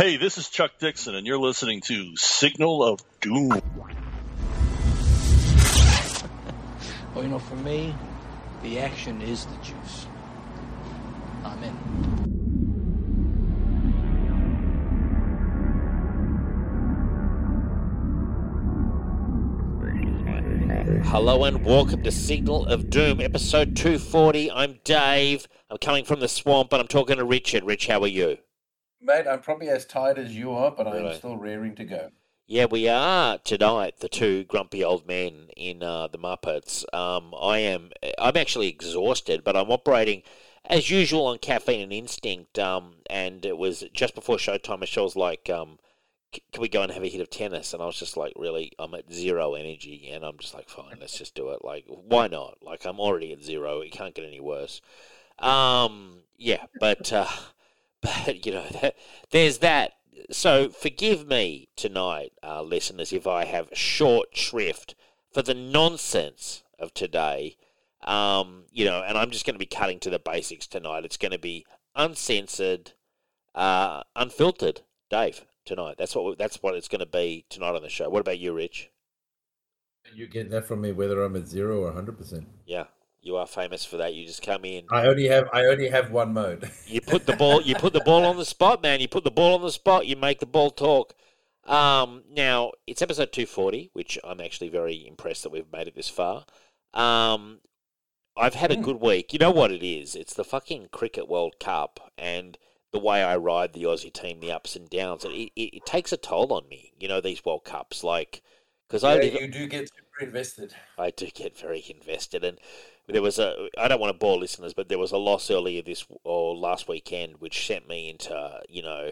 Hey, this is Chuck Dixon, and you're listening to Signal of Doom. Well, you know, for me, the action is the juice. I'm in. Hello and welcome to Signal of Doom, episode 240. I'm Dave. I'm coming from the swamp and I'm talking to Richard. Rich, how are you? Mate, I'm probably as tired as you are, but Really? I'm still raring to go. Yeah, we are tonight, the two grumpy old men in uh, the Muppets. Um, I am, I'm actually exhausted, but I'm operating as usual on caffeine and instinct. Um, and it was just before showtime. Michelle's like, um, "C- "Can we go and have a hit of tennis?" And I was just like, "Really? I'm at zero energy," and I'm just like, "Fine, let's just do it." Like, why not? Like, I'm already at zero. It can't get any worse. Um, yeah, but uh, but you know, that, there's that so forgive me tonight, uh, listeners, if I have short shrift for the nonsense of today. Um, you know, and I'm just going to be cutting to the basics tonight. It's going to be uncensored, uh, unfiltered, Dave. Tonight, that's what that's what it's going to be tonight on the show. What about you, Rich? You get that from me whether I'm at zero or hundred percent. Yeah, you are famous for that. You just come in, I only have I only have one mode. you put the ball you put the ball on the spot, man. You put the ball on the spot, you make the ball talk. Um, now it's episode two forty, which I'm actually very impressed that we've made it this far. Um, I've had a Hmm. good week. You know what it is? It's the fucking cricket World Cup and the way I ride the Aussie team, the ups and downs. It, it, it takes a toll on me. You know these World Cups, like because I Yeah, live, you do get super invested. I do get very invested, and there was a. I don't want to bore listeners, but there was a loss earlier this or last weekend, which sent me into you know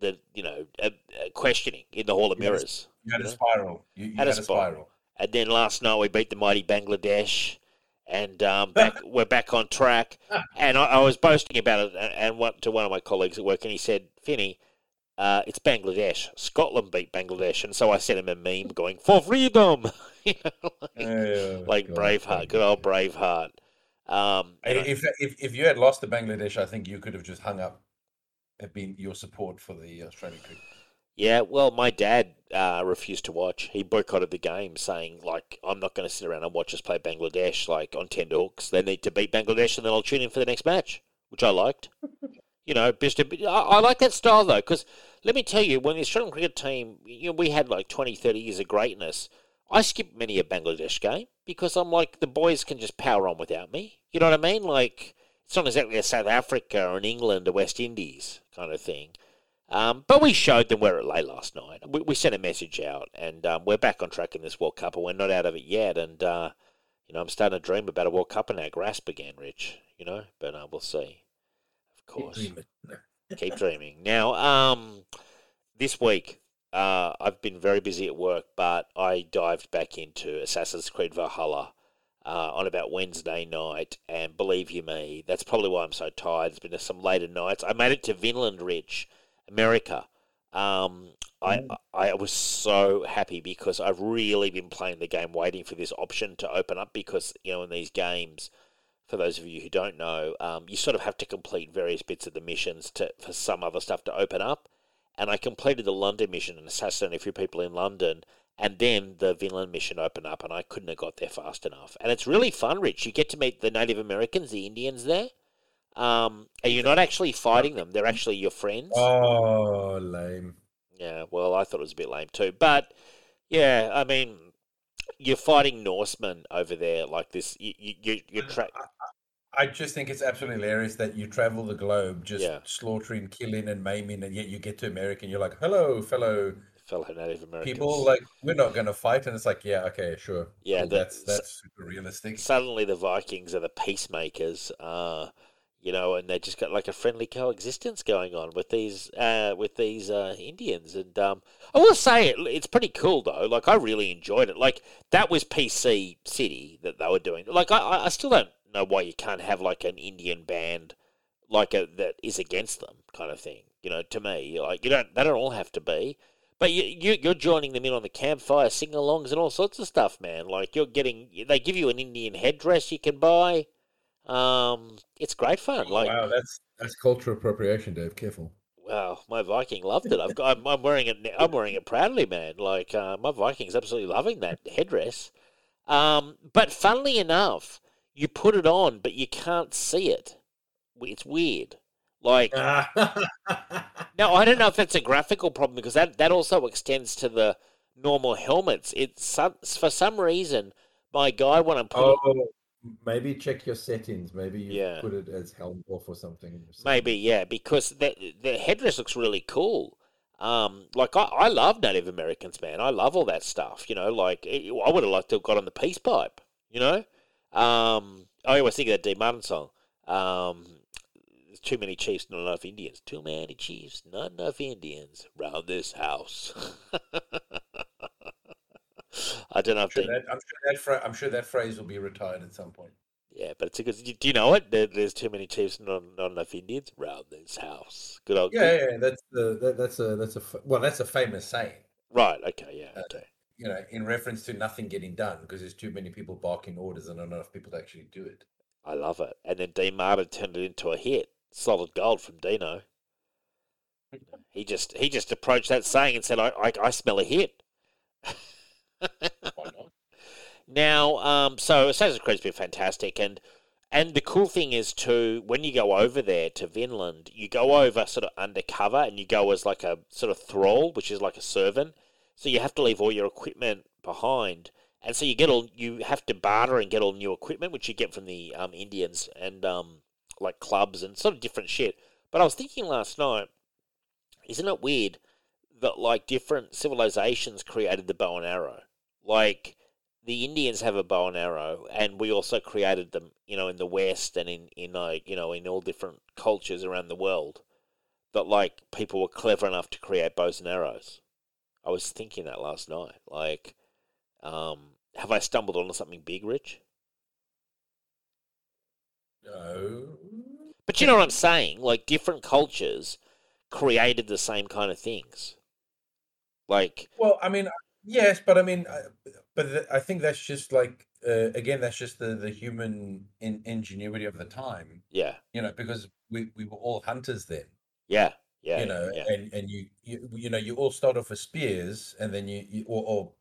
the you know uh, uh, questioning in the Hall of You had a- Mirrors. You had a spiral. You, you Had had, a a spiral. spiral. And then last night we beat the mighty Bangladesh, and um, back, we're back on track. And I, I was boasting about it, and, and what, to one of my colleagues at work, and he said, "Finny, uh, it's Bangladesh. Scotland beat Bangladesh." And so I sent him a meme going for freedom, you know, like, Oh, like God. Braveheart, good old Braveheart. Um, and I- If, if if you had lost to Bangladesh, I think you could have just hung up. Have been your support for the Australian cricket. Yeah, well, my dad uh, refused to watch. He boycotted the game, saying, like, I'm not going to sit around and watch us play Bangladesh, like, on tender hooks. They need to beat Bangladesh, and then I'll tune in for the next match, which I liked. you know, just a bit, I, I like that style, though, because let me tell you, when the Australian cricket team, you know, we had like 20, 30 years of greatness, I skipped many a Bangladesh game because I'm like, the boys can just power on without me. You know what I mean? Like, it's not exactly a South Africa or an England or West Indies kind of thing. Um, but we showed them where it lay last night. We, we sent a message out, and um, we're back on track in this World Cup, and we're not out of it yet. And uh, you know, I'm starting to dream about a World Cup in our grasp again, Rich. You know, but uh, we'll see. Of course, Dream it. keep dreaming. Now, um, this week, uh, I've been very busy at work, but I dived back into Assassin's Creed Valhalla uh, on about Wednesday night, and believe you me, that's probably why I'm so tired. It's been some later nights. I made it to Vinland, Rich, America. Um, I I was so happy because I've really been playing the game, waiting for this option to open up. Because you know, in these games, for those of you who don't know, um, you sort of have to complete various bits of the missions to for some other stuff to open up. And I completed the London mission and assassinated a few people in London, and then the Vinland mission opened up, and I couldn't have got there fast enough. And it's really fun, Rich. You get to meet the Native Americans, the Indians there, um, and you're not actually fighting them; they're actually your friends. Oh, lame. Yeah, well, I thought it was a bit lame too. But yeah, I mean, you're fighting Norsemen over there like this. You, you, you, you're tra- I just think it's absolutely hilarious that you travel the globe just Yeah. slaughtering, killing, and maiming, and yet you get to America and you're like, "Hello, fellow fellow Native Americans. people! Like, we're not going to fight." And it's like, "Yeah, okay, sure, Yeah, cool, the- that's that's super realistic." suddenly the Vikings are the peacemakers. Uh, you know, and they just got like a friendly coexistence going on with these uh, with these uh, Indians. And um, I will say it, it's pretty cool though. Like I really enjoyed it. Like that was PC City that they were doing. Like I, I I still don't know why you can't have like an Indian band like a that is against them kind of thing. You know, to me, like you don't they don't all have to be. But you, you you're joining them in on the campfire sing-alongs and all sorts of stuff, man. Like you're getting, they give you an Indian headdress you can buy. Um, it's great fun. Like, wow, that's that's cultural appropriation, Dave. Careful. Well, my Viking loved it. I've got. I'm, I'm wearing it. I'm wearing it proudly, man. Like uh, my Viking's absolutely loving that headdress. Um, but funnily enough, you put it on, but you can't see it. It's weird. Like now, I don't know if that's a graphical problem because that that also extends to the normal helmets. It's for some reason my guy when I'm putting oh, maybe check your settings. Maybe you Yeah. put it as helm off or something. Maybe, yeah, because the the headdress looks really cool. Um, like I, I love Native Americans, man. I love all that stuff. You know, like it, I would have liked to have got on the peace pipe. You know, um, I always think of that Dean Martin song. Um, there's too many chiefs, not enough Indians. Too many chiefs, not enough Indians round this house. I don't know I'm if sure, that, I'm, sure that phra- I'm sure that phrase will be retired at some point. yeah, but it's a good. Do you know it? There, there's too many chiefs, not, not enough Indians round this house. Good old. Yeah, yeah, that's the that, that's a that's a well, that's a famous saying. Right. Okay. Yeah. Uh, Okay. You know, in reference to nothing getting done because there's too many people barking orders and not enough people to actually do it. I love it. And then Dean Martin turned it into a hit. Solid gold from Dino. He just he just approached that saying and said, I, I, I smell a hit. Why not? Now, um, so Assassin's Creed's been fantastic, and and the cool thing is too when you go over there to Vinland, you go over sort of undercover, and you go as like a sort of thrall, which is like a servant. So you have to leave all your equipment behind, and so you get all you have to barter and get all new equipment, which you get from the um, Indians and um, like clubs and sort of different shit. But I was thinking last night, isn't it weird that like different civilizations created the bow and arrow? Like the Indians have a bow and arrow, and we also created them, you know, in the West and in in like you know in all different cultures around the world. That like people were clever enough to create bows and arrows. I was thinking that last night. Like, um, have I stumbled onto something big, Rich? No. But you know what I'm saying? Like different cultures created the same kind of things. Like, Well, I mean, yes, but I mean, I- but I think that's just like uh, again, that's just the the human in, ingenuity of the time, yeah, you know, because we we were all hunters then, yeah, yeah, you know, yeah, and and you, you you know you all start off with spears, and then you, you or, or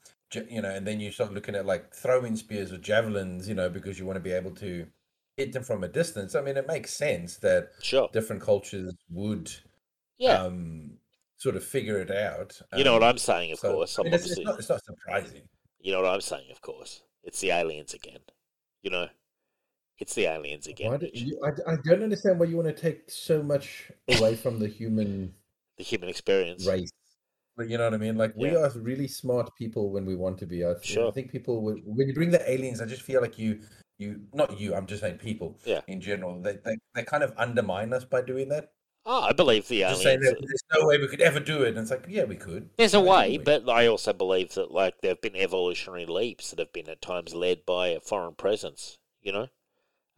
you know, and then you start looking at like throwing spears or javelins, you know, because you want to be able to hit them from a distance. I mean, it makes sense that sure, different cultures would yeah. um sort of figure it out. you know what um, I'm saying, of so, course. I mean, it's, it's not it's not surprising. you know what I'm saying, of course. It's the aliens again. You know, it's the aliens again. Why you, I, I don't understand why you want to take so much away from the human the human experience. race. But you know what I mean? Like we Yeah. are We're really smart people when we want to be. I, Sure. I think people would. when you bring the aliens, I just feel like you you not you, I'm just saying people Yeah. in general. They they, they kind of undermine us by doing that. Oh, I believe the aliens. that there's no way we could ever do it. And it's like, yeah, we could. There's a way, we? but I also believe that like there have been evolutionary leaps that have been at times led by a foreign presence. You know,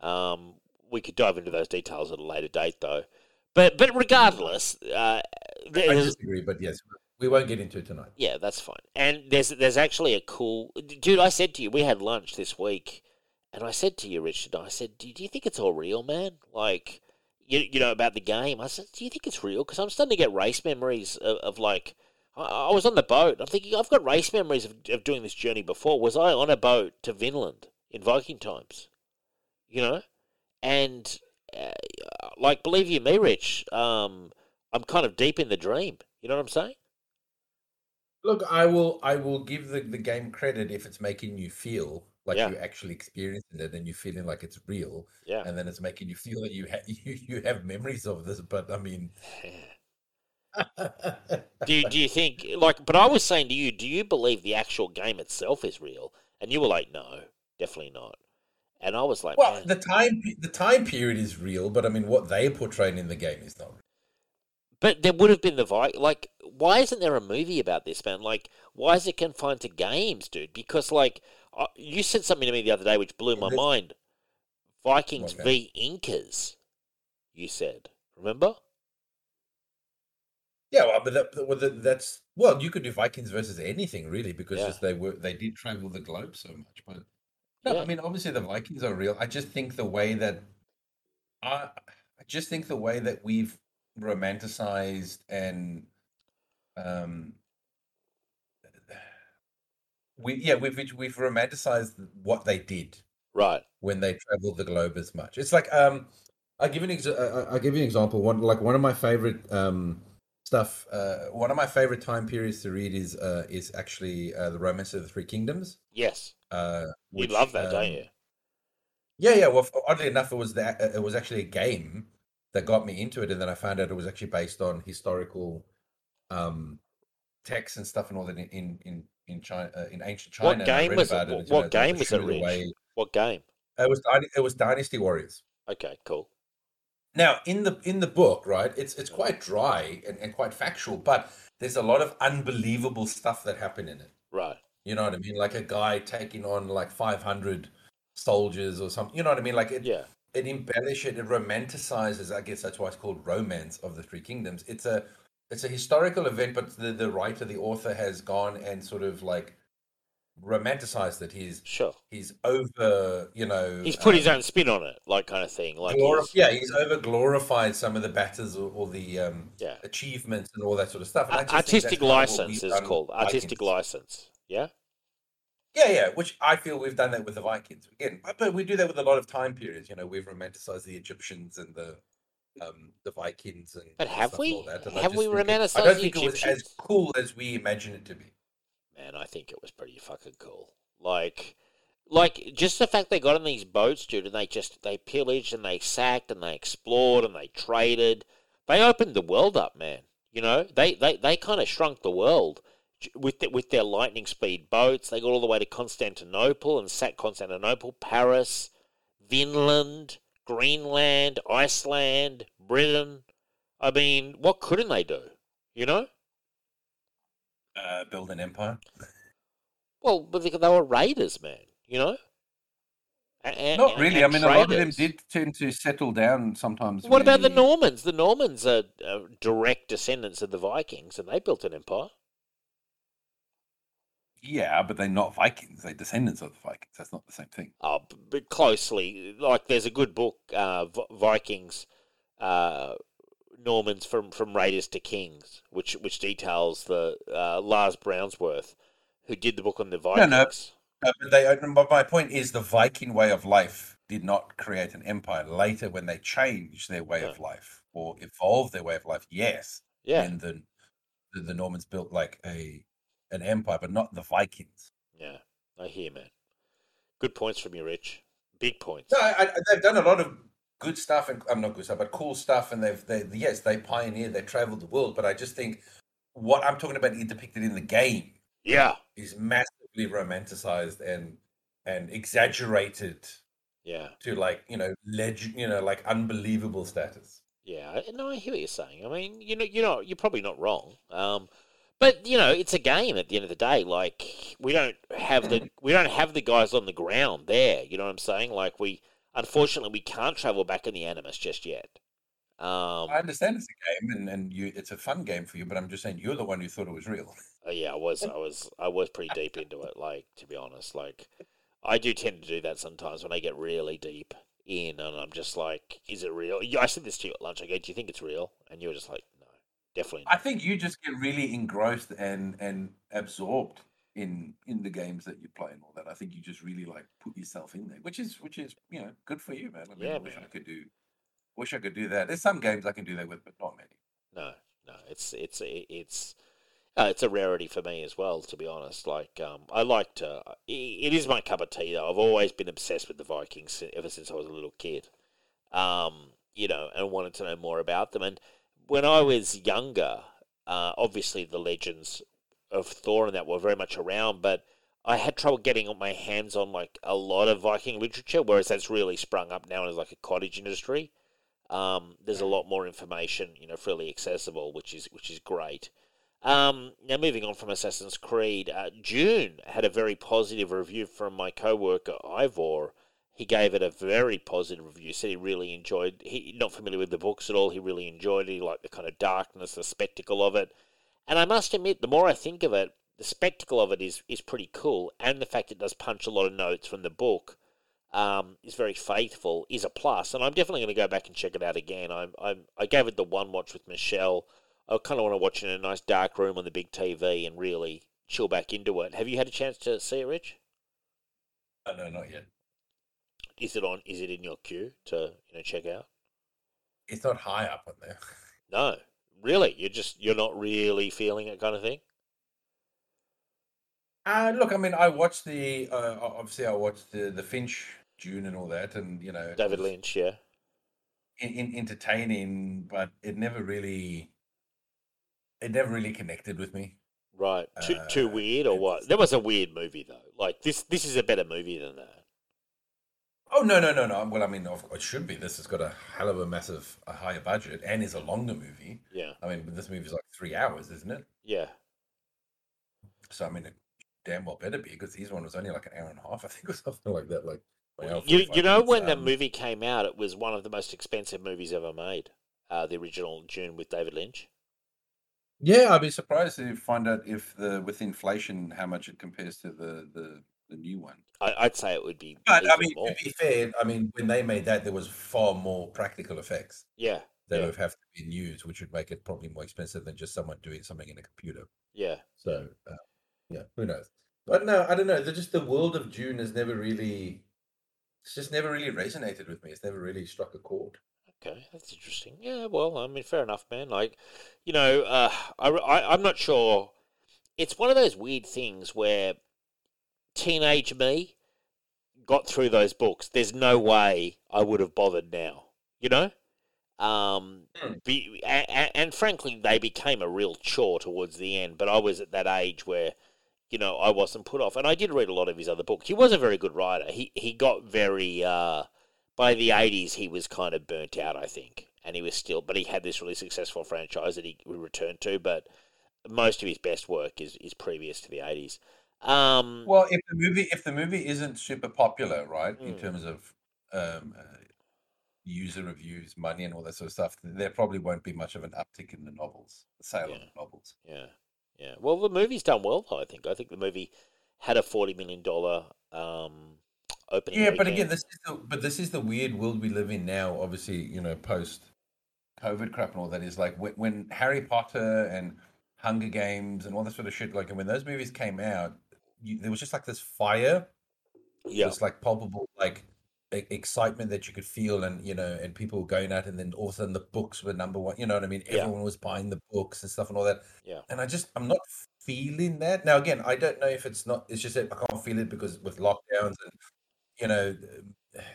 um, we could dive into those details at a later date, though. But but regardless, uh, I disagree, but yes, we won't get into it tonight. yeah, that's fine. And there's there's actually a cool dude. I said to you, we had lunch this week, and I said to you, Richard, I said, do, do you think it's all real, man? Like, you you know about the game? I said, do you think it's real? Because I'm starting to get race memories of, of like. I, I was on the boat. I'm thinking I've got race memories of, of doing this journey before. Was I on a boat to Vinland in Viking times? You know, and uh, like believe you me, Rich, um, I'm kind of deep in the dream. You know what I'm saying? Look, I will I will give the, the game credit if it's making you feel like Yeah. you're actually experiencing it and you're feeling like it's real, Yeah. and then it's making you feel that you ha- you, you have memories of this. But I mean, do you, do you think like? But I was saying to you, do you believe the actual game itself is real? And you were like, no, definitely not. And I was like, well, man, the time the time period is real, but I mean, what they are portraying in the game is not. real. but there would have been the vi Like, why isn't there a movie about this, man? Like, why is it confined to games, dude? Because like, uh, you said something to me the other day which blew my mind. Vikings Okay. v Incas. You said, remember? Yeah, well, but that, well, that, that's well, you could do Vikings versus anything really, because Yeah. they were they did travel the globe so much. But no, Yeah. I mean, obviously the Vikings are real. I just think the way that I, I just think the way that we've romanticized and um we yeah we've we've- romanticized what they did Right. when they traveled the globe as much. It's like um, I give an exa- I, I give you an example. One like one of my favorite um stuff. Uh, one of my favorite time periods to read is uh is actually uh, the Romance of the Three Kingdoms. Yes. Uh, You which, love that, don't um, you? Yeah, yeah. Well, oddly enough, it was that it was actually a game that got me into it, and then I found out it was actually based on historical um texts and stuff and all that in in in in China uh, in ancient China. What game was it? about What- what were game was it, away- What game? It was it was Dynasty Warriors. Okay, cool. Now, in the in the book, right, it's it's quite dry and, and quite factual, but there's a lot of unbelievable stuff that happened in it. Right. You know what I mean? Like a guy taking on like 500 soldiers or something. You know what I mean? Like it, Yeah. it embellishes, it romanticizes. I guess that's why it's called Romance of the Three Kingdoms. It's a it's a historical event, but the the writer, the author, has gone and sort of like romanticized it. He's Sure. he's over, you know. He's put his um, own spin on it, like kind of thing. Like glori- he's- yeah, he's over glorified some of the batters or, or the um, Yeah. achievements and all that sort of stuff. Artistic kind of what license is called artistic license. Yeah. Yeah, yeah, which I feel we've done that with the Vikings again, but- but we do that with a lot of time periods. You know, we've romanticized the Egyptians and the um, the Vikings and But have we? all that, and I Have we it- I romanticized don't the think it was as cool as we imagine it to be. Man, I think it was pretty fucking cool. Like, like just the fact they got on these boats, dude, and they just they pillaged and they sacked and they explored and they traded. They opened the world up, man. You know, they they, they kind of shrunk the world with the, with their lightning speed boats. They got all the way to Constantinople and sacked Constantinople, Paris, Vinland, Greenland, Iceland, Britain. I mean, what couldn't they do? You know. Uh, build an empire. Well, but they, they were raiders, man. You know. A- a- Not and- really. I and mean, a lot of them did tend to settle down sometimes. What about the Normans? The Normans are, are direct descendants of the Vikings, and they built an empire. Yeah, but they're not Vikings. They're descendants of the Vikings. That's not the same thing. Oh, but closely. Like, there's a good book, uh, V- Vikings, uh, Normans from, from Raiders to Kings, which which details the uh, Lars Brownworth, who did the book on the Vikings. no. Uh, but they, but my point is, the Viking way of life did not create an empire. Later, when they changed their way of life or evolved their way of life, yes, Yeah, and the the Normans built like a an empire, but not the Vikings. yeah. I hear, man. Good points from you, Rich. Big points. No, I, I, they've done a lot of good stuff, and I'm not good stuff, but cool stuff, and they've they yes, they pioneered, they traveled the world. But I just think what I'm talking about depicted in the game Yeah, is massively romanticized and and exaggerated yeah. to like you know legend, you know, like unbelievable status. Yeah, no, I hear what you're saying. I mean, you know, you know, you're probably not wrong. Um, but you know, it's a game at the end of the day. Like we don't have the we don't have the guys on the ground there. You know what I'm saying? Like we, unfortunately, we can't travel back in the Animus just yet. Um, I understand it's a game, and and you, it's a fun game for you, but I'm just saying you're the one who thought it was real. uh, yeah, I was, I was, I was pretty deep into it. Like to be honest, like I do tend to do that sometimes when I get really deep in, and I'm just like, is it real? I said this to you at lunch. I go, do you think it's real? And you were just like, no, definitely not. I think you just get really engrossed and and absorbed in in the games that you play and all that. I think you just really like put yourself in there, which is which is you know good for you, man. I mean, Yeah, I wish man. I could do, wish I could do that. There's some games I can do that with, but not many. No, no, it's it's it's uh, it's a rarity for me as well. To be honest, like um, I like to. It is my cup of tea though. I've always been obsessed with the Vikings ever since I was a little kid. Um, you know, and wanted to know more about them. And when I was younger, uh, obviously the legends of Thor and that were very much around, but I had trouble getting my hands on like a lot of Viking literature, whereas that's really sprung up now as like a cottage industry. Um, there's a lot more information, you know, freely accessible, which is which is great. Um, now, moving on from Assassin's Creed, uh, Dune had a very positive review from my co-worker Ivor. He gave it a very positive review. Said he really enjoyed. He not familiar with the books at all. He really enjoyed it. He liked the kind of darkness, the spectacle of it. And I must admit, the more I think of it, the spectacle of it is is pretty cool, and the fact it does punch a lot of notes from the book. um, is very faithful is a plus. and I'm definitely going to go back and check it out again. I'm, I'm I gave it the one watch with Michelle. I kind of want to watch it in a nice dark room on the big TV and really chill back into it. Have you had a chance to see it, Rich? Oh, no, not yet. Is it on? Is it in your queue to you know check out? It's not high up on there. No, really. You're just you're not really feeling it, kind of thing. Uh, look, I mean, I watched the uh, obviously I watched the the Lynch Dune and all that, and you know, David Lynch, yeah. in, in, entertaining, but it never really, it never really connected with me. Right. Too too Uh, weird or what? That was a weird movie though. Like this this is a better movie than that. Oh no, no, no, no. Well, I mean, of course, it should be. This has got a hell of a massive, a higher budget, and is a longer movie. Yeah. I mean, this movie's like three hours, isn't it? Yeah. So I mean, it damn well better be because his one was only like an hour and a half, I think, or something like that. Like, hour, You you know minutes, when the um, movie came out, it was one of the most expensive movies ever made. Uh, the original Dune with David Lynch. Yeah, I'd be Surprised to find out if the with inflation how much it compares to the the, the new one. I, I'd say it would be. But I mean, more. to be fair, I mean, when they made that, there was far more practical effects yeah, that Yeah. would have to be used, which would make it probably more expensive than just someone doing something in a computer. yeah, So, uh, yeah, who knows? But no, I don't know. The, just the world of Dune has never really, it's just never really resonated with me. It's never really struck a chord. Okay, that's interesting. Yeah, well, I mean, fair enough, man. Like, you know, uh, I, I, I'm not sure. It's one of those weird things where teenage me got through those books. There's no way I would have bothered now, you know? Um, Hmm. be, and, and frankly, they became a real chore towards the end, but I was at that age where, you know, I wasn't put off. And I did read a lot of his other books. He was a very good writer. He, he got very, uh, by the 80s, he was kind of burnt out, I think. And he was still, but he had this really successful franchise that he returned to. But most of his best work is, is previous to the 80s. Um, Well, if the movie if the movie isn't super popular, right, in Mm. terms of um, uh, user reviews, money, and all that sort of stuff, there probably won't be much of an uptick in the novels, the sale of the novels. yeah, yeah. Well, the movie's done well, though, I think. I think the movie had a $40 million um, opening. Yeah, but again, this is the but this is the weird world we live in now. Obviously, you know, post COVID crap and all that is like when, when Harry Potter and Hunger Games and all that sort of shit. Like, and when those movies came out, you, there was just like this fire, yeah, this like palpable like e- excitement that you could feel, and you know, and people were going out, and then all of a sudden the books were number one. You know what I mean? Yeah. Everyone was buying the books and stuff and all that. Yeah. And I just I'm not feeling that now. Again, I don't know if it's not. It's just that I can't feel it because with lockdowns and you know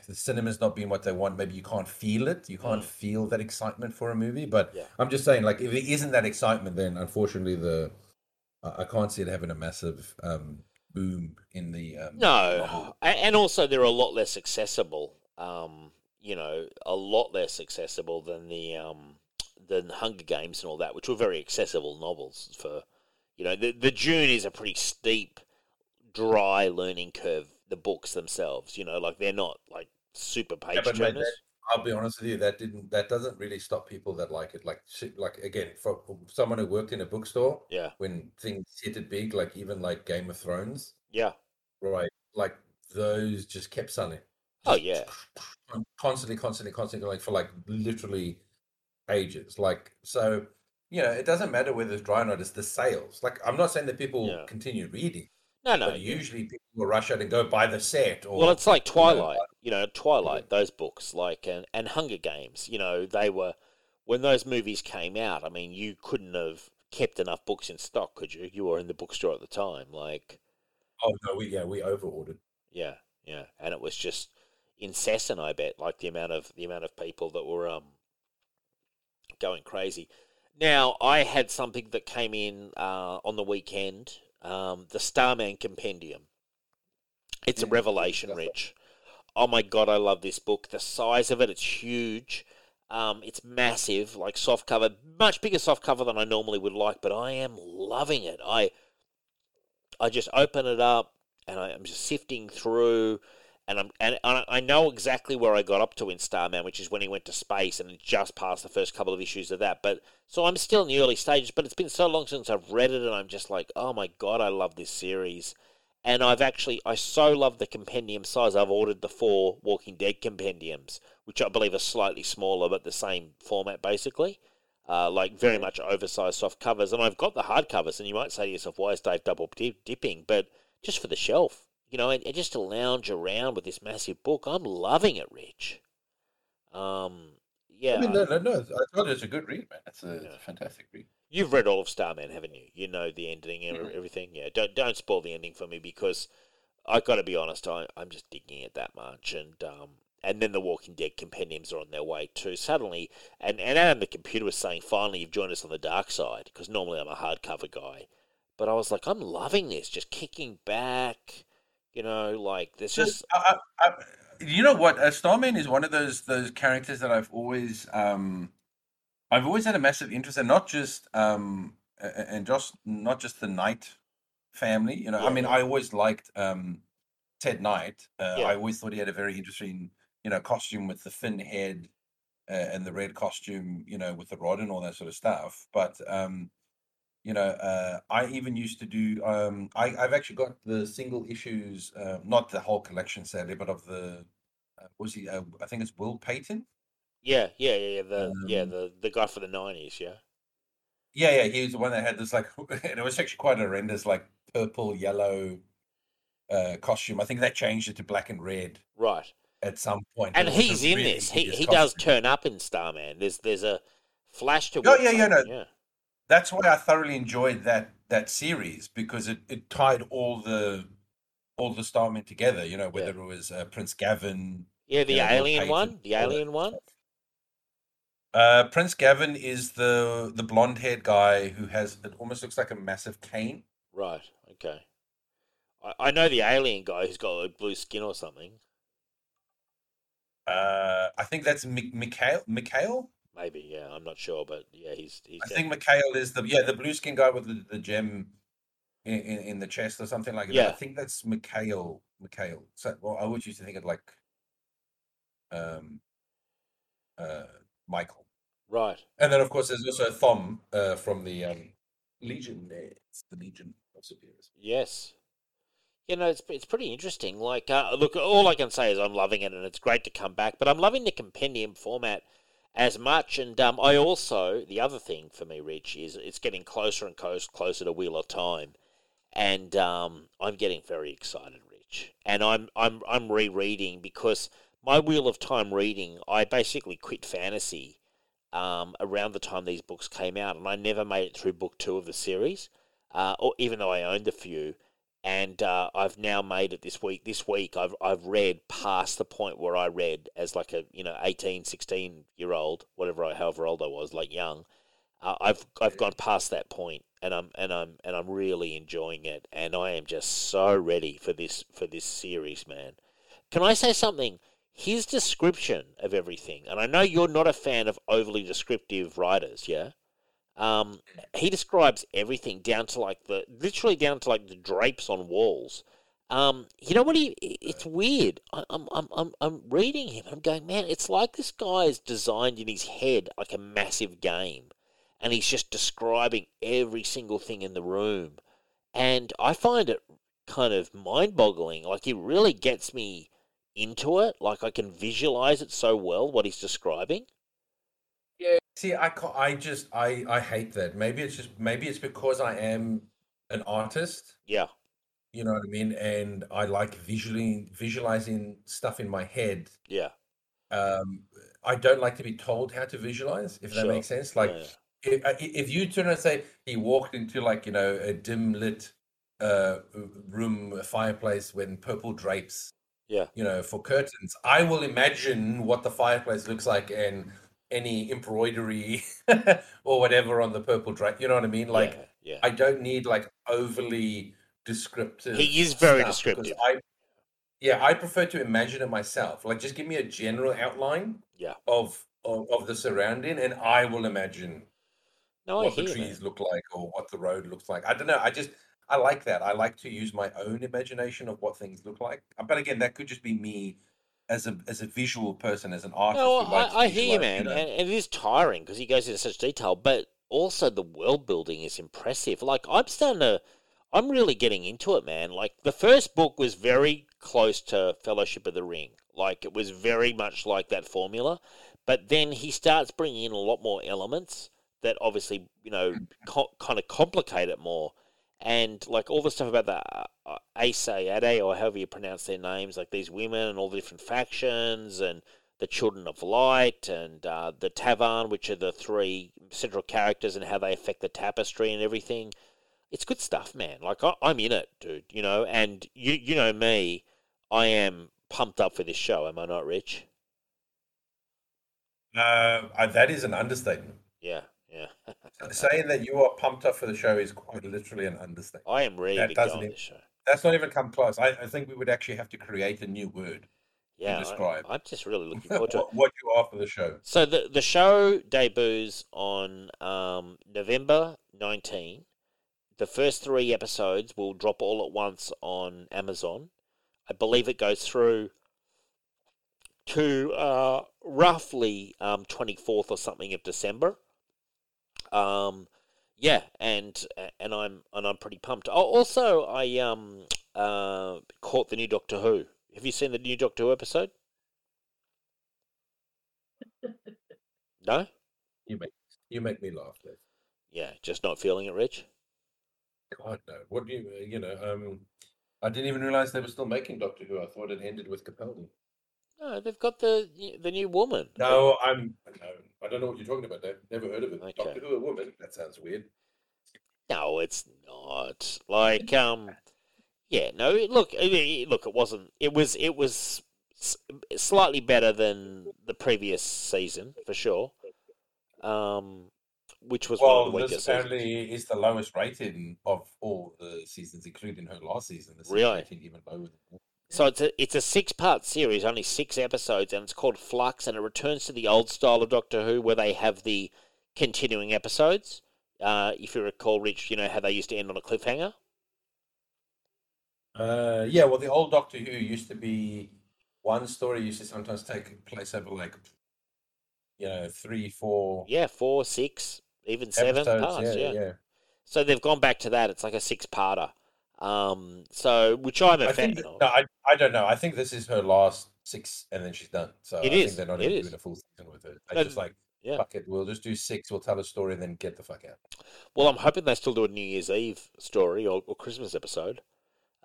the cinema's not being what they want. Maybe you can't feel it. You can't Mm. feel that excitement for a movie. But Yeah. I'm just saying, like, if it isn't that excitement, then unfortunately the I can't see it having a massive um, boom in the um, No. And also they're a lot less accessible. Um, you know, a lot less accessible than the um, than Hunger Games and all that, which were very accessible novels. For you know, the the Dune is a pretty steep, dry learning curve. The books themselves, you know, like they're not like super page Yeah, turners. I'll be honest with you, that didn't that doesn't really stop people that like it. Like like again, for someone who worked in a bookstore, Yeah, when things hit it big, like even like Game of Thrones, yeah, right? Like those just kept selling. Oh, yeah. constantly, constantly, constantly, like for like literally ages. Like so, you know, it doesn't matter whether it's dry or not. It's the sales. Like I'm not saying that people Yeah. continue reading, no, no. but yeah. usually people will rush out and go buy the set. Or Well, it's like you know, Twilight, you know, Twilight, those books, like, and, and Hunger Games, you know, they were, when those movies came out, I mean, you couldn't have kept enough books in stock, could you? You were in the bookstore at the time, like, Oh no, we yeah we over ordered. yeah, yeah, and it was just incessant, I bet, like the amount of, the amount of people that were, um, going crazy. Now, I had something that came in, uh, on the weekend, um, the Starman Compendium. It's a revelation, that's it. Rich. Oh my god, I love this book. The size of it, it's huge. Um, it's massive, like soft cover, much bigger soft cover than I normally would like, but I am loving it. I I just open it up and I, I'm just sifting through, and I'm and I I know exactly where I got up to in Starman, which is when he went to space and just past the first couple of issues of that. But so I'm still in the early stages, but it's been so long since I've read it, and I'm just like, oh my god, I love this series. And I've actually I so love the compendium size. I've ordered the four Walking Dead compendiums, which I believe are slightly smaller but the same format basically. Uh, like very much oversized soft covers, and I've got the hard covers. And you might say to yourself, "Why is Dave double dip- dipping?" But just for the shelf, you know, and, and just to lounge around with this massive book, I'm loving it, Rich. Um, yeah, I mean, no, no, no. I thought it's a good read, man. It's a, it's a fantastic read. You've read all of Starman, haven't you? You know the ending and Mhm. everything. Yeah, don't don't spoil the ending for me because I've got to be honest, I, I'm just digging it that much, and um, and then the Walking Dead compendiums are on their way too. Suddenly, and and Adam the computer was saying, finally you've joined us on the dark side because normally I'm a hardcover guy, but I was like, I'm loving this, just kicking back, you know, like there's just I, I, I, you know what? Uh, Starman is one of those those characters that I've always um, I've always had a massive interest in, not just um, and just not just the Knight family. You know, I mean. I always liked um, Ted Knight. Uh, Yeah. I always thought he had a very interesting, you know, costume with the thin head uh, and the red costume, you know, with the rod and all that sort of stuff. But um, you know, uh, I even used to do. Um, I, I've actually got the single issues, uh, not the whole collection, sadly, but of the. Uh, was he? Uh, I think it's Will Payton. Yeah, yeah, yeah, yeah, the yeah Um, the the guy for the nineties, yeah, Yeah, yeah, he was the one that had this like, and it was actually quite horrendous, like purple, yellow uh, costume. I think they changed it to black and red right. at some point. And It was a he's in really this. He he does turn up in Starman. There's there's a flash to. Oh, yeah, yeah, no. yeah. That's why I thoroughly enjoyed that that series because it, it tied all the all the Starmen together. You know, whether it was uh, Prince Gavin, Yeah, the you know, alien one, the alien one. stuff. Uh, Prince Gavin is the the blonde haired guy who has it almost looks like a massive cane. Right. Okay. I, I know the alien guy who's got like blue skin or something. Uh, I think that's Mi- Mikhail. Mikhail. Maybe. Yeah, I'm not sure, but yeah, he's he's. I dead. think Mikhail is the yeah the blue skin guy with the, the gem in, in, in the chest or something like that. Yeah. I think that's Mikhail. Mikhail. So well, I always used to think of like um uh Michael. Right. And then of course there's also Thom uh, from the um Legion. It's the Legion of Super-Heroes. Yes. You know, it's it's pretty interesting. Like, uh, look, all I can say is I'm loving it, and it's great to come back. But I'm loving the compendium format as much. And um, I also the other thing for me, Rich, is it's getting closer and close, closer to Wheel of Time, and um, I'm getting very excited, Rich. And I'm I'm I'm rereading because my Wheel of Time reading, I basically quit fantasy um, around the time these books came out, and I never made it through book two of the series, uh, or even though I owned a few. And uh, I've now made it this week. This week, I've I've read past the point where I read as like a you know 18, 16 year old, whatever, I, however old I was, like young. Uh, I've I've gone past that point, and I'm and I'm and I'm really enjoying it, and I am just so ready for this for this series, man. Can I say something? His description of everything, and I know you're not a fan of overly descriptive writers, yeah. Um, he describes everything down to like the literally down to like the drapes on walls. Um, you know what he? It's weird. I, I'm I'm I'm I'm reading him. I'm going, man. It's like this guy is designed in his head like a massive game, and he's just describing every single thing in the room. And I find it kind of mind-boggling. Like he really gets me into it. Like I can visualize it so well what he's describing. Yeah. See, I ca I just I I hate that. Maybe it's just maybe it's because I am an artist. Yeah, You know what I mean? And I like visually visualizing stuff in my head. yeah, Um, I don't like to be told how to visualize, if that makes sense. Like yeah. if, uh, if you turn and say he walked into like you know a dim lit uh room a fireplace when purple drapes Yeah. you know for curtains i will imagine what the fireplace looks like and any embroidery or whatever on the purple drape you know what i mean like yeah, yeah. i don't need like overly descriptive He is very descriptive. i yeah i prefer to imagine it myself like just give me a general outline Yeah. of of, of the surrounding and i will imagine no, I what the trees that. look like or what the road looks like. I don't know. I just I like that. I like to use my own imagination of what things look like. Uh, But again, that could just be me as a as a visual person, as an artist. No, who likes to I, I hear you, man, know. and, and it is tiring because he goes into such detail. But also, the world building is impressive. Like I'm starting to, I'm really getting into it, man. Like the first book was very close to Fellowship of the Ring. Like it was very much like that formula, but then he starts bringing in a lot more elements that obviously you know co- kind of complicate it more. And like all the stuff about the uh, Aes Sedai, or however you pronounce their names, like these women and all the different factions and the Children of Light and uh, the ta'veren, which are the three central characters and how they affect the tapestry and everything. It's good stuff, man. Like I, I'm in it, dude. You know, and you you know me, I am pumped up for this show. Am I not, Rich? Uh, that is an understatement. Yeah, yeah. Saying that you are pumped up for the show is quite literally an understatement. I am ready That to go on e- this show. That's not even come close. I, I think we would actually have to create a new word. Yeah, describe. I, I'm just really looking forward to it. what, what you are for the show. So the the show debuts on um, November 19. The first three episodes will drop all at once on Amazon. I believe it goes through to uh, roughly um, 24th or something of December. Um, yeah, and and I'm and I'm pretty pumped. Oh, also, I um uh, caught the new Doctor Who. Have you seen the new Doctor Who episode? No. You make you make me laugh. Liz. Yeah, just not feeling it, Rich. God no. What do you you know? Um, I didn't even realize they were still making Doctor Who. I thought it ended with Capaldi. No, they've got the the new woman. No, I'm. No, I don't know what you're talking about. Dave. Never heard of it. Okay. Doctor Who, a woman. That sounds weird. No, it's not. Like, um, yeah, no. Look, look, it wasn't. It was. It was slightly better than the previous season for sure. Um, which was one Well, of the weaker this seasons. apparently is the lowest rating of all the seasons, including her last season. This is Really? even lower than So it's a it's a six part series, only six episodes, and it's called Flux, and it returns to the old style of Doctor Who, where they have the continuing episodes. Uh, if you recall, Rich, you know how they used to end on a cliffhanger. Uh, yeah, well, the old Doctor Who used to be one story used to sometimes take place over like, you know, three, four Yeah, four, six, even seven parts. yeah, Yeah, yeah. So they've gone back to that. It's like a six parter. Um, so which I'm a I fan that- of. no, I, I don't know. I think this is her last six, and then she's done. So It I is, think they're not it even is. doing a full season with her. They're just like, yeah. fuck it, we'll just do six. We'll tell a story, and then get the fuck out. Well, I'm hoping they still do a New Year's Eve story or, or Christmas episode.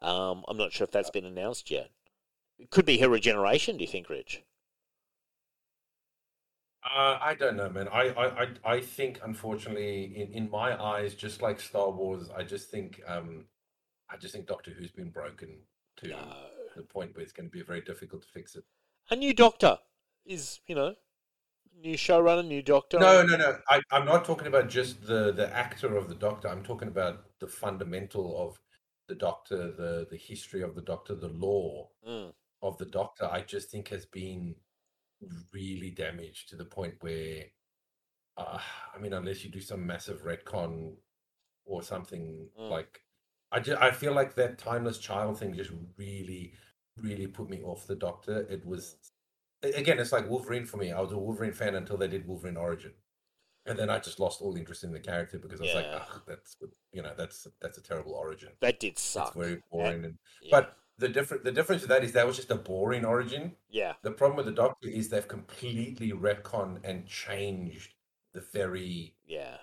Um, I'm not sure if that's been announced yet. It could be her regeneration. Do you think, Rich? Uh, I don't know, man. I, I, I, I think, unfortunately, in, in my eyes, just like Star Wars, I just think, um, I just think Doctor Who's been broken to No. the point where it's going to be very difficult to fix it. A new Doctor is, you know, new showrunner, new Doctor. No, no, no. I, I'm not talking about just the the actor of the Doctor. I'm talking about the fundamental of the Doctor, the the history of the Doctor, the lore Mm. of the Doctor. I just think has been really damaged to the point where, uh, I mean, unless you do some massive retcon or something Mm. like, I just, I feel like that timeless child thing just really, really put me off the Doctor. It was again, it's like Wolverine for me. I was a Wolverine fan until they did Wolverine Origin, and then I just lost all interest in the character because I was like, Yeah. Ugh, that's you know, that's that's a terrible origin. That did It's suck. very boring. And Yeah. but the different the difference with that is that was just a boring origin. yeah, The problem with the Doctor is they've completely retconned and changed the very yeah.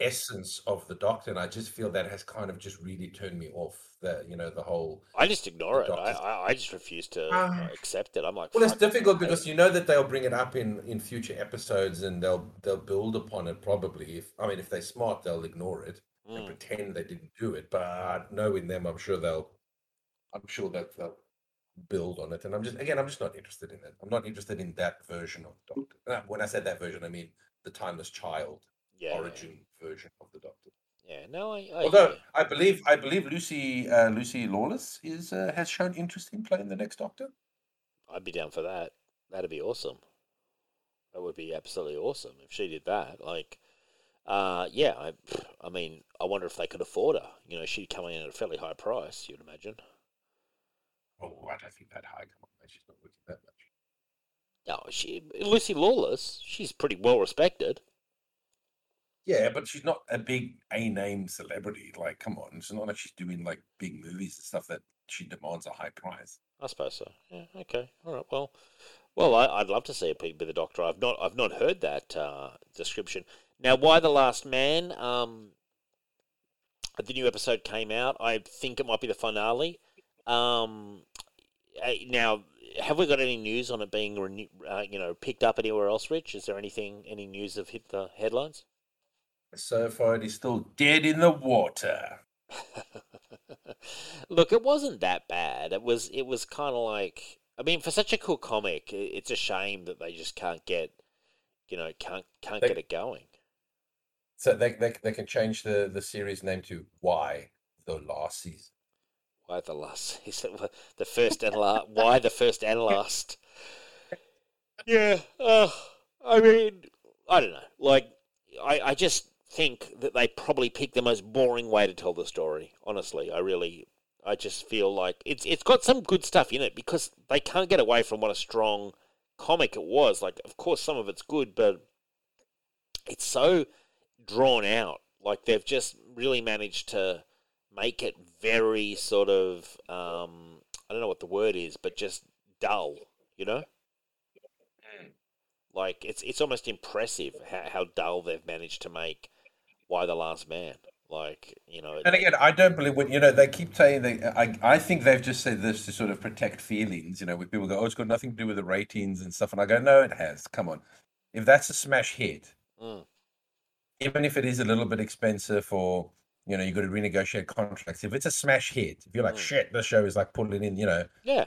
Essence of the Doctor, and I just feel that has kind of just really turned me off. The you know the whole I just ignore it. I, I, I just refuse to Ah. accept it. I'm like, Well, it's "Fuck, I difficult because you know that they'll bring it up in in future episodes and they'll they'll build upon it probably. If I mean, if they're smart, they'll ignore it and Mm. pretend they didn't do it. But knowing them, I'm sure they'll I'm sure that they'll build on it. And I'm just again, I'm just not interested in it. I'm not interested in that version of Doctor. Uh, When I said that version, I mean the timeless child yeah, origin version of the Doctor. Yeah, no, I. I Although you. I believe I believe Lucy uh, Lucy Lawless is uh, has shown interest in playing the next Doctor. I'd be down for that. That'd be awesome. That would be absolutely awesome if she did that. Like, uh, yeah, I, I mean, I wonder if they could afford her. You know, she'd come in at a fairly high price. You'd imagine. Oh, I don't think that high. Come on, she's not working that much. No, she Lucy Lawless. She's pretty well respected. Yeah, but she's not a big A name celebrity. Like, come on, it's not like she's doing like big movies and stuff that she demands a high price. I suppose so. Yeah. Okay. All right. Well, well, I, I'd love to see a pig be the Doctor. I've not, I've not heard that uh, description. Now, Y: The Last Man? Um, the new episode came out. I think it might be the finale. Um, eh, now, have we got any news on it being, uh, you know, picked up anywhere else? Rich, is there anything, any news have hit the headlines? So far, it is still dead in the water. Look, it wasn't that bad. It was, it was kind of like, I mean, for such a cool comic, it's a shame that they just can't get, you know, can't can't They- get it going. So they, they they can change the the series name to Why the Last Season. Why the last? Wha- the first and last? Why the first and last? Yeah. Uh, I mean, I don't know. Like, I I just think that they probably picked the most boring way to tell the story. Honestly, I really, I just feel like it's it's got some good stuff in it because they can't get away from what a strong comic it was. Like, of course, some of it's good, but it's so drawn out. Like they've just really managed to make it very sort of um, I don't know what the word is, but just dull. You know, like it's it's almost impressive how, how dull they've managed to make Y: The Last Man. Like you know, And again, I don't believe when you know they keep saying they. I I think they've just said this to sort of protect feelings. You know, where people go, "Oh, it's got nothing to do with the ratings and stuff," and I go, "No, it has. Come on, if that's a smash hit, Mm. even if it is a little bit expensive or you know you've got to renegotiate contracts, if it's a smash hit, if you're like, Mm. shit, the show is like pulling in, you know, yeah,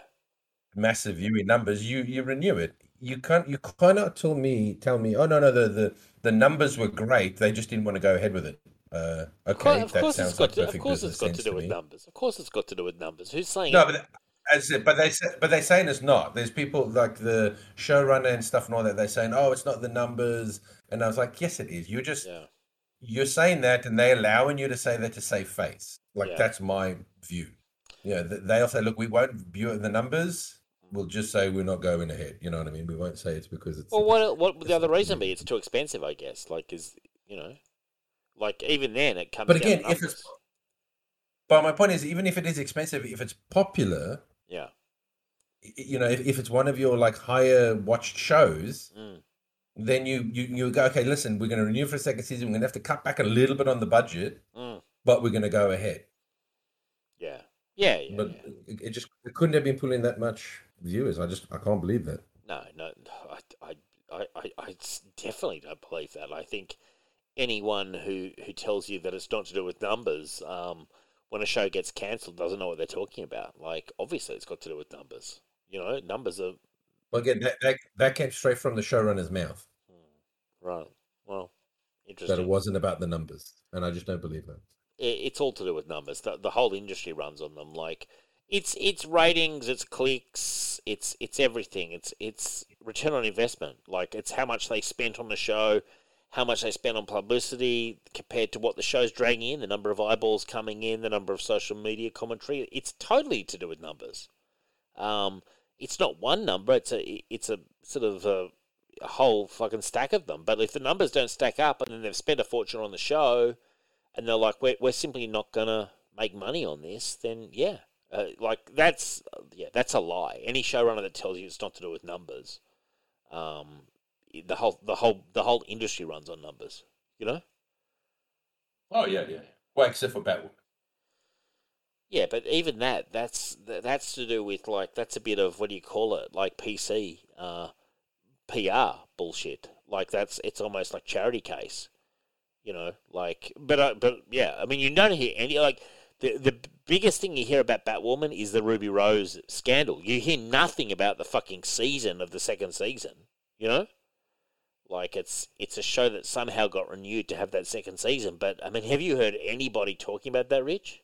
massive viewing numbers, you you renew it. You can't you Cannot tell me, tell me. Oh no, no, the the the numbers were great. They just didn't want to go ahead with it. Uh, of course, okay, of that course it's got like to, of course it's got to do to with numbers. Of course it's got to do with numbers. Who's saying? No, but as but they say, but they're saying it's not. There's people like the showrunner and stuff and all that. They're saying, oh, it's not the numbers, and I was like, yes, it is. You're just yeah, you're saying that, and they're allowing you to say that to save face. Like Yeah. that's my view. You know, they'll say, look, we won't view the numbers. We'll just say we're not going ahead. You know what I mean? We won't say it's because it's. Well, what what would the other reason be? It's too expensive, I guess. Like, is you know, like even then it comes. But again, if it's but my point is, even if it is expensive, if it's popular, yeah, you know, if, if it's one of your like higher watched shows, mm, then you you you go okay listen we're going to renew for a second season we're going to have to cut back a little bit on the budget mm, but we're going to go ahead yeah, yeah, yeah, but yeah. it, it just it couldn't have been pulling that much viewers. I just I can't believe that. No, no, I, I, I, I definitely don't believe that. I think anyone who who tells you that it's not to do with numbers, um, when a show gets cancelled, doesn't know what they're talking about. Like, obviously, it's got to do with numbers. You know, numbers are Well, again, that, that that came straight from the showrunner's mouth hmm, right. Well, interesting. that it wasn't about the numbers, and I just don't believe that. it, it's all to do with numbers. The, the whole industry runs on them. Like it's it's ratings, it's clicks, it's it's everything. It's it's return on investment. Like it's how much they spent on the show, how much they spent on publicity compared to what the show's dragging in, the number of eyeballs coming in, the number of social media commentary. It's totally to do with numbers. Um, it's not one number. It's a it's a sort of a, a whole fucking stack of them. But if the numbers don't stack up, and then they've spent a fortune on the show, and they're like, we're, we're simply not gonna make money on this, then yeah, uh, like that's yeah, that's a lie. Any showrunner that tells you it's not to do with numbers, um, the whole the whole the whole industry runs on numbers. You know? oh yeah yeah well except for batwoman Yeah, but even that that's that's to do with like that's a bit of what do you call it like PC uh, PR bullshit. Like that's it's almost like charity case. You know, like, but uh, but yeah, I mean, you don't hear any like the the biggest thing you hear about Batwoman is the Ruby Rose scandal. You hear nothing about the fucking season of the second season. You know, like it's it's a show that somehow got renewed to have that second season. But I mean, have you heard anybody talking about that, Rich?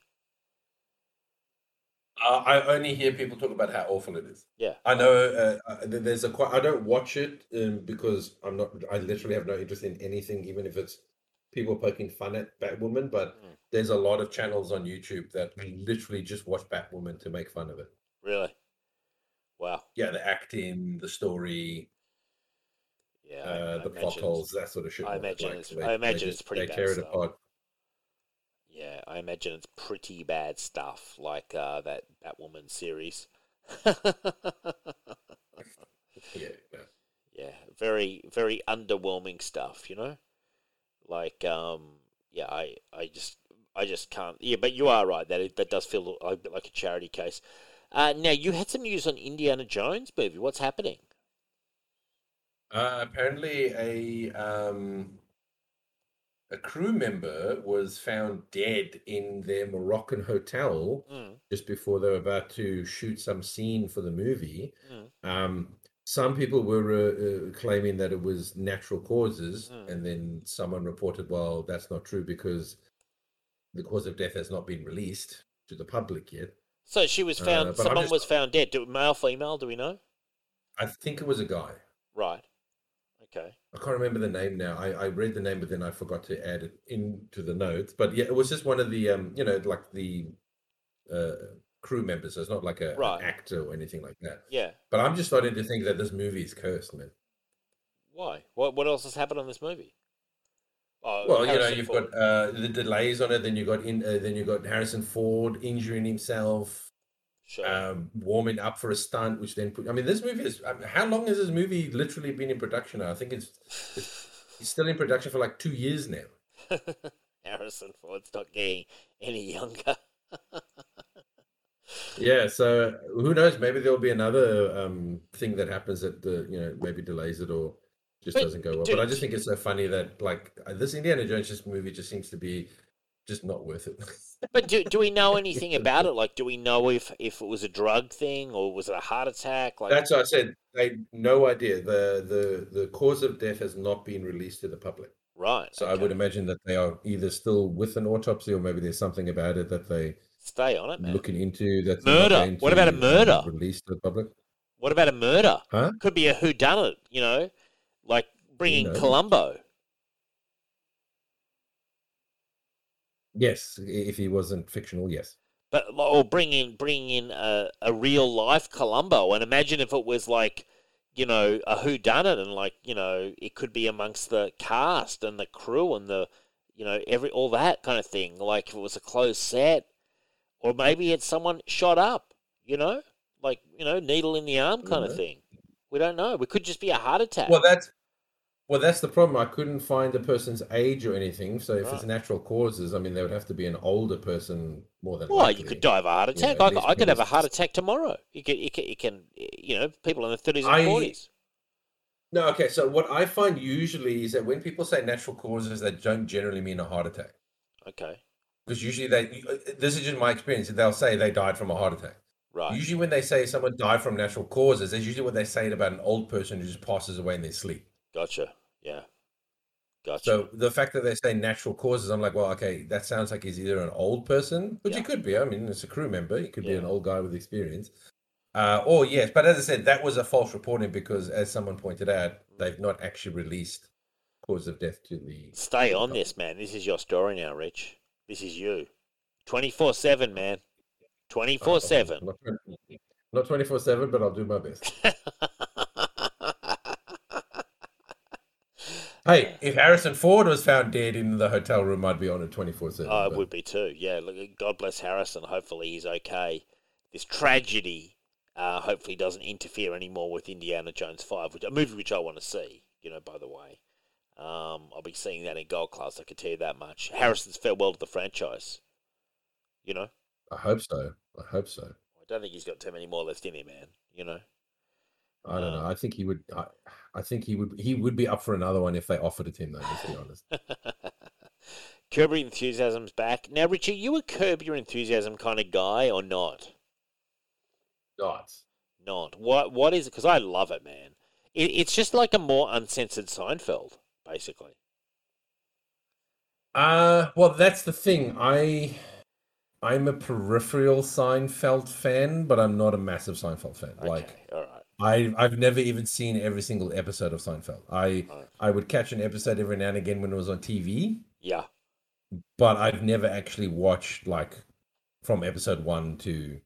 uh, i only hear people talk about how awful it is Yeah, I know uh, uh, there's a quite. I don't watch it um, because I'm not. I literally have no interest in anything, even if it's people poking fun at Batwoman. But Mm. there's a lot of channels on YouTube that literally just watch Batwoman to make fun of it. really. Wow. yeah the acting the story Yeah, uh, I the plot holes, that sort of shit. I imagine like, it's- they- I imagine they it's pretty They bad tear it stuff. apart. Yeah, I imagine it's pretty bad stuff, like uh, that Batwoman series. Yeah, no. yeah, very very underwhelming stuff, you know. Like, um, yeah, I I just I just can't. Yeah, but you are right that it, that does feel a bit like a charity case. Uh, now you had some news on Indiana Jones movie. What's happening? Uh, apparently, a um, a crew member was found dead in their Moroccan hotel Mm, just before they were about to shoot some scene for the movie. mm, Um, some people were uh, uh, claiming that it was natural causes, Mm. and then someone reported, "Well, that's not true because the cause of death has not been released to the public yet." So she was Uh, found. I'm someone just- was found dead. Do, male, female? Do we know? I think it was a guy. Right. Okay. I can't remember the name now. I, I read the name, but then I forgot to add it into the notes. But yeah, it was just one of the um, you know, like the uh crew members. So it's not like a, an Right. actor or anything like that. Yeah. But I'm just starting to think that this movie is cursed, man. Why? What What else has happened on this movie? Oh, Well, you know, you've Ford. got uh, the delays on it. Then you got in. Uh, then you got Harrison Ford injuring himself, Sure. um, warming up for a stunt, which then put. I mean, this movie is. I mean, how long has this movie literally been in production? I think it's, it's it's still in production for like two years now. Harrison Ford's not getting any younger. Yeah, so who knows? Maybe there'll be another um, thing that happens that the you know maybe delays it or just But, doesn't go well. dude- But I just think it's so funny that like uh, this Indiana Jones just movie just seems to be just not worth it. But do, do we know anything about it? Like, do we know if, if it was a drug thing or was it a heart attack? Like, That's what I said. They no idea. The the the cause of death has not been released to the public. right. So I would imagine that they are either still with an autopsy or maybe there's something about it that they stay on it, man. looking into. That's not Murder. What about a um, murder? Release to the public. What about a murder? Huh? Could be a whodunit. You know, like bringing knows? Columbo. Yes, if he wasn't fictional, yes. But or bring in bring in a, a real life Columbo, and imagine if it was like, you know, a who done it, and like you know, it could be amongst the cast and the crew and the, you know, every all that kind of thing. Like if it was a closed set, or maybe it's someone shot up, you know, like you know, needle in the arm kind of Mhm. thing. We don't know. It could just be a heart attack. Well, that's well, that's the problem. I couldn't find the person's age or anything. So if it's natural causes, I mean, they would have to be an older person more than Well, likely. you could die of a heart you know, attack. I, I could have a heart attack tomorrow. You can, you can, you can, you know, people in the thirties and forties. No, okay. So what I find usually is that when people say natural causes, they don't generally mean a heart attack. Okay, Because usually they, this is just my experience. They'll say they died from a heart attack. right. Usually, when they say someone died from natural causes, that's usually what they say about an old person who just passes away in their sleep. Gotcha. Yeah. Gotcha. So the fact that they say natural causes, I'm like, well, okay, that sounds like he's either an old person, which Yeah. he could be. I mean, it's a crew member. He could be an old guy with experience. Uh, or yes, but as I said, that was a false reporting because, as someone pointed out, they've not actually released cause of death to the. Stay the on this, man. This is your story now, Rich. This is you. 24 7, man. 24 7. Not- Not twenty four seven, but I'll do my best. Hey, if Harrison Ford was found dead in the hotel room, I'd be on it twenty four seven. I would be too. Yeah, look, God bless Harrison. Hopefully he's okay. This tragedy uh, hopefully doesn't interfere anymore with Indiana Jones 5, which a movie which I want to see, you know, by the way. Um, I'll be seeing that in Gold Class, I can tell you that much. Harrison's farewell to the franchise. You know? I hope so. I hope so. I don't think he's got too many more left in him, man. You know? I don't Uh, know. I think he would. I, I think he would. He would be up for another one if they offered it to him. Though, let's be honest. Curb Your Enthusiasm's back. Now, Richie, you a Curb Your Enthusiasm kind of guy or not? Not. Not. What? What is it? Because I love it, man. It, it's just like a more uncensored Seinfeld, basically. Uh well, that's the thing. I, I'm a peripheral Seinfeld fan, but I'm not a massive Seinfeld fan. Okay, Like all right. I, I've never even seen every single episode of Seinfeld. I. I would catch an episode every now and again when it was on TV, Yeah. but I've never actually watched like from episode one to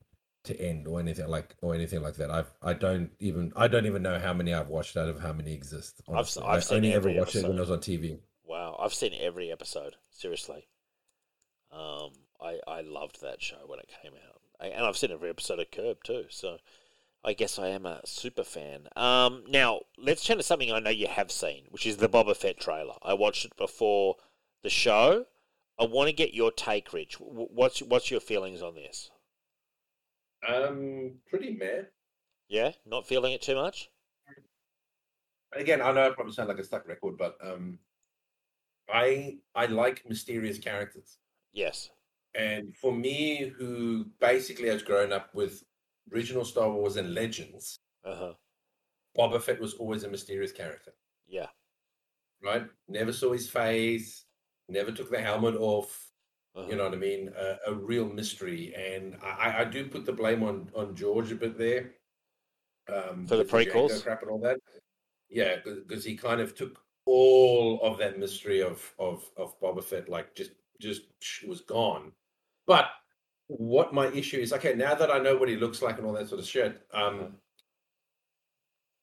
to end or anything like or anything like that. I've I don't even I don't even know how many I've watched out of how many exist. I've- honestly. I've I seen only ever every watched it when episode. was on TV. Wow, I've seen every episode. Seriously, um, I I loved that show when it came out, I, and I've seen every episode of Curb too. So, I guess I am a super fan. Um, now let's turn to something I know you have seen, which is the Boba Fett trailer. I watched it before the show. I want to get your take, Rich. What's what's your feelings on this? Um, pretty mad. Yeah, not feeling it too much. Again, I know I probably sound like a stuck record, but um, I I like mysterious characters. Yes. And for me, who basically has grown up with original Star Wars and Legends, Uh huh. Boba Fett was always a mysterious character, Yeah. right? Never saw his face, never took the helmet off. Uh-huh. You know what I mean? A, a real mystery, and I, I- do put the blame on on George a bit there. Um, For the prequels? crap and all that. Yeah, because he kind of took all of that mystery of of of Boba Fett, like just just was gone. But what my issue is, okay, now that I know what he looks like and all that sort of shit, um,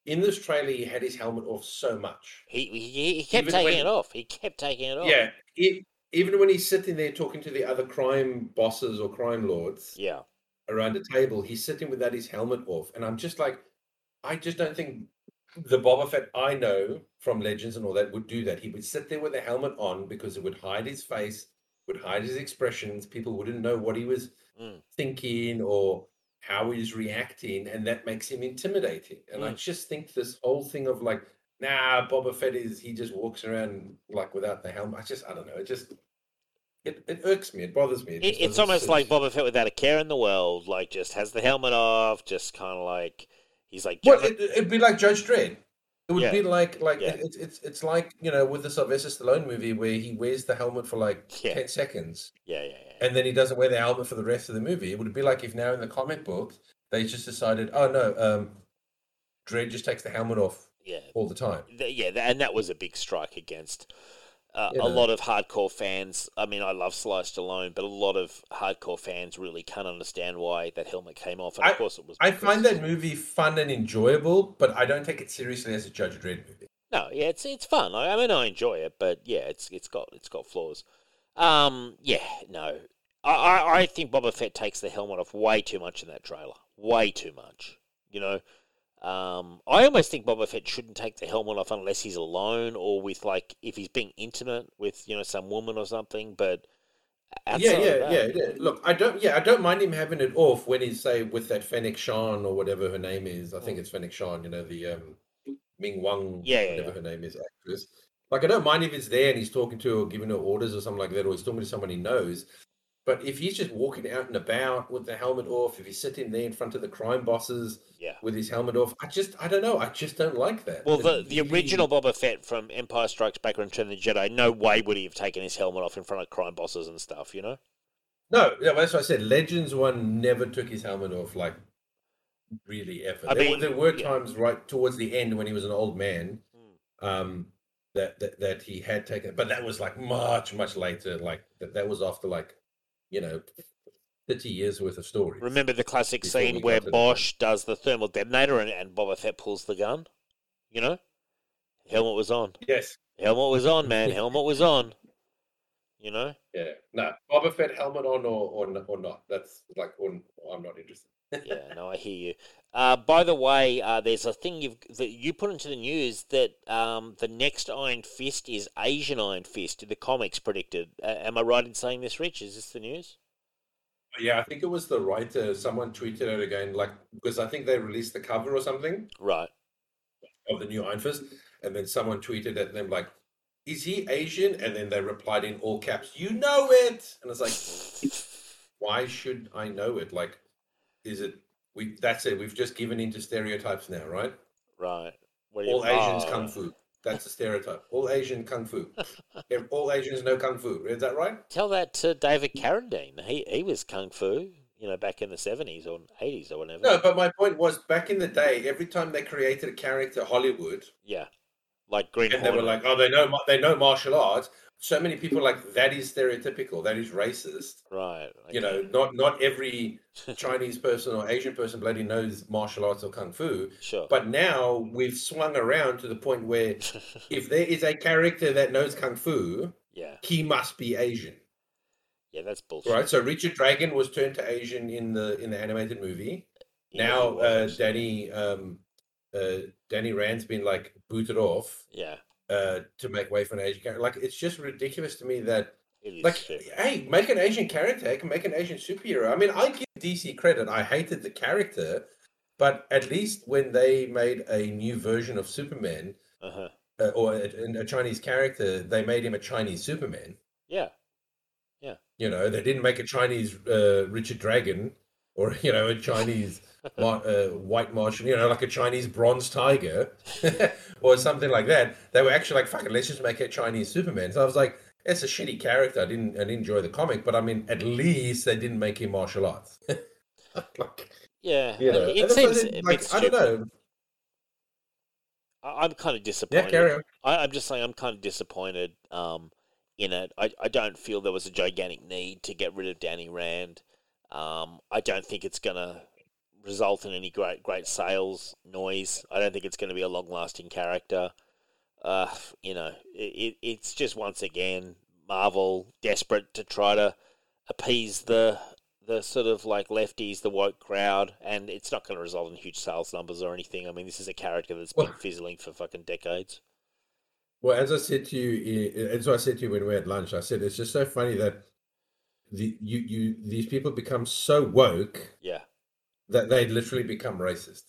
in this trailer he had his helmet off so much. He, he he kept Even taking when- it off. He kept taking it off. Yeah, e- even when he's sitting there talking to the other crime bosses or crime lords Yeah. around the table, he's sitting without his helmet off, and I'm just like, I just don't think the Boba Fett I know from Legends and all that would do that. He would sit there with a helmet on because it would hide his face, would hide his expressions. People wouldn't know what he was Mm. thinking or how he's reacting, and that makes him intimidating. And I Mm. just think this whole thing of like, nah, Boba Fett is he just walks around like without the helmet. I just I don't know. It just it, it irks me. It bothers me. It It, it's almost like Boba Fett without a care in the world. Like, just has the helmet off, just kind of like he's like, Well, it, it'd be like Judge Dredd. It would Yeah. be like like Yeah. it, it's it's it's like you know with the Sylvester Stallone movie where he wears the helmet for like Yeah. ten seconds yeah, yeah, yeah. and then he doesn't wear the helmet for the rest of the movie. It would be like if now in the comic books they just decided, oh no, um, Dredd just takes the helmet off yeah. all the time. Yeah, and that was a big strike against uh, You a lot of hardcore fans. I mean, I love Sly Stallone, but a lot of hardcore fans really can't understand why that helmet came off. And of course, it was. I find that movie fun and enjoyable, but I don't take it seriously as a Judge Dredd movie. No, yeah, it's it's fun. I, I mean, I enjoy it, but yeah, it's it's got it's got flaws. Um, yeah, no, I, I I think Boba Fett takes the helmet off way too much in that trailer. Way too much. You know, um, I almost think Boba Fett shouldn't take the helmet off unless he's alone or with like if he's being intimate with you know some woman or something. But yeah, yeah, yeah, yeah. Look, I don't. Yeah, I don't mind him having it off when he's say with that Fennec Shand or whatever her name is. I think it's Fennec Shand. You know the um, Ming Wang, Yeah, yeah, whatever yeah. her name is, actress. Like I don't mind if it's there and he's talking to her or giving her orders or something like that, or he's talking to someone he knows. But if he's just walking out and about with the helmet off, if he's sitting there in front of the crime bosses yeah. with his helmet off, I just I don't know. I just don't like that. Well, the, the original Boba Fett from Empire Strikes Back or Return of the Jedi, no way would he have taken his helmet off in front of crime bosses and stuff, you know? No, yeah, that's what I said. Legends one never took his helmet off, like really ever. I there, mean, were, there were yeah. times right towards the end when he was an old man, Hmm. um, that, that that he had taken, but that was like much much later. Like that, that was after like you know thirty years worth of stories. Remember the classic scene where Boushh does the thermal detonator and, and Boba Fett pulls the gun? You know? Helmet was on. Yes, Helmet was on, man. Helmet was on. You know? yeah, no, Boba Fett helmet on or or, or not. That's like, or, I'm not interested. Yeah, no, I hear you. Uh, by the way, uh, there's a thing you've that you put into the news that um, the next Iron Fist is Asian Iron Fist. The comics predicted. Uh, am I right in saying this, Rich? Is this the news? Yeah, I think it was the writer. Someone tweeted it again, like because I think they released the cover or something. Right. of the new Iron Fist, and then someone tweeted at them like, "Is he Asian?" And then they replied in all caps, "You know it!" And it's like, why should I know it? Like, is it we? That's it. We've just given into stereotypes now, right? Right. What do you- All Asians kung fu. That's a stereotype. All Asian kung fu. All Asians know kung fu. Is that right? Tell that to David Carradine. He he was kung fu, you know, back in the seventies or eighties or whatever. No, but my point was back in the day, every time they created a character Hollywood, Yeah, like Green and they were like, "Oh, they know they know martial arts." So many people like that is stereotypical, that is racist. Right. You know, not not every Chinese person or Asian person bloody knows martial arts or kung fu. Sure. But now we've swung around to the point where if there is a character that knows kung fu, yeah. he must be Asian. Yeah, that's bullshit. Right. So Richard Dragon was turned to Asian in the in the animated movie. Yeah, now uh. Danny um, uh, Danny Rand's been like booted off Yeah. Uh, to make way for an Asian character. Like it's just ridiculous to me that like hey, make an Asian character, make an Asian superhero. I mean, I give DC credit. I hated the character, but at least when they made a new version of Superman Uh-huh. uh, or a, a Chinese character, they made him a Chinese Superman. Yeah. Yeah. You know, they didn't make a Chinese uh, Richard Dragon or you know a Chinese uh, white Martian, you know, like a Chinese bronze tiger or something like that. They were actually like, "Fuck it, let's just make a Chinese Superman." So I was like, "It's a shitty character. I didn't, I didn't enjoy the comic, but I mean, at least they didn't make him martial arts." like, Yeah. you know, it seems what a it- bit like, I don't know. I- I'm kind of Yeah, disappointed. on. I, I'm just saying I'm kind of disappointed um, in it. I, I don't feel there was a gigantic need to get rid of Danny Rand. Um, I don't think it's going to result in any great great sales noise. I don't think it's going to be a long lasting character. Uh, you know, it, it, it's just once again Marvel desperate to try to appease the the sort of like lefties, the woke crowd, and it's not going to result in huge sales numbers or anything. I mean, this is a character that's been Well- fizzling for fucking decades. Well, as I said to you, eh, as I said to you when we had lunch, I said it's just so funny that the you you these people become so woke Yeah. That they'd literally become racist.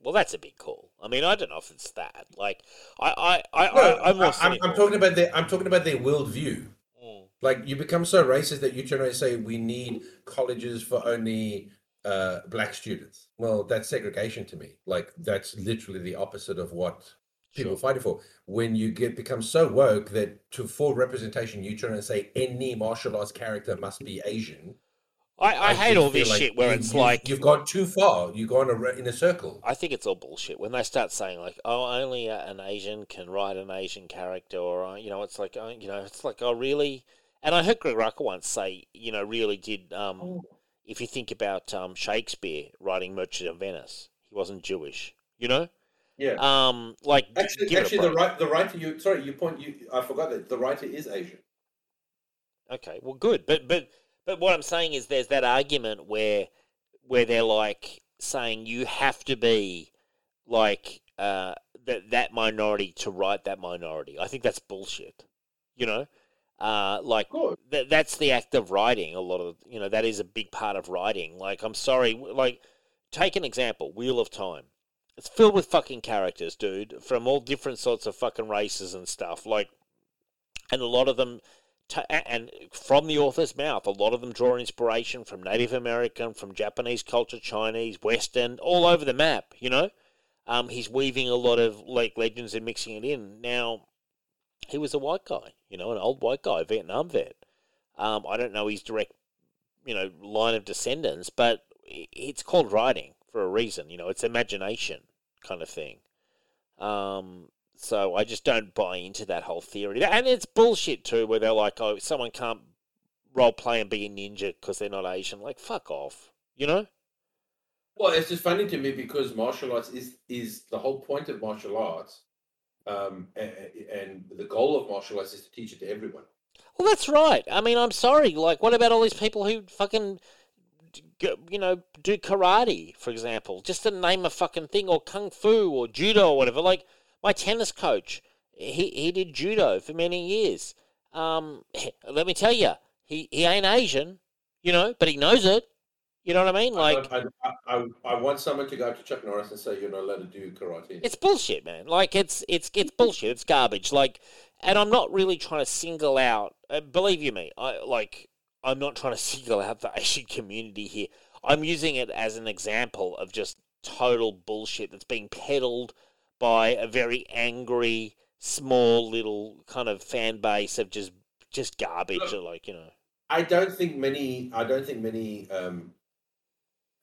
Well, that's a big call. I mean, I don't know if it's that. Like, I, I, I, No, I I'm am. I'm talking about their I'm talking about their worldview. Mm, Like you become so racist that you and say we need colleges for only uh, black students. Well, that's segregation to me. Like that's literally the opposite of what people Sure. fighting for. When you get become so woke that to for representation you turn and say any martial arts character must be Asian. I, I, hate all this like shit where you- it's you- like you've gone too far. You've gone ar- in a circle. I think it's all bullshit when they start saying like, "Oh, only a- an Asian can write an Asian character," or uh, you know, it's like, oh, you know, it's like, oh, really? And I heard Greg Rucka once say, you know, really did. Um, if you think about um, Shakespeare writing Merchant of Venice, he wasn't Jewish, you know. Yeah. Um, like Actually, give it a actually, the right the writer you sorry you point you I forgot that the writer is Asian. Okay, well, good, but but but what I'm saying is, there's that argument where where they're like saying you have to be like uh, that that minority to write that minority. I think that's bullshit. You know, uh, like that that's the act of writing. A lot of you know that is a big part of writing. Like I'm sorry, like take an example, Wheel of Time. It's filled with fucking characters, dude, from all different sorts of fucking races and stuff. Like, and a lot of them, ta and from the author's mouth, a lot of them draw inspiration from Native American, from Japanese culture, Chinese, Western, all over the map. You know, um, he's weaving a lot of like legends and mixing it in. Now, he was a white guy, you know, an old white guy, Vietnam vet. Um, I don't know his direct, you know, line of descendants, but it's called writing for a reason. You know, it's imagination kind of thing. Um, so I just don't buy into that whole theory, and it's bullshit too, where they're like, "Oh, someone can't role play and be a ninja because they're not Asian." Like, fuck off, you know? Well, it's just funny to me because martial arts is is the whole point of martial arts, um, and, and the goal of martial arts is to teach it to everyone. Well, that's right. I mean, I'm sorry. Like, what about all these people who fucking, you know, do karate, for example, just to name a fucking thing, or kung fu, or judo, or whatever. Like, my tennis coach, he he did judo for many years. Um, let me tell you, he he ain't Asian, you know, but he knows it. You know what I mean? Like, I, I, I, I want someone to go up to Chuck Norris and say you're not allowed to do karate. It's bullshit, man. Like it's it's it's bullshit. It's garbage. Like, and I'm not really trying to single out. Uh, believe you me, I like. I'm not trying to single out the Asian community here. I'm using it as an example of just total bullshit that's being peddled by a very angry, small little kind of fan base of just just garbage. Or like you know, I don't think many. I don't think many um,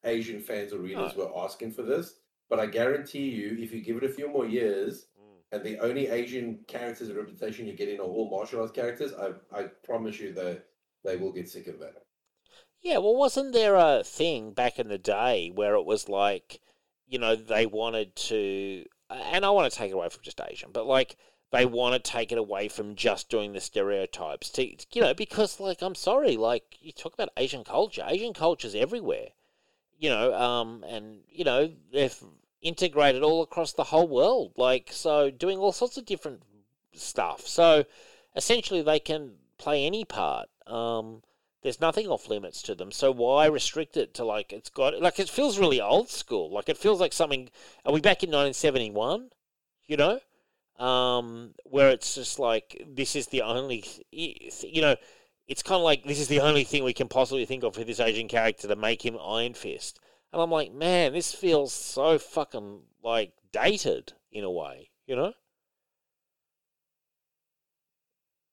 Asian fans or readers were asking for this. But I guarantee you, if you give it a few more years, Mm. and the only Asian characters of representation you're getting are all martial arts characters, I I promise you that they will get sick of that. Yeah, well, wasn't there a thing back in the day where it was like, you know, they wanted to, and I want to take it away from just Asian, but like they want to take it away from just doing the stereotypes to, you know, because like I'm sorry, like you talk about Asian culture, Asian culture's everywhere, you know, um, and you know they've integrated all across the whole world, like so doing all sorts of different stuff. So essentially, they can play any part. Um, there's nothing off limits to them. So why restrict it to like it's got like it feels really old school. Like it feels like something. Are we back in 1971? You know, um, where it's just like this is the only you know. It's kind of like this is the only thing we can possibly think of for this Asian character to make him Iron Fist. And I'm like, man, this feels so fucking like dated in a way, you know?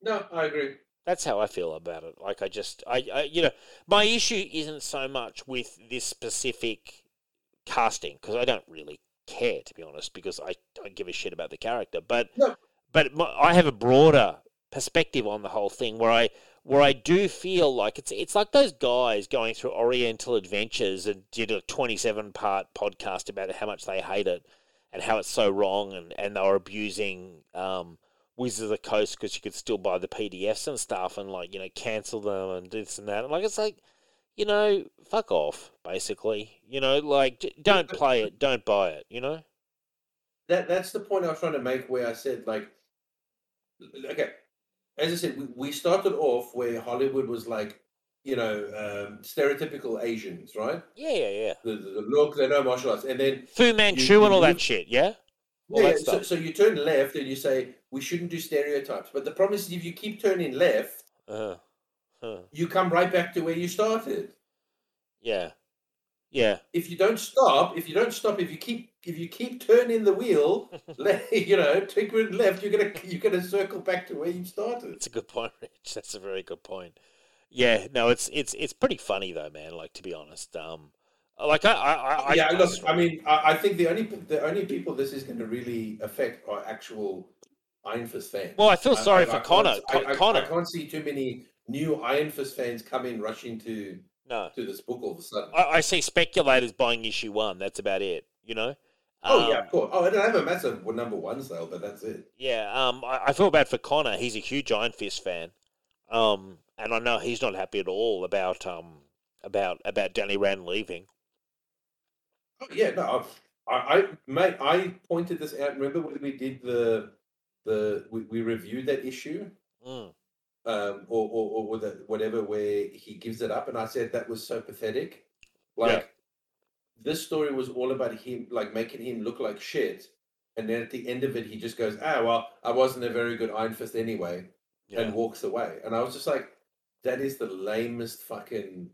No, I agree. That's how I feel about it. Like I just, I, I you know, my issue isn't so much with this specific casting because I don't really care to be honest because I don't give a shit about the character. But no. but my, I have a broader perspective on the whole thing where I where I do feel like it's it's like those guys going through Oriental Adventures and did a 27 part podcast about how much they hate it and how it's so wrong and, and they were abusing um, Wizards of the Coast because you could still buy the PDFs and stuff and like you know cancel them and this and that. And like it's like, you know, fuck off, basically. You know, like don't play it, don't buy it. You know. That that's the point I was trying to make. Where I said like, okay, as I said, we, we started off where Hollywood was like, you know, um, stereotypical Asians, right? Yeah, yeah, yeah. The, the, the look, they know martial arts, and then Fu Manchu you, you and all that shit. Yeah. Yeah, so, so you turn left and you say we shouldn't do stereotypes. But the problem is, if you keep turning left, uh, huh. you come right back to where you started. Yeah, yeah. If you don't stop, if you don't stop, if you keep if you keep turning the wheel, you know, take left, you're gonna you're gonna circle back to where you started. That's a good point, Rich. That's a very good point. Yeah, no, it's it's it's pretty funny though, man. Like to be honest, um, like I, I, I yeah. Look, I mean, I, I think the only the only people this is going to really affect are actual Iron Fist fans. Well, I feel sorry I, for I, Connor. I, Connor. I, can't see too many new Iron Fist fans coming rushing to no to this book all of a sudden. I, see speculators buying issue one. That's about it. You know. Oh um, yeah, of course. Oh, I don't have a massive number one sale, but that's it. Yeah, um, I, I feel bad for Connor. He's a huge Iron Fist fan, um, and I know he's not happy at all about um about about Danny Rand leaving. Oh yeah, no, I, I mate, I pointed this out. Remember when we did the the we, we reviewed that issue, mm. um, or or, or whatever where he gives it up, and I said that was so pathetic. Like yeah. this story was all about him, like making him look like shit, and then at the end of it, he just goes, "Ah, well, I wasn't a very good Iron Fist anyway," yeah. and walks away. And I was just like, "That is the lamest fucking."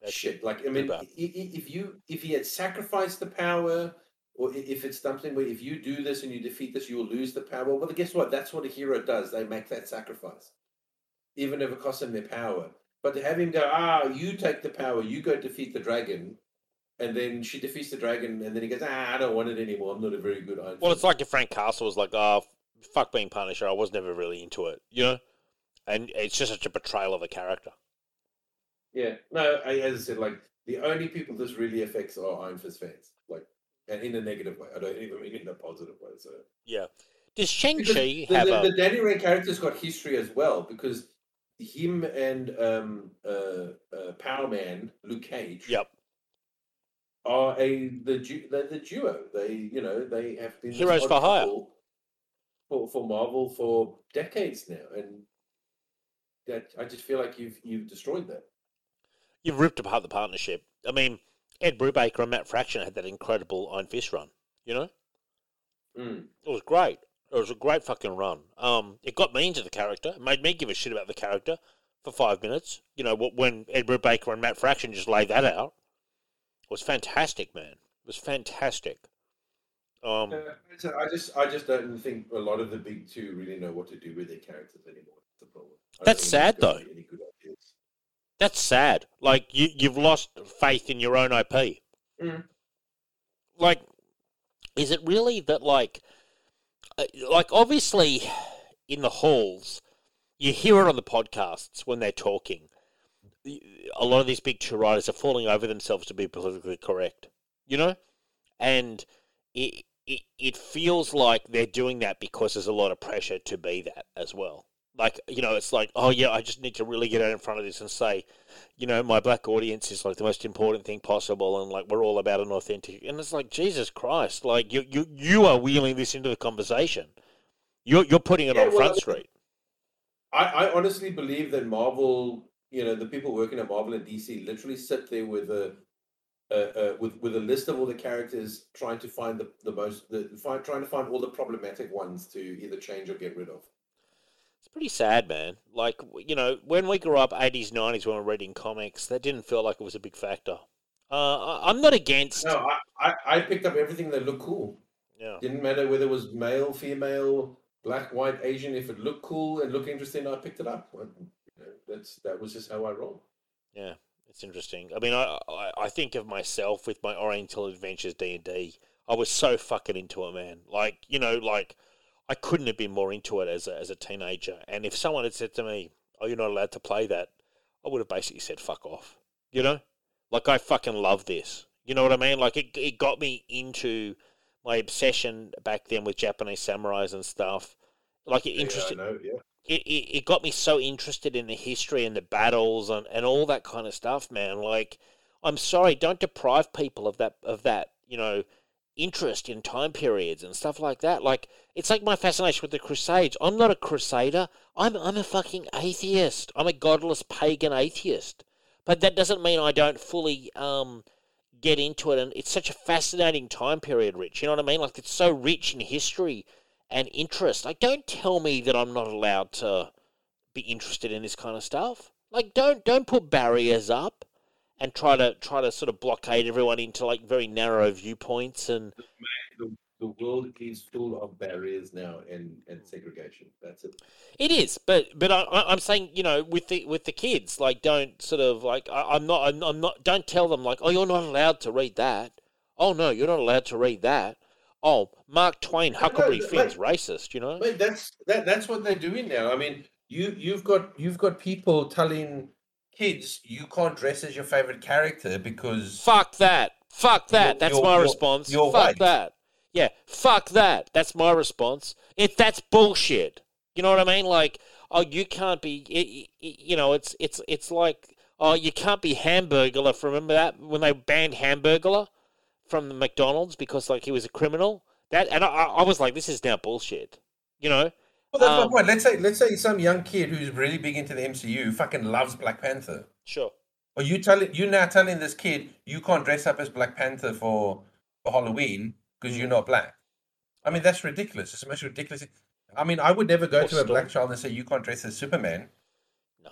That's shit. Like I mean, if you if he had sacrificed the power, or if it's something where if you do this and you defeat this, you'll lose the power. Well, guess what? That's what a hero does. They make that sacrifice, even if it costs them their power. But to have him go, ah, you take the power, you go defeat the dragon, and then she defeats the dragon, and then he goes, ah, I don't want it anymore. I'm not a very good Iron. Well, it's like if Frank Castle was like, oh, fuck being Punisher. I was never really into it, you know. And it's just such a betrayal of a character. Yeah, no, I, as I said, like the only people this really affects are Iron Fist fans, like, and in a negative way. I don't even mean in a positive way. So yeah, does Shang Chi have the, a... the Danny Rand character's got history as well because him and um uh, uh Power Man Luke Cage. Yep. Are a the the, the duo. They you know they have been heroes for hire for for Marvel for decades now, and that I just feel like you've you've destroyed that you've ripped apart the partnership. I mean, Ed Brubaker and Matt Fraction had that incredible Iron Fist run. You know, mm. it was great. It was a great fucking run. Um, it got me into the character. It made me give a shit about the character for five minutes. You know, when Ed Brubaker and Matt Fraction just laid that out, it was fantastic, man. It was fantastic. Um, uh, I just, I just don't think a lot of the big two really know what to do with their characters anymore. That's the problem. That's sad, though. That's sad. Like you, you've lost faith in your own IP. Mm. Like, is it really that? Like, uh, like obviously in the halls, you hear it on the podcasts when they're talking. A lot of these big two writers are falling over themselves to be politically correct, you know, and it, it it feels like they're doing that because there's a lot of pressure to be that as well. Like you know, it's like, oh yeah, I just need to really get out in front of this and say, you know, my black audience is like the most important thing possible, and like we're all about an authentic. And it's like Jesus Christ, like you you you are wheeling this into the conversation. You're you're putting it Yeah, on well, front street. I, I honestly believe that Marvel, you know, the people working at Marvel and DC literally sit there with a, uh, uh, with with a list of all the characters, trying to find the, the most, the find, trying to find all the problematic ones to either change or get rid of. It's pretty sad, man. Like you know, when we grew up, eighties, nineties, when we were reading comics, that didn't feel like it was a big factor. Uh, I- I'm not against. No, I, I, I picked up everything that looked cool. Yeah. Didn't matter whether it was male, female, black, white, Asian. If it looked cool and looked interesting, I picked it up. Well, you know, That's that was just how I roll. Yeah, it's interesting. I mean, I, I I think of myself with my Oriental Adventures D and D. I was so fucking into it, man. Like you know, like I couldn't have been more into it as a, as a teenager. And if someone had said to me, "Oh, you're not allowed to play that," I would have basically said, "Fuck off." You know, like I fucking love this. You know what I mean? Like it it got me into my obsession back then with Japanese samurais and stuff. Like it interested Yeah, I know, yeah. it, it, it got me so interested in the history and the battles and, and all that kind of stuff, man. Like, I'm sorry, don't deprive people of that of that, you know, interest in time periods and stuff like that. Like, it's like my fascination with the Crusades. I'm not a crusader. I'm I'm a fucking atheist. I'm a godless pagan atheist. But that doesn't mean I don't fully um get into it and it's such a fascinating time period, Rich. You know what I mean? Like it's so rich in history and interest. Like don't tell me that I'm not allowed to be interested in this kind of stuff. Like don't don't put barriers up and try to try to sort of blockade everyone into like very narrow viewpoints and The, the world is full of barriers now and, and segregation. That's it. It is, but but I, I'm saying you know with the with the kids like don't sort of like I, I'm not I'm, I'm not don't tell them like oh you're not allowed to read that oh no you're not allowed to read that oh Mark Twain Huckleberry no, Finn's racist you know But that's that, that's what they're doing now. I mean, you you've got You've got people telling kids you can't dress as your favorite character because fuck that. Fuck that. You're- that's you're- my you're- response. fuck white. that. Yeah fuck that. That's my response. If that's bullshit. You know what I mean? Like oh you can't be it, it- you know it's it's it's like oh you can't be Hamburglar. From remember that when they banned Hamburglar from the McDonald's because like he was a criminal? That and I I was like this is now bullshit. You know Well, that's Um, my point. Let's say let's say some young kid who's really big into the MCU fucking loves Black Panther. sure Are you telling you now telling this kid you can't dress up as Black Panther for for Halloween because you're not black? I mean, that's ridiculous. It's the most ridiculous. I mean, I would never go Or to a black child and say you can't dress as Superman no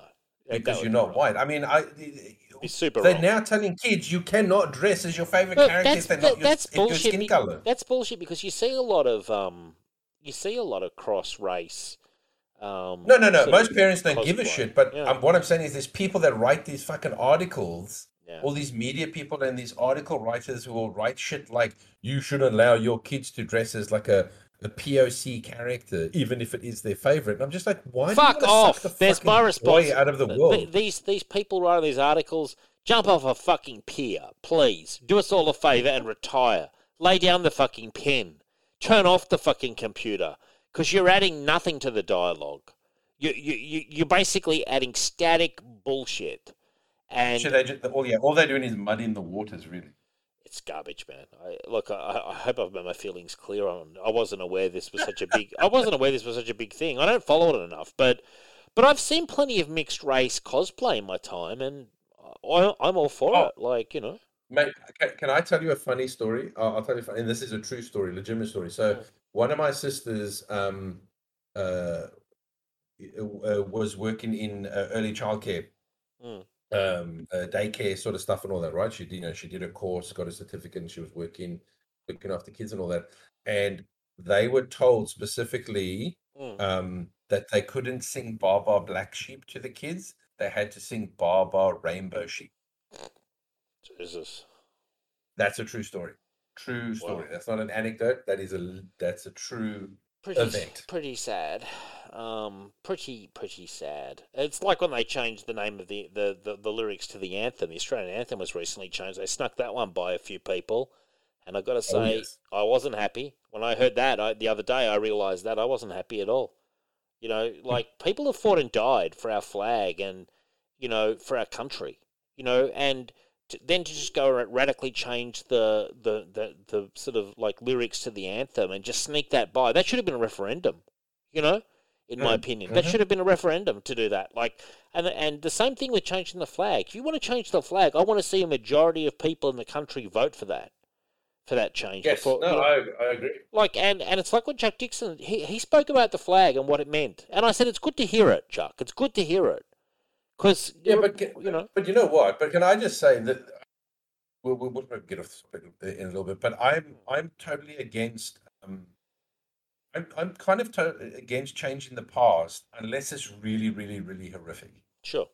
because you're not be wrong. white. I mean, I It's super they're wrong. now telling kids you cannot dress as your favorite character that's if they're that- not your, that's if your bullshit. skin be- color. That's bullshit because you see a lot of um, you see a lot of cross race. Um, No, no, no. Most parents don't give a shit. But yeah, um, what I'm saying is, there's people that write these fucking articles yeah. all these media people and these article writers who will write shit like you should allow your kids to dress as like a, a POC character, even if it is their favorite. And I'm just like, why? Fuck off! The There's my response. out of the world. these these people writing these articles, jump off a fucking pier, please. Do us all a favour and retire. Lay down the fucking pen. Turn off the fucking computer because you're adding nothing to the dialogue. You you you you're basically adding static bullshit, and Should they just, all yeah, all they're doing is muddying the waters, really. it's garbage, man. I, look, I, I hope I've made my feelings clear on. I wasn't aware this was such a big. I wasn't aware this was such a big thing. I don't follow it enough, but but I've seen plenty of mixed race cosplay in my time, and I, I'm all for Oh. it. Like you know, Mate, can, can I tell you a funny story? I'll, I'll tell you, and this is a true story, legitimate story. So, one of my sisters um, uh, uh, was working in uh, early childcare, Mm. um, uh, daycare sort of stuff, and all that. Right? She, you know, she did a course, got a certificate, and she was working, looking after kids and all that. And they were told specifically Mm. um, that they couldn't sing Baa Baa Black Sheep to the kids. They had to sing Baa Baa Rainbow Sheep. Jesus. That's a true story. True story. Wow. That's not an anecdote. That is a that's a true pretty event. pretty sad. Um, pretty pretty sad. It's like when they changed the name of the, the, the, the lyrics to the anthem. The Australian anthem was recently changed. They snuck that one by a few people, and I got to say, yes. I wasn't happy when I heard that I, the other day. I realised that I wasn't happy at all. You know, like people have fought and died for our flag and you know for our country. You know, and to, then to just go ra- radically change the, the the the sort of like lyrics to the anthem and just sneak that by. That should have been a referendum. You know, in my Mm, opinion, that mhm. should have been a referendum to do that. Like, and and the same thing with changing the flag. If you want to change the flag, I want to see a majority of people in the country vote for that, for that change. Yes, before- no, you know, I, I agree. like and and it's like what Chuck Dixon he he spoke about the flag and what it meant, and I said it's good to hear it, Chuck. It's good to hear it, because Yeah, but you know, But you know what? But can I just say that we'll, we'll, we'll get off in a little bit. But I'm I'm totally against. Um, I'm I'm kind of to- against changing the past unless it's really, really, really horrific. sure,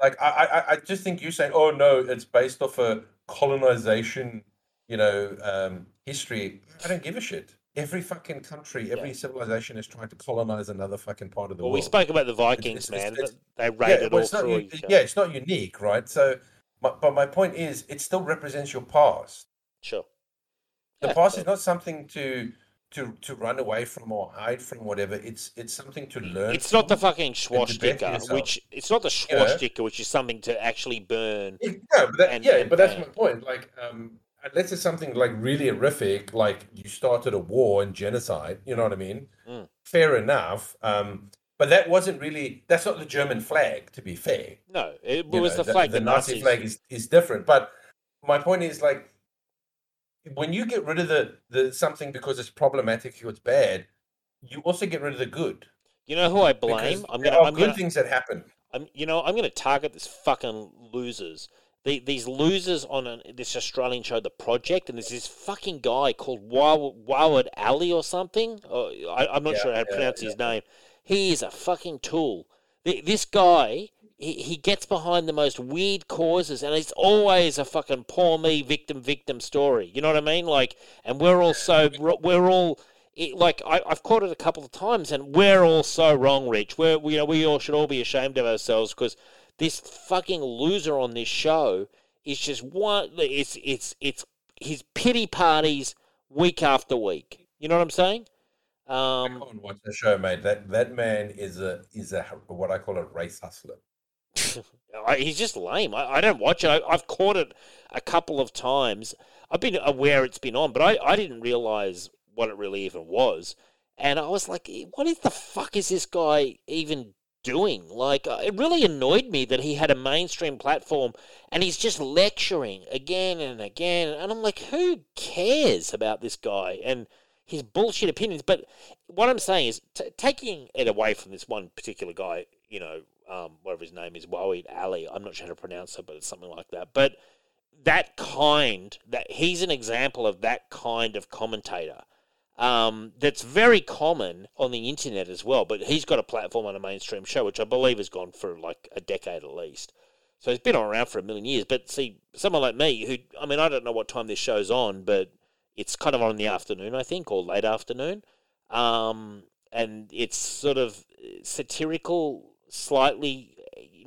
Like I, I, I- I just think you saying, "Oh no, it's based off a colonization," you know, um, history. I don't give a shit. Every fucking country, every civilization is trying to colonize another fucking part of the well, we spoke about the Vikings, it's- man. it's- they yeah, raided well, all through u- each yeah, it's not unique, right? So, my, but my point is, it still represents your past. Sure, The Yeah, past but- is not something to to to run away from or hide from, whatever. It's it's something to learn. It's not the fucking swastika, which it's not the You know? which is something to actually burn. Yeah, but that, and- yeah, and but that's my point. Like, um, unless it's something like really horrific, like you started a war and genocide, you know what I mean? Mm. Fair enough. Um, but that wasn't really. That's not the German flag, to be fair. No, it you was know, the flag. The, The, Nazi Nazis. flag is, is different. But my point is like when you get rid of the, the something because it's problematic or it's bad, you also get rid of the good. You know who I Because blame? I'm gonna. are I'm good gonna. things that happen. I'm, you know, I'm going to target this fucking losers. The, these losers on an, this Australian show, The Project, and there's this fucking guy called Wawad Ali or something. Uh, I, I'm not Yeah, sure how to yeah, pronounce yeah. his name. He is a fucking tool. Th- This guy, he, he gets behind the most weird causes, and it's always a fucking poor me victim victim story. You know what I mean? Like, and we're all so we're all it, like I, I've caught it a couple of times, and we're all so wrong, Rich. We're we, you know we all should all be ashamed of ourselves because this fucking loser on this show is just one. It's it's it's his pity parties week after week. You know what I'm saying? I Um, can't watch the show, mate. That that man is a is a what I call a race hustler. He's just lame. I, I don't watch it. I, I've caught it a couple of times. I've been aware it's been on, but I, I didn't realize what it really even was. And I was like, what is the fuck is this guy even doing? Like, uh, it really annoyed me that he had a mainstream platform and he's just lecturing again and again. And I'm like, who cares about this guy and his bullshit opinions? But what I'm saying is, t- taking it away from this one particular guy, you know, um, whatever his name is, Wawid Ali. I'm not sure how to pronounce it, but it's something like that. But that kind, that he's an example of that kind of commentator. Um, that's very common on the internet as well. But he's got a platform on a mainstream show, which I believe has gone for like a decade at least. So he's been around for a million years. But see, someone like me, who I mean, I don't know what time this show's on, but it's kind of on in the afternoon, I think, or late afternoon. Um, and it's sort of satirical, slightly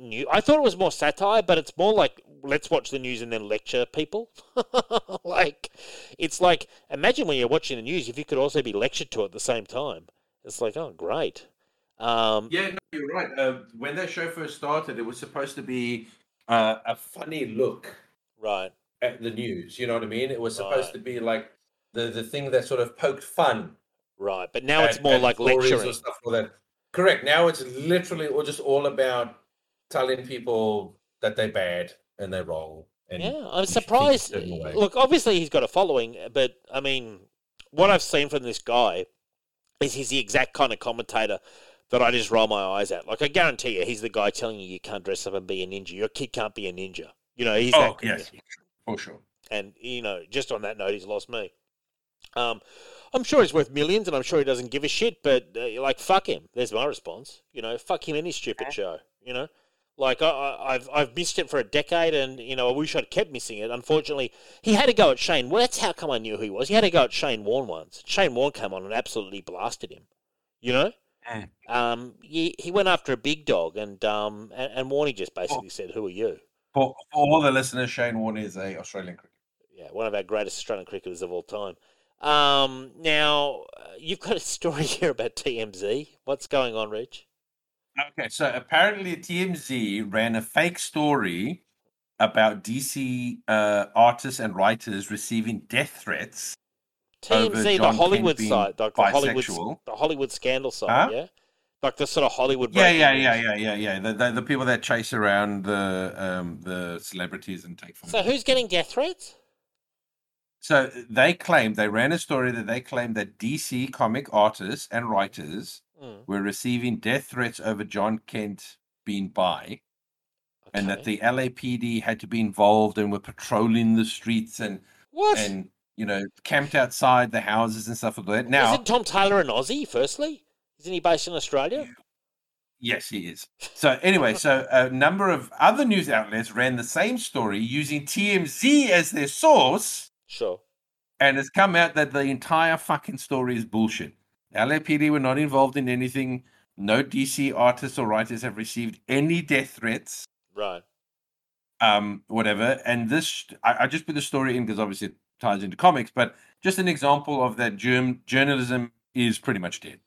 new. I thought it was more satire, but it's more like let's watch the news and then lecture people. like it's like imagine when you're watching the news, if you could also be lectured to at the same time. It's like oh great. Um, Yeah, no, you're right. Uh, when that show first started, it was supposed to be uh, a funny look Right. at the news. You know what I mean? It was supposed Right. to be like The the thing that sort of poked fun. Right. But now it's more like lecturing. or stuff like that. Correct. Now it's literally all just all about telling people that they're bad and they're wrong. And Yeah, I'm you should think a surprised. Look, obviously he's got a following, but I mean, what I've seen from this guy is he's the exact kind of commentator that I just roll my eyes at. Like I guarantee you, he's the guy telling you you can't dress up and be a ninja. Your kid can't be a ninja. You know, he's Oh, that. yes, for sure. And you know, just on that note, he's lost me. Um, I'm sure he's worth millions, and I'm sure he doesn't give a shit. But uh, like, fuck him. There's my response. You know, fuck him and his stupid show. You know, Like I, I, I've I've missed it for a decade, and you know I wish I'd kept missing it. Unfortunately, he had to go at Shane. Well, that's how come I knew who he was. He had to go at Shane Warne once. Shane Warne came on and absolutely blasted him. You know, Yeah. um, he he went after a big dog, and um, and, and Warney just basically said, "Who are you?" For, for all the listeners, Shane Warne is a Australian cricketer. Yeah, one of our greatest Australian cricketers of all time. Um, now uh, you've got a story here about TMZ. What's going on, Rich? Okay, so apparently TMZ ran a fake story about DC uh, artists and writers receiving death threats. TMZ, the Hollywood side, like the Hollywood, the Hollywood scandal side, Huh? yeah, like the sort of Hollywood. Yeah, yeah, yeah, yeah, yeah, yeah. The, the the people that chase around the um the celebrities and take from So who's getting death threats? So they claimed they ran a story that they claimed that DC comic artists and writers Mm, were receiving death threats over Jon Kent being bi, and that the LAPD had to be involved and were patrolling the streets and what and you know camped outside the houses and stuff like that. Now, isn't Tom Taylor an Aussie? Firstly, isn't he based in Australia? yes, he is. So anyway, so a number of other news outlets ran the same story using TMZ as their source. Sure. and it's come out that the entire fucking story is bullshit. LAPD were not involved in anything. No DC artists or writers have received any death threats, Right. um, whatever. And this, I, I just put the story in because obviously it ties into comics, but just an example of that germ, journalism is pretty much dead.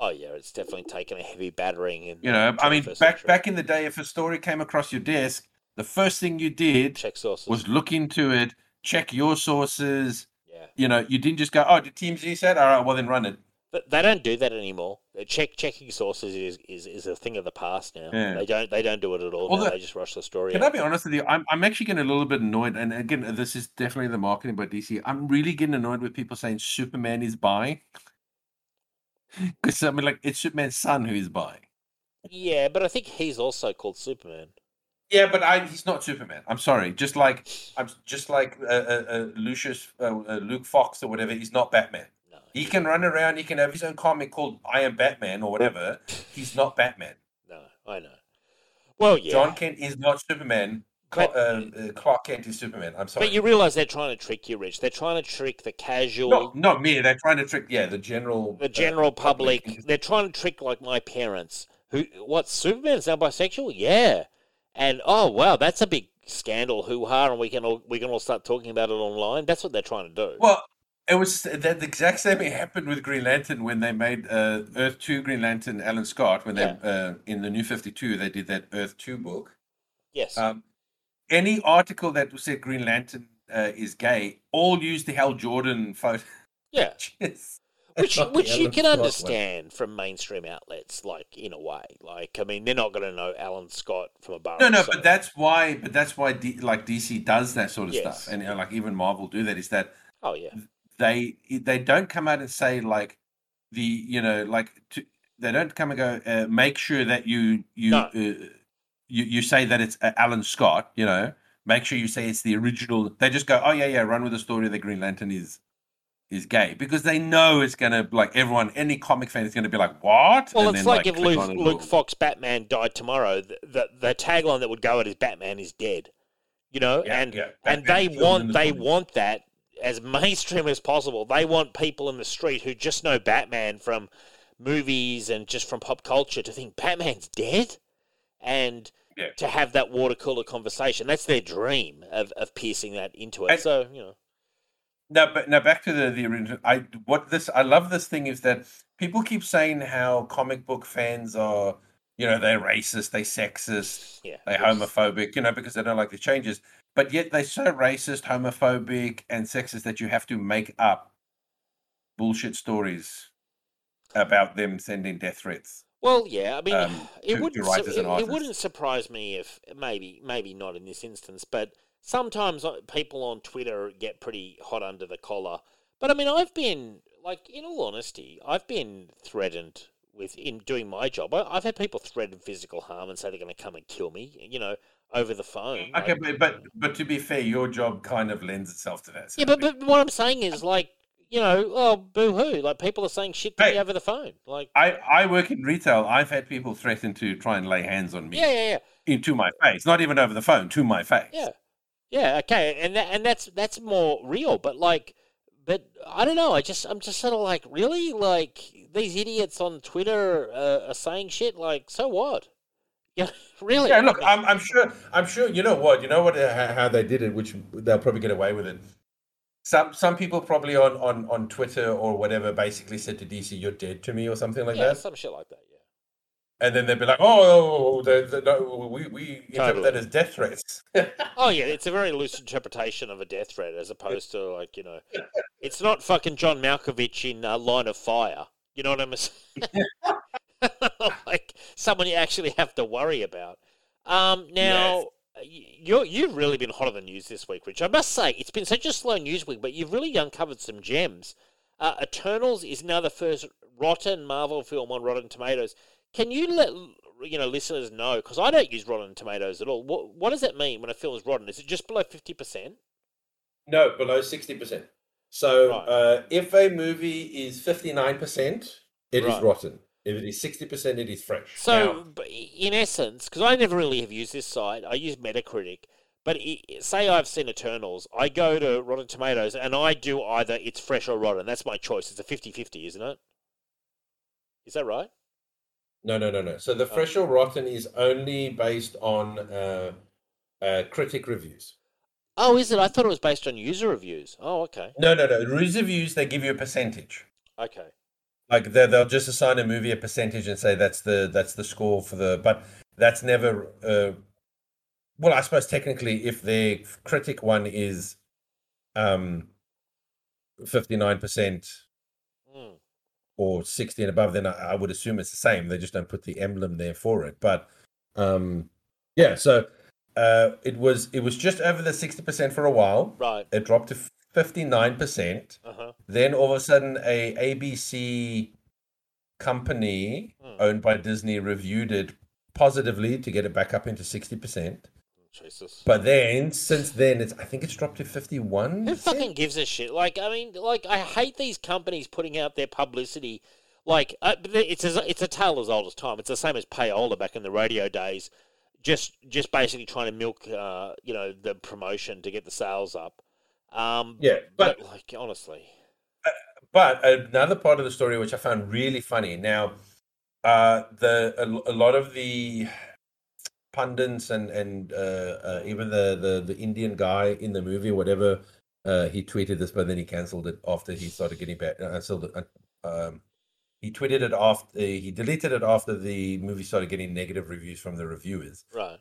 Oh yeah, it's definitely taken a heavy battering. In You know, I mean, back century. back in the day, if a story came across your desk, the first thing you did check sources. was look into it, check your sources. yeah, You know, you didn't just go, "Oh, did TMZ said? All right, well then run it." But they don't do that anymore. Check checking sources is, is, is a thing of the past now. Yeah. They don't they don't do it at all. Well, the- they just rush the story. Can out. I be honest with you? I'm I'm actually getting a little bit annoyed, and again, this is definitely the marketing by DC. I'm really getting annoyed with people saying Superman is bi, because I mean, like it's Superman's son who is bi. Yeah, but I think he's also called Superman. Yeah, but I he's not Superman. I'm sorry. Just like I'm just like uh, uh, uh, Lucius uh, uh, Luke Fox or whatever. He's not Batman. He can run around. He can have his own comic called I Am Batman or whatever. He's not Batman. No, I know. Well, yeah. Jon Kent is not Superman. But- uh, uh, Clark Kent is Superman. I'm sorry. But you realise they're trying to trick you, Rich. They're trying to trick the casual, No, not me. They're trying to trick, yeah, the general, the uh, general public. They're trying to trick like my parents. Who? What? Superman's now bisexual? Yeah. And oh wow, that's a big scandal, hoo ha, and we can all we can all start talking about it online. That's what they're trying to do. Well, it was that the exact same thing happened with Green Lantern when they made uh, Earth Two Green Lantern. Alan Scott when Yeah. they uh, in the New Fifty Two they did that Earth Two book. yes. Um, any article that said Green Lantern uh, is gay, all used the Hal Jordan photo. yeah. Yes. Which which you Alan can Scott one. understand from mainstream outlets, like in a way. Like I mean, they're not going to know Alan Scott from a bar. No, no, soda. but that's why. But that's why, D, like DC does that sort of Yes. stuff, and uh, like even Marvel do that. Is that oh yeah, they they don't come out and say like the you know like to, they don't come and go uh, make sure that you you No. uh, you you say that it's uh, Alan Scott you know. Make sure you say it's the original they just go oh yeah yeah run with the story that Green Lantern is is gay. Because they know it's gonna like everyone any comic fan is gonna be like what? Well, And it's then, like, if Luke, Luke Fox Batman died tomorrow, the, the the tagline that would go at is Batman is dead. You know, Yeah, and yeah, and they want the they want that as mainstream as possible. They want people in the street who just know Batman from movies and just from pop culture to think Batman's dead, and Yeah. to have that water cooler conversation. That's their dream of, of piercing that into it. And- so you know, No, but now back to the the original. I what this I love this thing is that people keep saying how comic book fans are, you know, they're racist, they're sexist, yeah, they homophobic, you know, because they don't like the changes. But yet they're so racist, homophobic, and sexist that you have to make up bullshit stories about them sending death threats. Well, yeah, I mean, um, it to- wouldn't to su- it, it wouldn't surprise me if maybe maybe not in this instance, but sometimes uh, people on Twitter get pretty hot under the collar. But I mean, I've been like, in all honesty, I've been threatened with in doing my job. I, I've had people threaten physical harm and say they're going to come and kill me. You know, over the phone. Okay, like- but, but but to be fair, your job kind of lends itself to that. yeah, but, but what I'm saying is like. you know, oh, boo hoo. Like people are saying shit to Hey. me over the phone. Like, I, I work in retail. I've had people threaten to try and lay hands on me yeah, yeah, yeah. into my face, not even over the phone, to my face. Yeah, yeah, okay, and that, and that's that's more real. But like, but I don't know. I just I'm just sort of like, really, like these idiots on Twitter uh, are saying shit. Like, so what? Yeah, really. Yeah, look, I'm, I'm sure. I'm sure. You know what? You know what? uh, How, they did it, which they'll probably get away with it. Some some people probably on, on, on Twitter or whatever basically said to DC, "You're dead to me" or something like that. yeah, that, some shit like that. Yeah. and then they'd be like, "Oh, the, the, no, we we interpret Totally. that as death threats." Oh yeah, it's a very loose interpretation of a death threat, as opposed to like you know, it's not fucking John Malkovich in uh, Line of Fire. You know what I'm saying? like someone you actually have to worry about. Um, now y you're you've really been hot on the news this week, Rich. I must say it's been such a slow news week, but you've really uncovered some gems. Uh, Eternals is now the first rotten Marvel film on Rotten Tomatoes. Can you let you know listeners know? Because I don't use Rotten Tomatoes at all. What what does that mean when a film is rotten? Is it just below fifty percent? No, below sixty percent. So Right. uh, if a movie is fifty nine percent, it is Right. rotten. If it is sixty percent, it is fresh. So, Now- in essence, because I never really have used this site, I use Metacritic. But i say I've seen Eternals, I go to Rotten Tomatoes and I do either it's fresh or rotten. That's my choice. It's a 50 50, isn't it? Is that right? no, no, no, no. So the fresh or rotten is only based on uh, uh, critic reviews. Oh, is it? I thought it was based on user reviews. Oh, okay. no, no, no. User reviews they give you a percentage. Okay. Like they they'll just assign a movie a percentage and say that's the that's the score for the. But that's never. Uh, well, I suppose technically, if the critic one is, um, fifty nine percent Mm. or 60 and above, then I, I would assume it's the same. They just don't put the emblem there for it. But um, yeah, so uh, it was it was just over the 60% for a while. Right. It dropped to 59%. Uh huh. Then all of a sudden, a ABC company Hmm. owned by Disney reviewed it positively to get it back up into 60%. Jesus. But then, since then, it's I think it's dropped to 51. Who fucking gives a shit? Like, I mean, like, I hate these companies putting out their publicity. Like, uh, it's a, it's a tale as old as time. It's the same as payola back in the radio days. Just, just basically trying to milk, uh, you know, the promotion to get the sales up. Um, Yeah, but but like, honestly, But another part of the story which I found really funny. Now, uh, the a, a lot of the pundits and and uh, uh, even the, the the Indian guy in the movie, whatever, uh, he tweeted this, but then he cancelled it after he started getting back. Uh, uh, um, he tweeted it after he deleted it after the movie started getting negative reviews from the reviewers. right?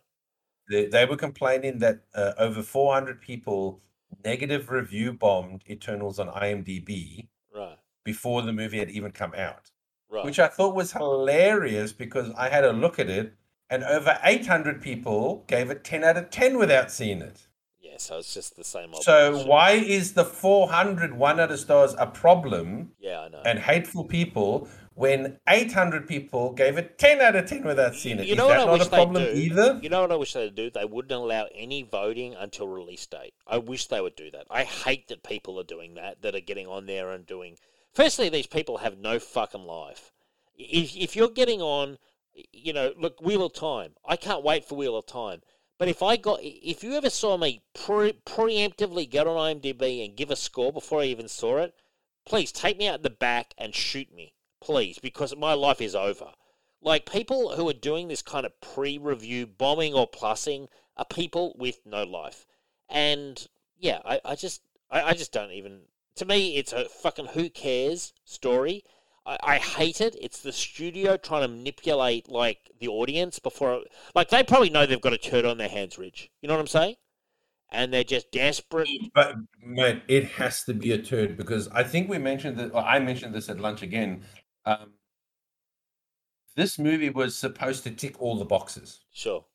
They, they were complaining that uh, over 400 people negative review bombed Eternals on IMDb Right, before the movie had even come out, right. which I thought was hilarious because I had a look at it and over 800 people gave it 10 out of 10 without seeing it. yeah, so it's just the same. So why is the 400 one out of stars a problem Yeah, I know. and hateful people when 800 people gave it 10 out of 10 without seeing it? You Is know what that I not wish a they problem do? either? You know what I wish they'd do? They wouldn't allow any voting until release date. I wish they would do that. I hate that people are doing that, that are getting on there and doing. Firstly, these people have no fucking life. If, if you're getting on, you know, look, Wheel of Time. I can't wait for Wheel of Time. But if I got, if you ever saw me pre- preemptively get on IMDb and give a score before I even saw it, please take me out the back and shoot me, please, because my life is over. Like people who are doing this kind of pre-review bombing or plussing are people with no life, and yeah, I, I just, I, I just don't even. To me, it's a fucking who cares story. I, I hate it. It's the studio trying to manipulate like the audience before, like they probably know they've got a turd on their hands, Rich. You know what I'm saying? And they're just desperate. But man, it has to be a turd because I think we mentioned that, I mentioned this at lunch again. Um, this movie was supposed to tick all the boxes. Sure.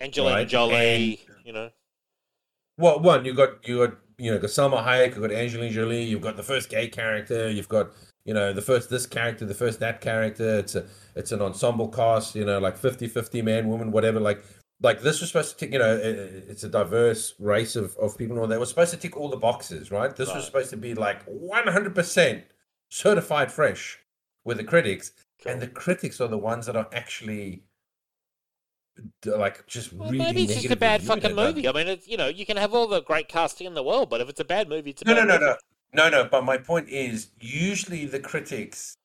Angelina Right, Jolie, you know. Well, one you got you got you know got Salma Hayek, you've got Angelina Jolie, you've got the first gay character, you've got you know the first this character, the first that character. It's a it's an ensemble cast, you know, like 50-50 man, woman, whatever. Like like this was supposed to tick, you know, it's a diverse race of, of people and all that. It supposed to tick all the boxes, right? This Right. was supposed to be like 100% certified fresh with the critics. And the critics are the ones that are actually like just Well, really maybe it's just a bad fucking movie. I mean, it's, you know, you can have all the great casting in the world, but if it's a bad movie, it's a No, no, no, no, no, no. But my point is, usually the critics.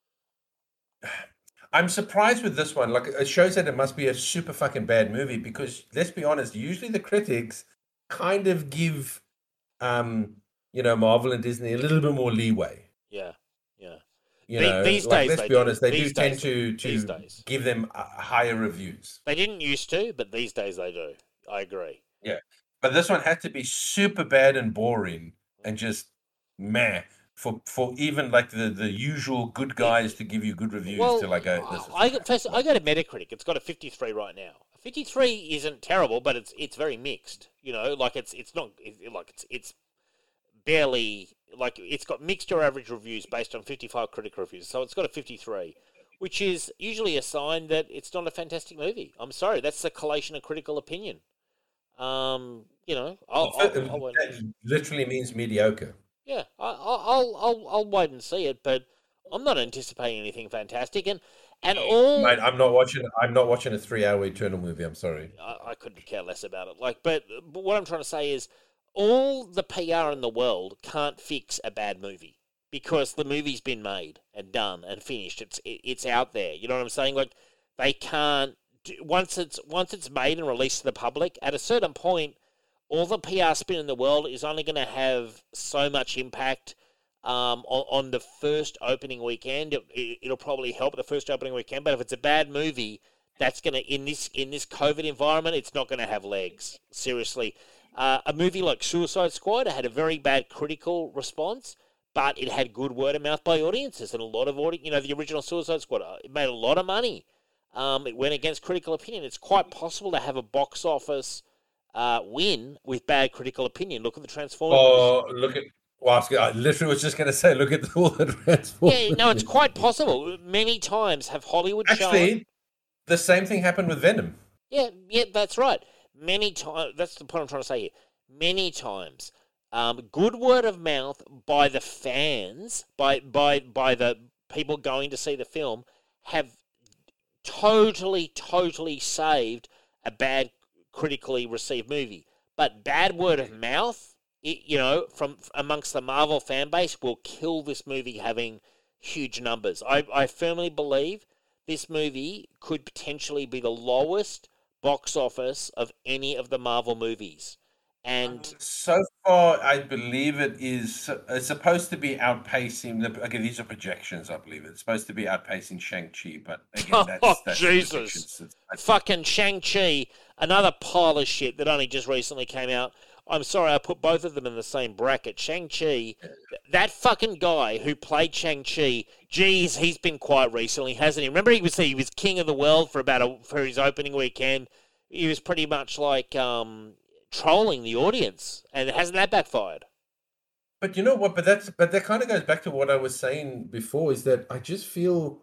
I'm surprised with this one. Like, it shows that it must be a super fucking bad movie because let's be honest. Usually, the critics kind of give, um, you know, Marvel and Disney a little bit more leeway. Yeah. You know, these like, days let's be do. honest, they These do tend to to days. give them uh, higher reviews. They didn't used to, but these days they do. I agree. Yeah. But this one had to be super bad and boring and just meh for for even like the the usual good guys to give you good reviews Well, to like go. This I, I crap." first I go to Metacritic. It's got a 53 right now. 53 isn't terrible, but it's it's very mixed. You know, like it's it's not it, like it's it's barely like it's got mixed or average reviews based on 55 critic reviews. So it's got a 53, which is usually a sign that it's not a fantastic movie. I'm sorry, that's the collation of critical opinion. Um, you know, I'll, I'll, I'll, that literally means mediocre. yeah, I'll, I'll, I'll wait and see it, but I'm not anticipating anything fantastic. And and all Mate, I'm not watching. I'm not watching a three-hour Eternal movie. I'm sorry. I, I couldn't care less about it. Like, but, but what I'm trying to say is, all the PR in the world can't fix a bad movie because the movie's been made and done and finished. It's it, it's out there. You know what I'm saying? Like, they can't do, once it's once it's made and released to the public. At a certain point, all the PR spin in the world is only going to have so much impact. Um, on, on the first opening weekend, it, it, it'll probably help the first opening weekend. But if it's a bad movie, that's gonna in this in this COVID environment, it's not gonna have legs. Seriously, uh, a movie like Suicide Squad had a very bad critical response, but it had good word of mouth by audiences and a lot of audience. You know, the original Suicide Squad uh, it made a lot of money. Um, it went against critical opinion. It's quite possible to have a box office uh, win with bad critical opinion. Look at the Transformers. Oh, look at. Well, I, was, gonna- I literally was just going to say, look at all the Transformers. yeah, no, it's quite possible. Many times have Hollywood shown. Actually, the same thing happened with Venom. Yeah, yeah, that's right. Many times, that's the point I'm trying to say here. Many times, um, good word of mouth by the fans, by by by the people going to see the film, have totally, totally saved a bad critically received movie. But bad word of mouth, it, you know, from amongst the Marvel fan base, will kill this movie having huge numbers. I, I firmly believe this movie could potentially be the lowest box office of any of the Marvel movies. And um, So far, I believe it is. It's supposed to be outpacing the. Okay, these are projections. I believe it's supposed to be outpacing Shang Chi, but again, that's, Oh, that's Jesus. fucking Shang-Chi, another pile of shit that only just recently came out. I'm sorry, I put both of them in the same bracket. Shang-Chi, that fucking guy who played Shang-Chi, geez, he's been quiet recently, hasn't he? Remember he was he was king of the world for about a, for his opening weekend. He was pretty much like um, trolling the audience, and hasn't that backfired? But you know what? But that's but that kind of goes back to what I was saying before. Is that I just feel.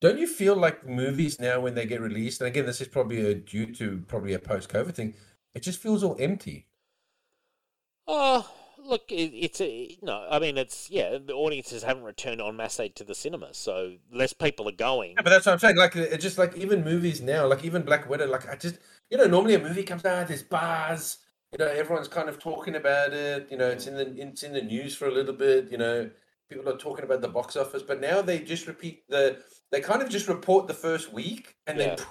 Don't you feel like movies now when they get released? And again, this is probably a, due to probably a post-COVID thing. It just feels all empty. Oh, look, it, it's a no. I mean, it's yeah. The audiences haven't returned en masse to the cinema, so less people are going. Yeah, but that's what I'm saying. Like, it's just like even movies now, like even Black Widow. Like, I just, you know, normally a movie comes out, there's buzz. You know, everyone's kind of talking about it. You know, it's in the it's in the news for a little bit. You know, people are talking about the box office, but now they just repeat the. They kind of just report the first week, and Yeah. then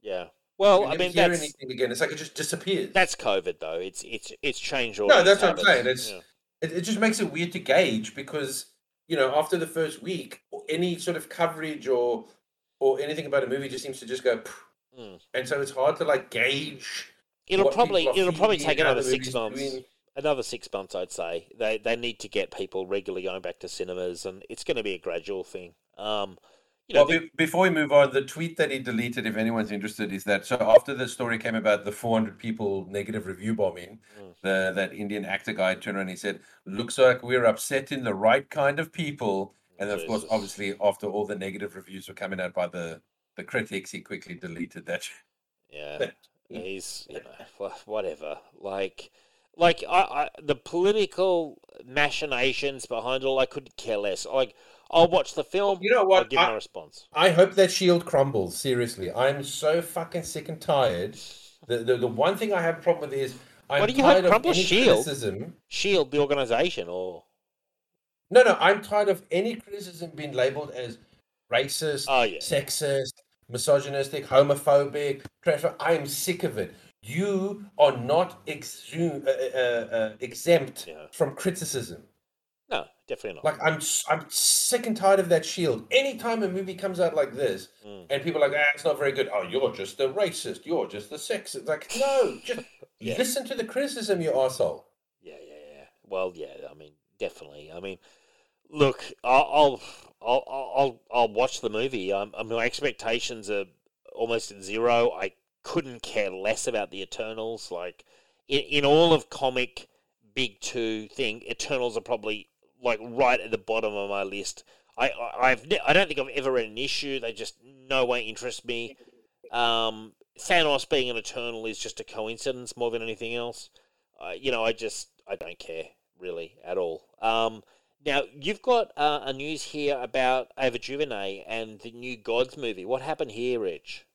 Yeah. Well, I mean hear that's anything again. It's like it just disappears. that's COVID though. It's it's it's changed all. No, that's what I'm saying. It's- Yeah. it, it just makes it weird to gauge because you know after the first week, any sort of coverage or or anything about a movie just seems to just go, Mm. and so it's hard to like gauge. It'll probably it'll probably take another six months. doing. Another six months, I'd say. They they need to get people regularly going back to cinemas, and it's going to be a gradual thing. Um, you know, Well, be, before we move on, the tweet that he deleted, if anyone's interested, is that so after the story came about the 400 people negative review bombing, Mm. the that Indian actor guy turned around and he said, "Looks like we're upsetting the right kind of people." And of course, obviously, after all the negative reviews were coming out by the the critics, he quickly deleted that. yeah. he's you know whatever. Like, like I, I the political machinations behind it all, I couldn't care less. Like, I'll watch the film. You know what? I'll give I- my response. I hope that shield crumbles. Seriously, I'm so fucking sick and tired. The the, the one thing I have a problem with is I'm What do you hope tired of crumbles? any Shield? criticism. Shield the organization, or No, no, I'm tired of any criticism being labeled as racist, Oh, yeah. sexist, misogynistic, homophobic. I am sick of it. You are not exu- uh, uh, uh, exempt Yeah. from criticism. Definitely not. Like I'm, I'm sick and tired of that shield. Anytime a movie comes out like this, Mm. and people are like, ah, it's not very good. Oh, you're just a racist. You're just a sexist. Like, no, just Yeah. listen to the criticism, you asshole. Yeah, yeah, yeah. Well, yeah. I mean, definitely. I mean, look, I'll, I'll, I'll, I'll, watch the movie. Um, my expectations are almost at zero. I couldn't care less about the Eternals. Like, in, in all of comic big two thing, Eternals are probably like right at the bottom of my list. I, I I've ne- I don't think I've ever read an issue. They just no way interest me. Um, Thanos being an Eternal is just a coincidence more than anything else. Uh, you know, I just I don't care really at all. Um, now you've got uh, a news here about Ava DuVernay and the new Gods movie. What happened here, Rich?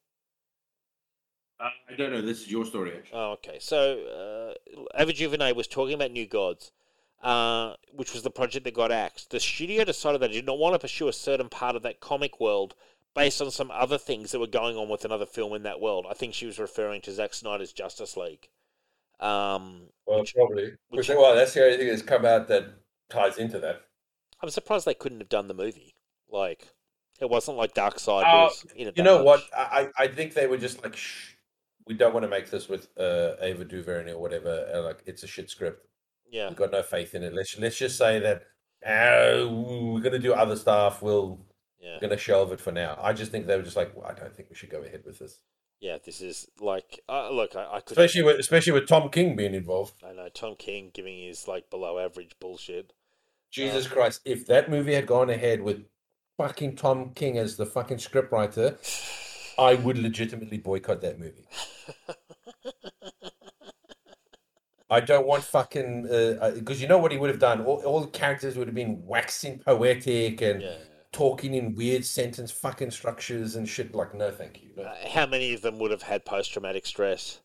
Uh, I don't know. This is your story, actually. Oh, okay. So uh, Ava DuVernay was talking about New Gods, uh, which was the project that got axed. The studio decided they did not want to pursue a certain part of that comic world based on some other things that were going on with another film in that world. I think she was referring to Zack Snyder's Justice League. Um, Well, probably. which- well, that's the only thing that's come out that ties into that. I'm surprised they couldn't have done the movie. Like, it wasn't like Darkseid Uh, was in it. You know much. what? I, I I think they were just like, shh, we don't want to make this with uh, Ava DuVernay or whatever. Uh, like, it's a shit script. Yeah. We've got no faith in it. Let's let's just say that uh, we're gonna do other stuff. We'll Yeah. we're gonna shelve it for now. I just think they were just like, well, I don't think we should go ahead with this, Yeah. This is like, uh, look, I, I could. especially with especially with Tom King being involved. I know Tom King giving his like below average bullshit. Jesus Christ! If that movie had gone ahead with fucking Tom King as the fucking scriptwriter, I would legitimately boycott that movie. I don't want fucking uh, uh, because you know what he would have done. All, all the characters would have been waxing poetic and Yeah. talking in weird sentence fucking structures and shit. Like, no, thank you. No. Uh, how many of them would have had post traumatic stress?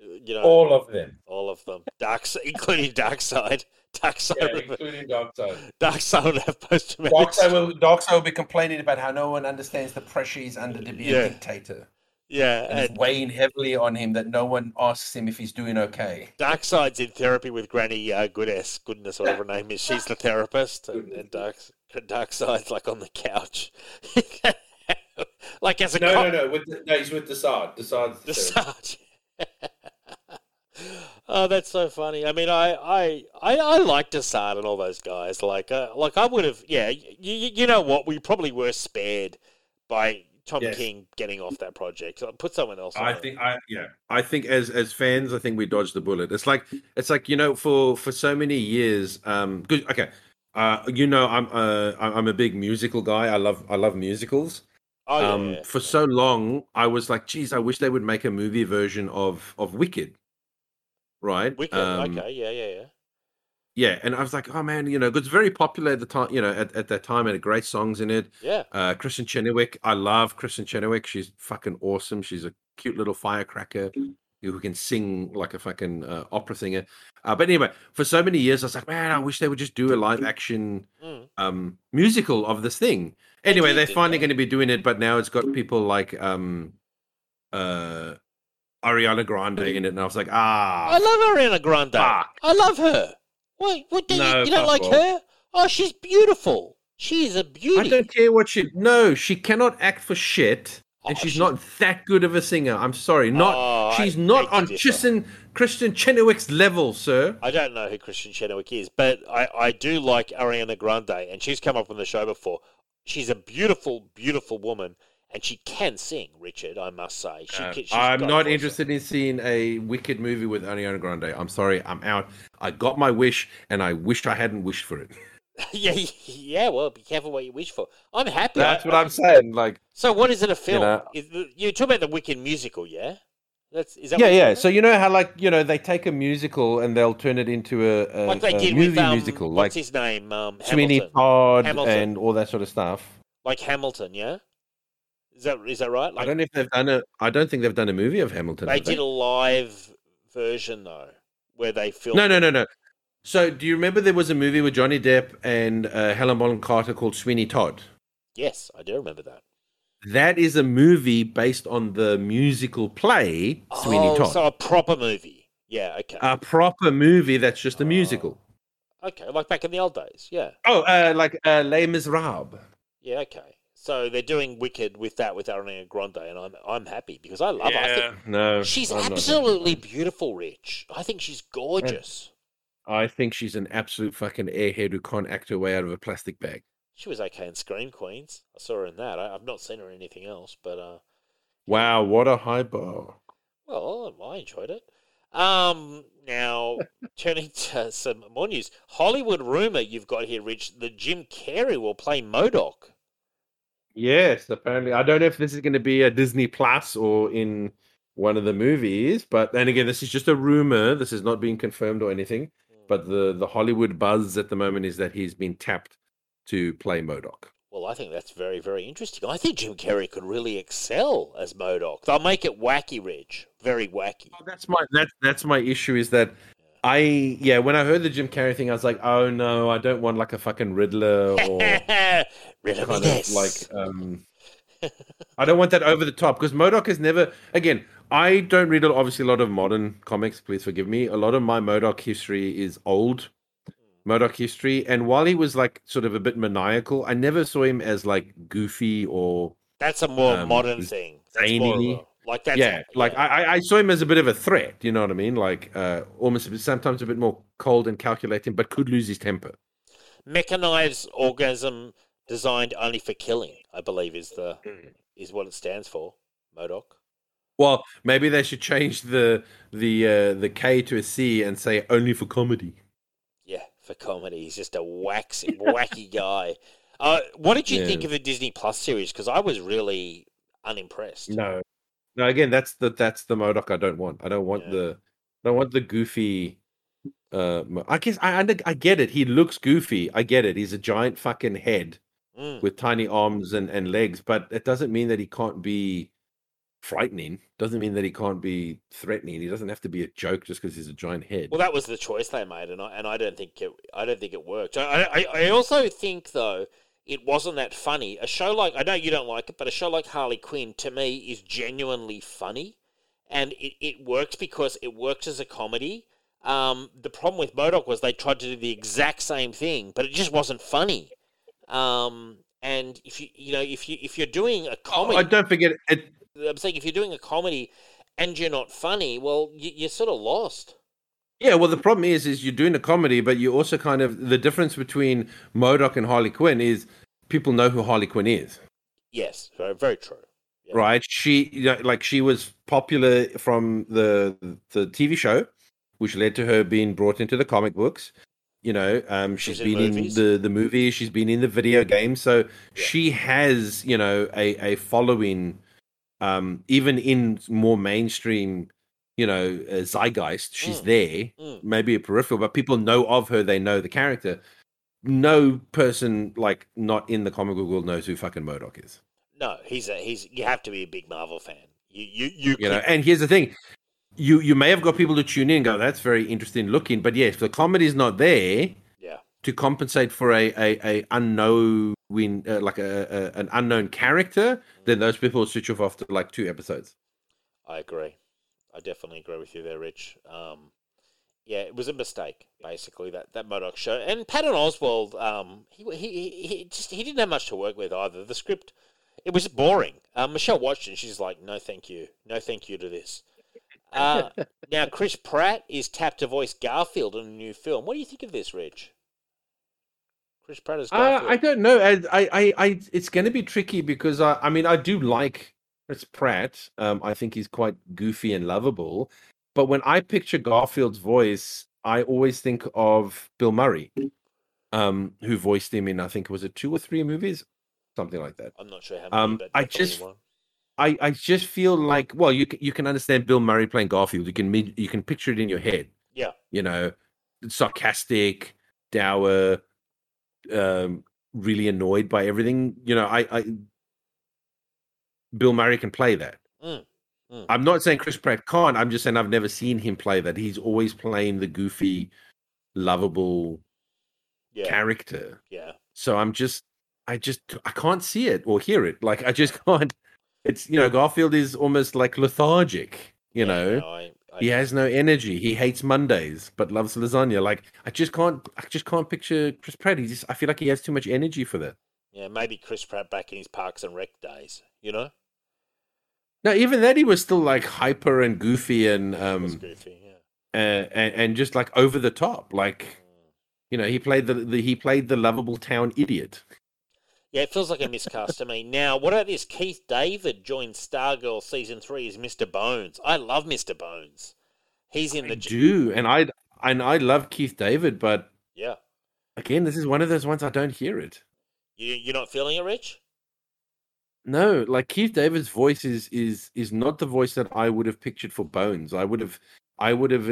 Uh, you know, all of them, all of them, dark, including Darkseid. Dark Side, yeah, including Darkseid. Dark Side would have post traumatic. Darkseid will, will be complaining about how no one understands the pressure he's under to be Yeah. a dictator. Yeah, And it's and weighing heavily on him that no one asks him if he's doing okay. Darkseid's in therapy with Granny uh, Goodness, Goodness, whatever her name is. She's the therapist, and, and Dark Darkseid's like on the couch, like as a No, cop- no, no. With the, no, he's with Desaad. Desaad's the The therapist. Oh, that's so funny. I mean, I, I, I, I like Desaad and all those guys. Like, uh, like I would have. Yeah, you, you know what? We probably were spared by Tom Yes. King getting off that project. Put someone else. on I it. think I yeah. I think as as fans, I think we dodged the bullet. It's like it's like you know for for so many years. Um, good. Okay. Uh, you know, I'm uh I'm a big musical guy. I love I love musicals. Oh yeah. um, for so long, I was like, geez, I wish they would make a movie version of of Wicked. Right. Wicked. Um, okay. Yeah. Yeah. Yeah. Yeah, and I was like, oh man, you know, it's very popular at the time. You know, at, at that time, had great songs in it. Yeah. Uh, Kristin Chenoweth, I love Kristin Chenoweth. She's fucking awesome. She's a cute little firecracker who can sing like a fucking uh, opera singer. Uh, but anyway, for so many years, I was like, man, I wish they would just do a live action Mm. um, musical of this thing. Anyway, they're finally going to be doing it, but now it's got people like um, uh, Ariana Grande in it, and I was like, ah, I love Ariana Grande. fuck. I love her. What? What? Do No, you, you don't like her? Oh, she's beautiful. She is a beauty. I don't care what she. No, she cannot act for shit, and Oh, she's she- not that good of a singer. I'm sorry, not. Oh, I she's not on. Kristin Christian Chenoweth's level, sir. I don't know who Christian Chenoweth is, but I, I do like Ariana Grande, and she's come up on the show before. She's a beautiful, beautiful woman, and she can sing, Richard, I must say. She, Uh, she's I'm not interested in seeing a wicked movie with Ariana Grande. I'm sorry, I'm out. I got my wish, and I wished I hadn't wished for it. yeah, yeah, well, be careful what you wish for. I'm happy. That's I- what I'm saying. Like, So, what is it a film? know- Is You're talking about the Wicked musical, yeah? That's is that yeah, yeah. talking So you know how like you know they take a musical and they'll turn it into a, a, like they a did movie with um, musical, like what's his name? Um, Sweeney Hamilton. Todd Hamilton. and all that sort of stuff. Like Hamilton, yeah. Is that is that right? I don't know if they've done a. I don't think they've done a movie of Hamilton. they did a live version though, where they filmed. No, no, no, no. So do you remember there was a movie with Johnny Depp and uh, Helen Bonham Carter called Sweeney Todd? Yes, I do remember that. That is a movie based on the musical play Sweeney oh, Todd. so a proper movie. Yeah. Okay. A proper movie that's just a Oh. musical. okay. Like back in the old days. Yeah. Oh, uh, like uh, Les Miserables. Yeah. Okay. So they're doing Wicked with that with Ariana Grande, and I'm I'm happy because I love. her. I think no, she's I'm absolutely beautiful, Rich. I think she's gorgeous. I think she's an absolute fucking airhead who can't act her way out of a plastic bag. She was okay in Scream Queens. I saw her in that. I, I've not seen her in anything else, but uh, Wow, what a high bar. well, I enjoyed it. Um, now turning to some more news, Hollywood rumor you've got here, Rich. The Jim Carrey will play MODOK. Yes, apparently. I don't know if this is going to be a Disney Plus or in one of the movies, but then again, this is just a rumor. This is not being confirmed or anything. Hmm. But the the Hollywood buzz at the moment is that he's been tapped to play MODOK. Well, I think that's very, very interesting. I think Jim Carrey could really excel as MODOK. They'll make it wacky, Rich. Very wacky. Oh, that's my that's that's my issue is that I yeah when I heard the Jim Carrey thing I was like oh no I don't want like a fucking Riddler or Riddle me kind of like um I don't want that over the top because MODOK has never again I don't read obviously a lot of modern comics please forgive me a lot of my MODOK history is old MODOK history and while he was like sort of a bit maniacal I never saw him as like goofy or That's a more um, modern thing. That's zany. more like that's yeah like I, I saw him as a bit of a threat you know what I mean like uh almost bit, sometimes a bit more cold and calculating but could lose his temper mechanized organism designed only for killing. I believe is the Mm. is what it stands for. MODOK. Well, maybe they should change the the uh, the K to a C and say only for comedy. Yeah, for comedy, he's just a waxy, wacky guy. Uh, what did you Yeah. think of the Disney Plus series? Because I was really unimpressed. No, no. Again, that's the that's the MODOK I don't want. I don't want Yeah. the I don't want the goofy. Uh, Mo- I guess I, I I get it. He looks goofy. I get it. He's a giant fucking head Mm. with tiny arms and and legs, but it doesn't mean that he can't be frightening. Doesn't mean that he can't be threatening. He doesn't have to be a joke just because he's a giant head. Well, that was the choice they made, and I and I don't think it. I don't think it worked. I, I I also think though it wasn't that funny. A show like I know you don't like it, but a show like Harley Quinn to me is genuinely funny, and it, it works because it works as a comedy. Um, the problem with MODOK was they tried to do the exact same thing, but it just wasn't funny. Um, and if you you know if you if you're doing a Oh, comedy, I don't forget it. I'm saying if you're doing a comedy and you're not funny, well, you, you're sort of lost. Yeah, well, the problem is, is you're doing a comedy, but you also kind of the difference between MODOK and Harley Quinn is people know who Harley Quinn is, Yes, very, very true. Yeah. right? She, like, she was popular from the the TV show, which led to her being brought into the comic books. You know, um, She's she's in been movies. in the the movie, she's been in the video game, so she has, you know, a a following, um, even in more mainstream, you know, uh, zeitgeist. She's Mm. there Mm. maybe a peripheral, but people know of her. They know the character. No person like not in the comic book world knows who fucking MODOK is. No, he's a he's. You have to be a big Marvel fan. You you you, You know, and here's the thing: you you may have got people to tune in and go, "That's very interesting looking," but yeah, if the comedy's not there yeah. to compensate for a a, a unknown uh, like a, a an unknown character, then those people will switch off after like two episodes. I agree. I definitely agree with you there, Rich. Um, yeah, it was a mistake, basically that that MODOK show. And Patton Oswalt, um, he, he he just he didn't have much to work with either. The script, it was boring. Um, Michelle watched it. and She's like, no, thank you, no, thank you to this. Uh, now Chris Pratt is tapped to voice Garfield in a new film. What do you think of this, Rich? Chris Pratt is Uh, Garfield. I don't know. I, I, I it's going to be tricky because I, I mean, I do like Chris Pratt. Um, I think he's quite goofy and lovable. But when I picture Garfield's voice, I always think of Bill Murray, um, who voiced him in I think was it two or three movies, something like that. I'm not sure how many, Um, I just- I, I just feel like well you you can understand Bill Murray playing Garfield. You can you can picture it in your head. Yeah. You know, sarcastic, dour, um, really annoyed by everything. You know, I, I Bill Murray can play that. Mm, mm. I'm not saying Chris Pratt can't. I'm just saying I've never seen him play that. He's always playing the goofy, lovable Yeah. character. yeah. So I'm just, I just, I can't see it or hear it. Like I just can't. It's you know, Garfield is almost like lethargic. You Yeah, know, no, I, I, he has no energy. He hates Mondays, but loves lasagna. Like I just can't, I just can't picture Chris Pratt. He just, I feel like he has too much energy for that. yeah, maybe Chris Pratt back in his Parks and Rec days. You know, No, even that he was still like hyper and goofy and um goofy. Yeah. uh, and, and just like over the top. Like you know, he played the, the he played the lovable town idiot. Yeah, it feels like a miscast to me. Now, what about this? Keith David joined Stargirl season three as Mr. Bones. I love Mr. Bones. He's in I the do, and I and I love Keith David, but yeah. again, this is one of those ones I don't hear it. You you're not feeling it, Rich? No, like Keith David's voice is is is not the voice that I would have pictured for Bones. I would have, I would have,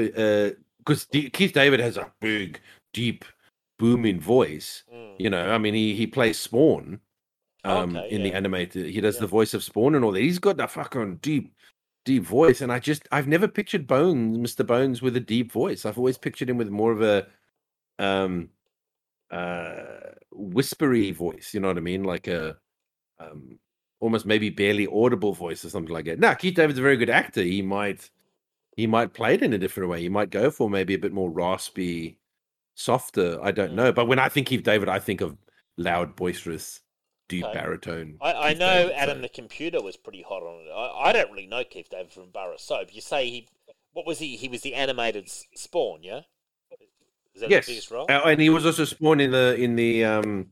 because Keith David has a big, deep, booming voice. Mm. You know, I mean, he he plays Spawn, um, Okay, in the animated. He does Yeah. the voice of Spawn and all that. He's got that fucking deep, deep voice, and I just I've never pictured Bones, Mister Bones, with a deep voice. I've always pictured him with more of a, um, uh, whispery voice. You know what I mean? Like a, um, almost maybe barely audible voice or something like that. Now, Keith David's a very good actor. He might, he might play it in a different way. He might go for maybe a bit more raspy, softer. I don't Mm. know. But when I think Keith David, I think of loud, boisterous, deep Okay. baritone. I, I know David, Adam so- the computer was pretty hot on it. I, I don't really know Keith David from Borough Soap. You say he, what was he? He was the animated Spawn, yeah. Is that yes, the biggest role? Uh, and he was also Spawn in the in the um,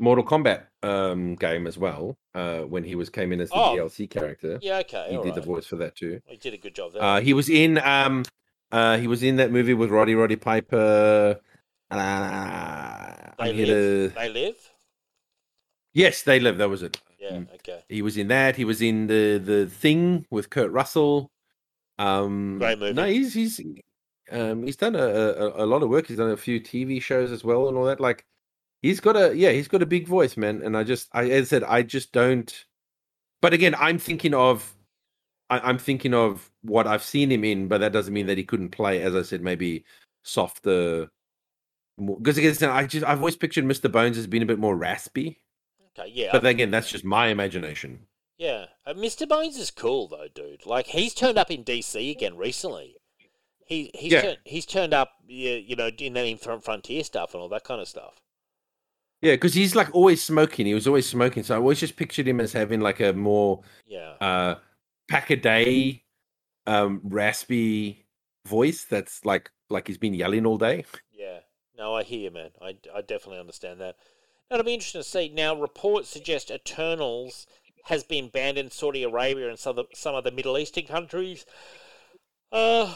Mortal Kombat um, game as well. Uh, when he was came in as the Oh. DLC character, yeah, okay. he did the voice for that too. He did a good job there. Uh, he was in um, uh, he was in that movie with Roddy Roddy Piper. Uh, they live. to- They live. Yes, they live. That was it. Yeah. Mm. Okay. He was in that. He was in the the thing with Kurt Russell. Um, Great movie. No, he's he's um, he's done a, a a lot of work. He's done a few TV shows as well and all that. Like he's got a yeah, he's got a big voice, man. And I just I as I said, I just don't. But again, I'm thinking of I, I'm thinking of what I've seen him in, but that doesn't mean that he couldn't play. As I said, maybe softer. Because again, I just I've always pictured Mr. Bones as being a bit more raspy. Okay. Yeah. But again, that's just my imagination. Yeah, uh, Mr. Bones is cool though, dude. Like he's turned up in DC again recently. He he's Yeah. turned, he's turned up, yeah, you know, in that in front frontier stuff and all that kind of stuff. Yeah, because he's like always smoking. He was always smoking. So I always just pictured him as having like a more Yeah, uh pack a day, um, raspy voice that's like like he's been yelling all day. yeah. No, I hear you, man. I, I definitely understand that. Now, it'll be interesting to see. Now, reports suggest Eternals has been banned in Saudi Arabia and some of the, some of the Middle Eastern countries. Uh,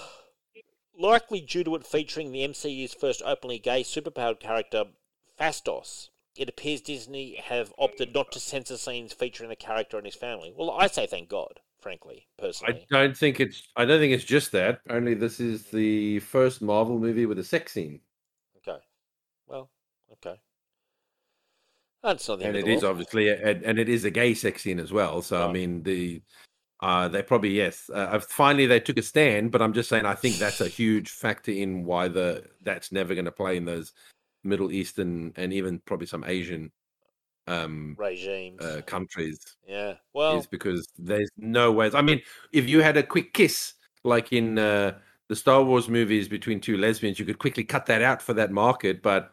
likely due to it featuring the MCU's first openly gay superpowered character, Phastos. It appears Disney have opted not to censor scenes featuring the character and his family. Well, I say thank God, frankly, personally. I don't think it's I don't think it's just that. Only this is the first Marvel movie with a sex scene. Okay. Well, okay. That's not the and end it is obviously a, and- and it is a gay sex scene as well. So I mean the uh they probably yes uh, uh, finally they took a stand, but I'm just saying I think that's a huge factor in why the that's never going to play in those Middle Eastern and even probably some Asian um regimes. uh, countries yeah. Well, is because there's no ways. I mean, if you had a quick kiss like in uh, the Star Wars movies between two lesbians, you could quickly cut that out for that market. But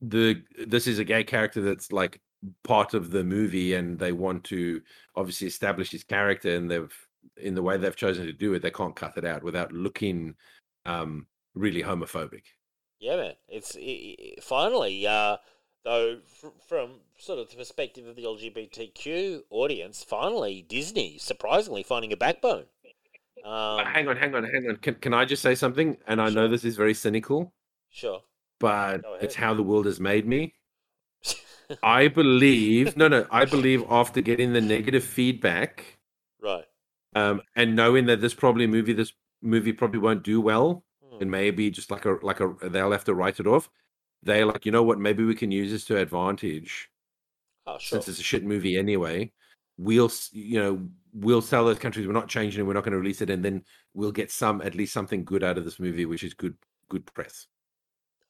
the this is a gay character that's like part of the movie, and they want to obviously establish his character, and they've in the way they've chosen to do it, they can't cut it out without looking um, really homophobic. Yeah, man. It's i i finally, uh, though, fr- from sort of the perspective of the LGBTQ audience, finally Disney surprisingly finding a backbone. Um, hang on, hang on, hang on. Can, can I just say something? And I know this is very cynical, sure. but it's how the world has made me. I believe no, no. I believe after getting the negative feedback Right. um, and knowing that this probably movie this movie probably won't do well. And maybe just like a like a they'll have to write it off. They're like, you know what? Maybe we can use this to advantage Oh, sure. since it's a shit movie anyway. We'll you know we'll sell those countries. We're not changing it. We're not going to release it, and then we'll get some at least something good out of this movie, which is good good press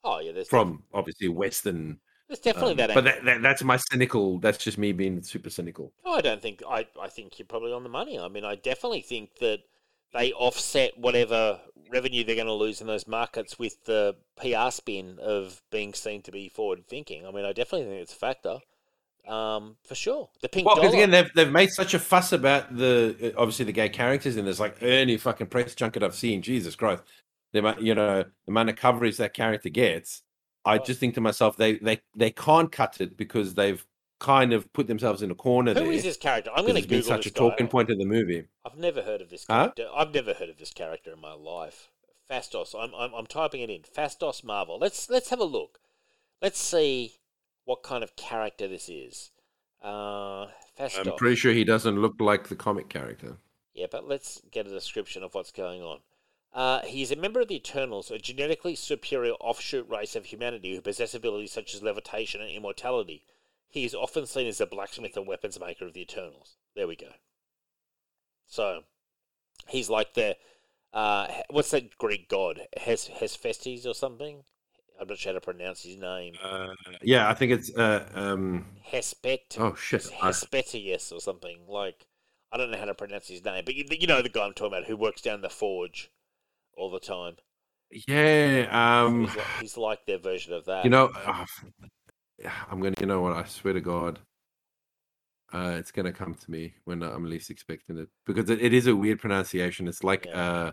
Oh, yeah. There's from obviously Western. there's definitely um, that. but that, that that's my cynical. That's just me being super cynical. No, I don't think I. I think you're probably on the money. I mean, I definitely think that they offset whatever revenue they're going to lose in those markets with the PR spin of being seen to be forward thinking. I mean, I definitely think it's a factor, um, for sure. The pink Well, because again, they've they've made such a fuss about the uh, obviously the gay characters, and there's like any fucking press junket I've seen. Jesus Christ, the amount you know the amount of coverage that character gets. I just think to myself, they they they can't cut it because they've kind of put themselves in a corner Who there. is this character? I'm going to give it's been Google such a talking guy. point of the movie. I've never heard of this Huh? character. I've never heard of this character in my life. Phastos. I'm, I'm I'm typing it in. Phastos Marvel. Let's let's have a look. Let's see what kind of character this is. Uh, Phastos. I'm pretty sure he doesn't look like the comic character. Yeah, but let's get a description of what's going on. Uh, he is a member of the Eternals, a genetically superior offshoot race of humanity who possess abilities such as levitation and immortality. He is often seen as the blacksmith and weapons maker of the Eternals. There we go. So, he's like the uh, what's that Greek god? Hes Hephaestus or something? I'm not sure how to pronounce his name. Uh, yeah, I think it's uh, um. Hespet. Oh shit! Hespetius or something like. I don't know how to pronounce his name, but you, you know the guy I'm talking about who works down the forge all the time. yeah. Um. he's, like, he's like their version of that. You know, uh, I'm gonna. You know what? I swear to God, uh, it's gonna come to me when I'm least expecting it because it, it is a weird pronunciation. It's like Yeah.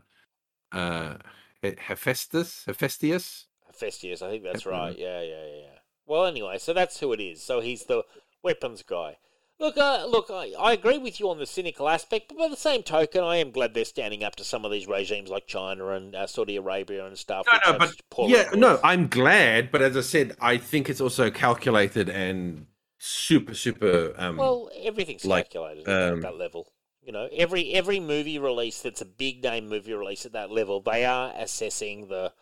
uh, uh, He- Hephaestus, Hephaestus. Hephaestus, I think that's Yep, right. Yeah, yeah, yeah. yeah. Well, anyway, so that's who it is. So he's the weapons guy. Look, uh, look, I, I agree with you on the cynical aspect, but by the same token, I am glad they're standing up to some of these regimes like China and uh, Saudi Arabia and stuff. No, no, but such poor yeah, no. I'm glad. But as I said, I think it's also calculated and super, super. Um, Well, everything's like, calculated at um, that level. You know, every every movie release that's a big name movie release at that level, they are assessing the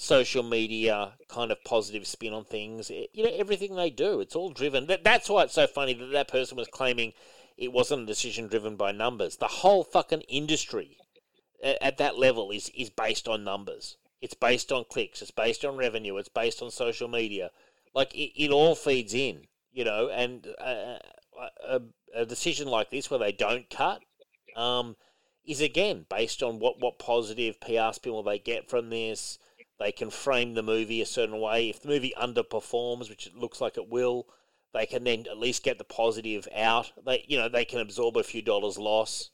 social media kind of positive spin on things. Eh, You know, everything they do, it's all driven. That, that's why it's so funny that that person was claiming it wasn't a decision driven by numbers. The whole fucking industry a- at that level is is based on numbers. It's based on clicks. It's based on revenue. It's based on social media. Like it, it all feeds in, you know. And uh, a, a decision like this, where they don't cut, um, is again based on what what positive PR spin will they get from this. They can frame the movie a certain way. If the movie underperforms, which it looks like it will, they can then at least get the positive out. They, you know, they can absorb a few dollars loss.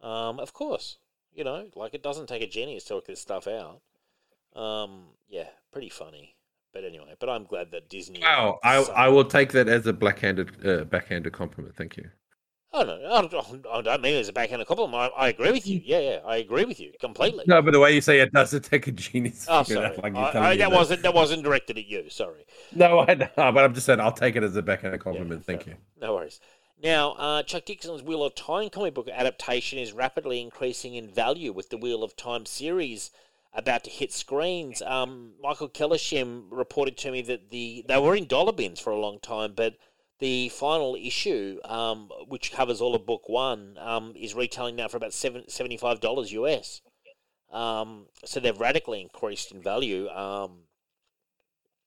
Um, of course, you know, like it doesn't take a genius to work this stuff out. Um, yeah, pretty funny. But anyway, but I'm glad that Disney. wow, I I will take that as a blackhanded, uh, backhanded compliment. Thank you. Oh no, I don't, I don't mean it as a backhanded compliment. I, I agree with you. Yeah, yeah, I agree with you completely. No, but the way you say it doesn't take a genius. Oh, you know, sorry. like I, telling I, me that wasn't that wasn't directed at you. Sorry. No, I know, but I'm just saying I'll take it as a backhanded compliment. fair Thank you. No worries. Now, uh, Chuck Dixon's Wheel of Time comic book adaptation is rapidly increasing in value with the Wheel of Time series about to hit screens. Um, Michael Kellershim reported to me that the they were in dollar bins for a long time, but the final issue, um, which covers all of book one, um, is retailing now for about seven, $75 US. Um, so they've radically increased in value um,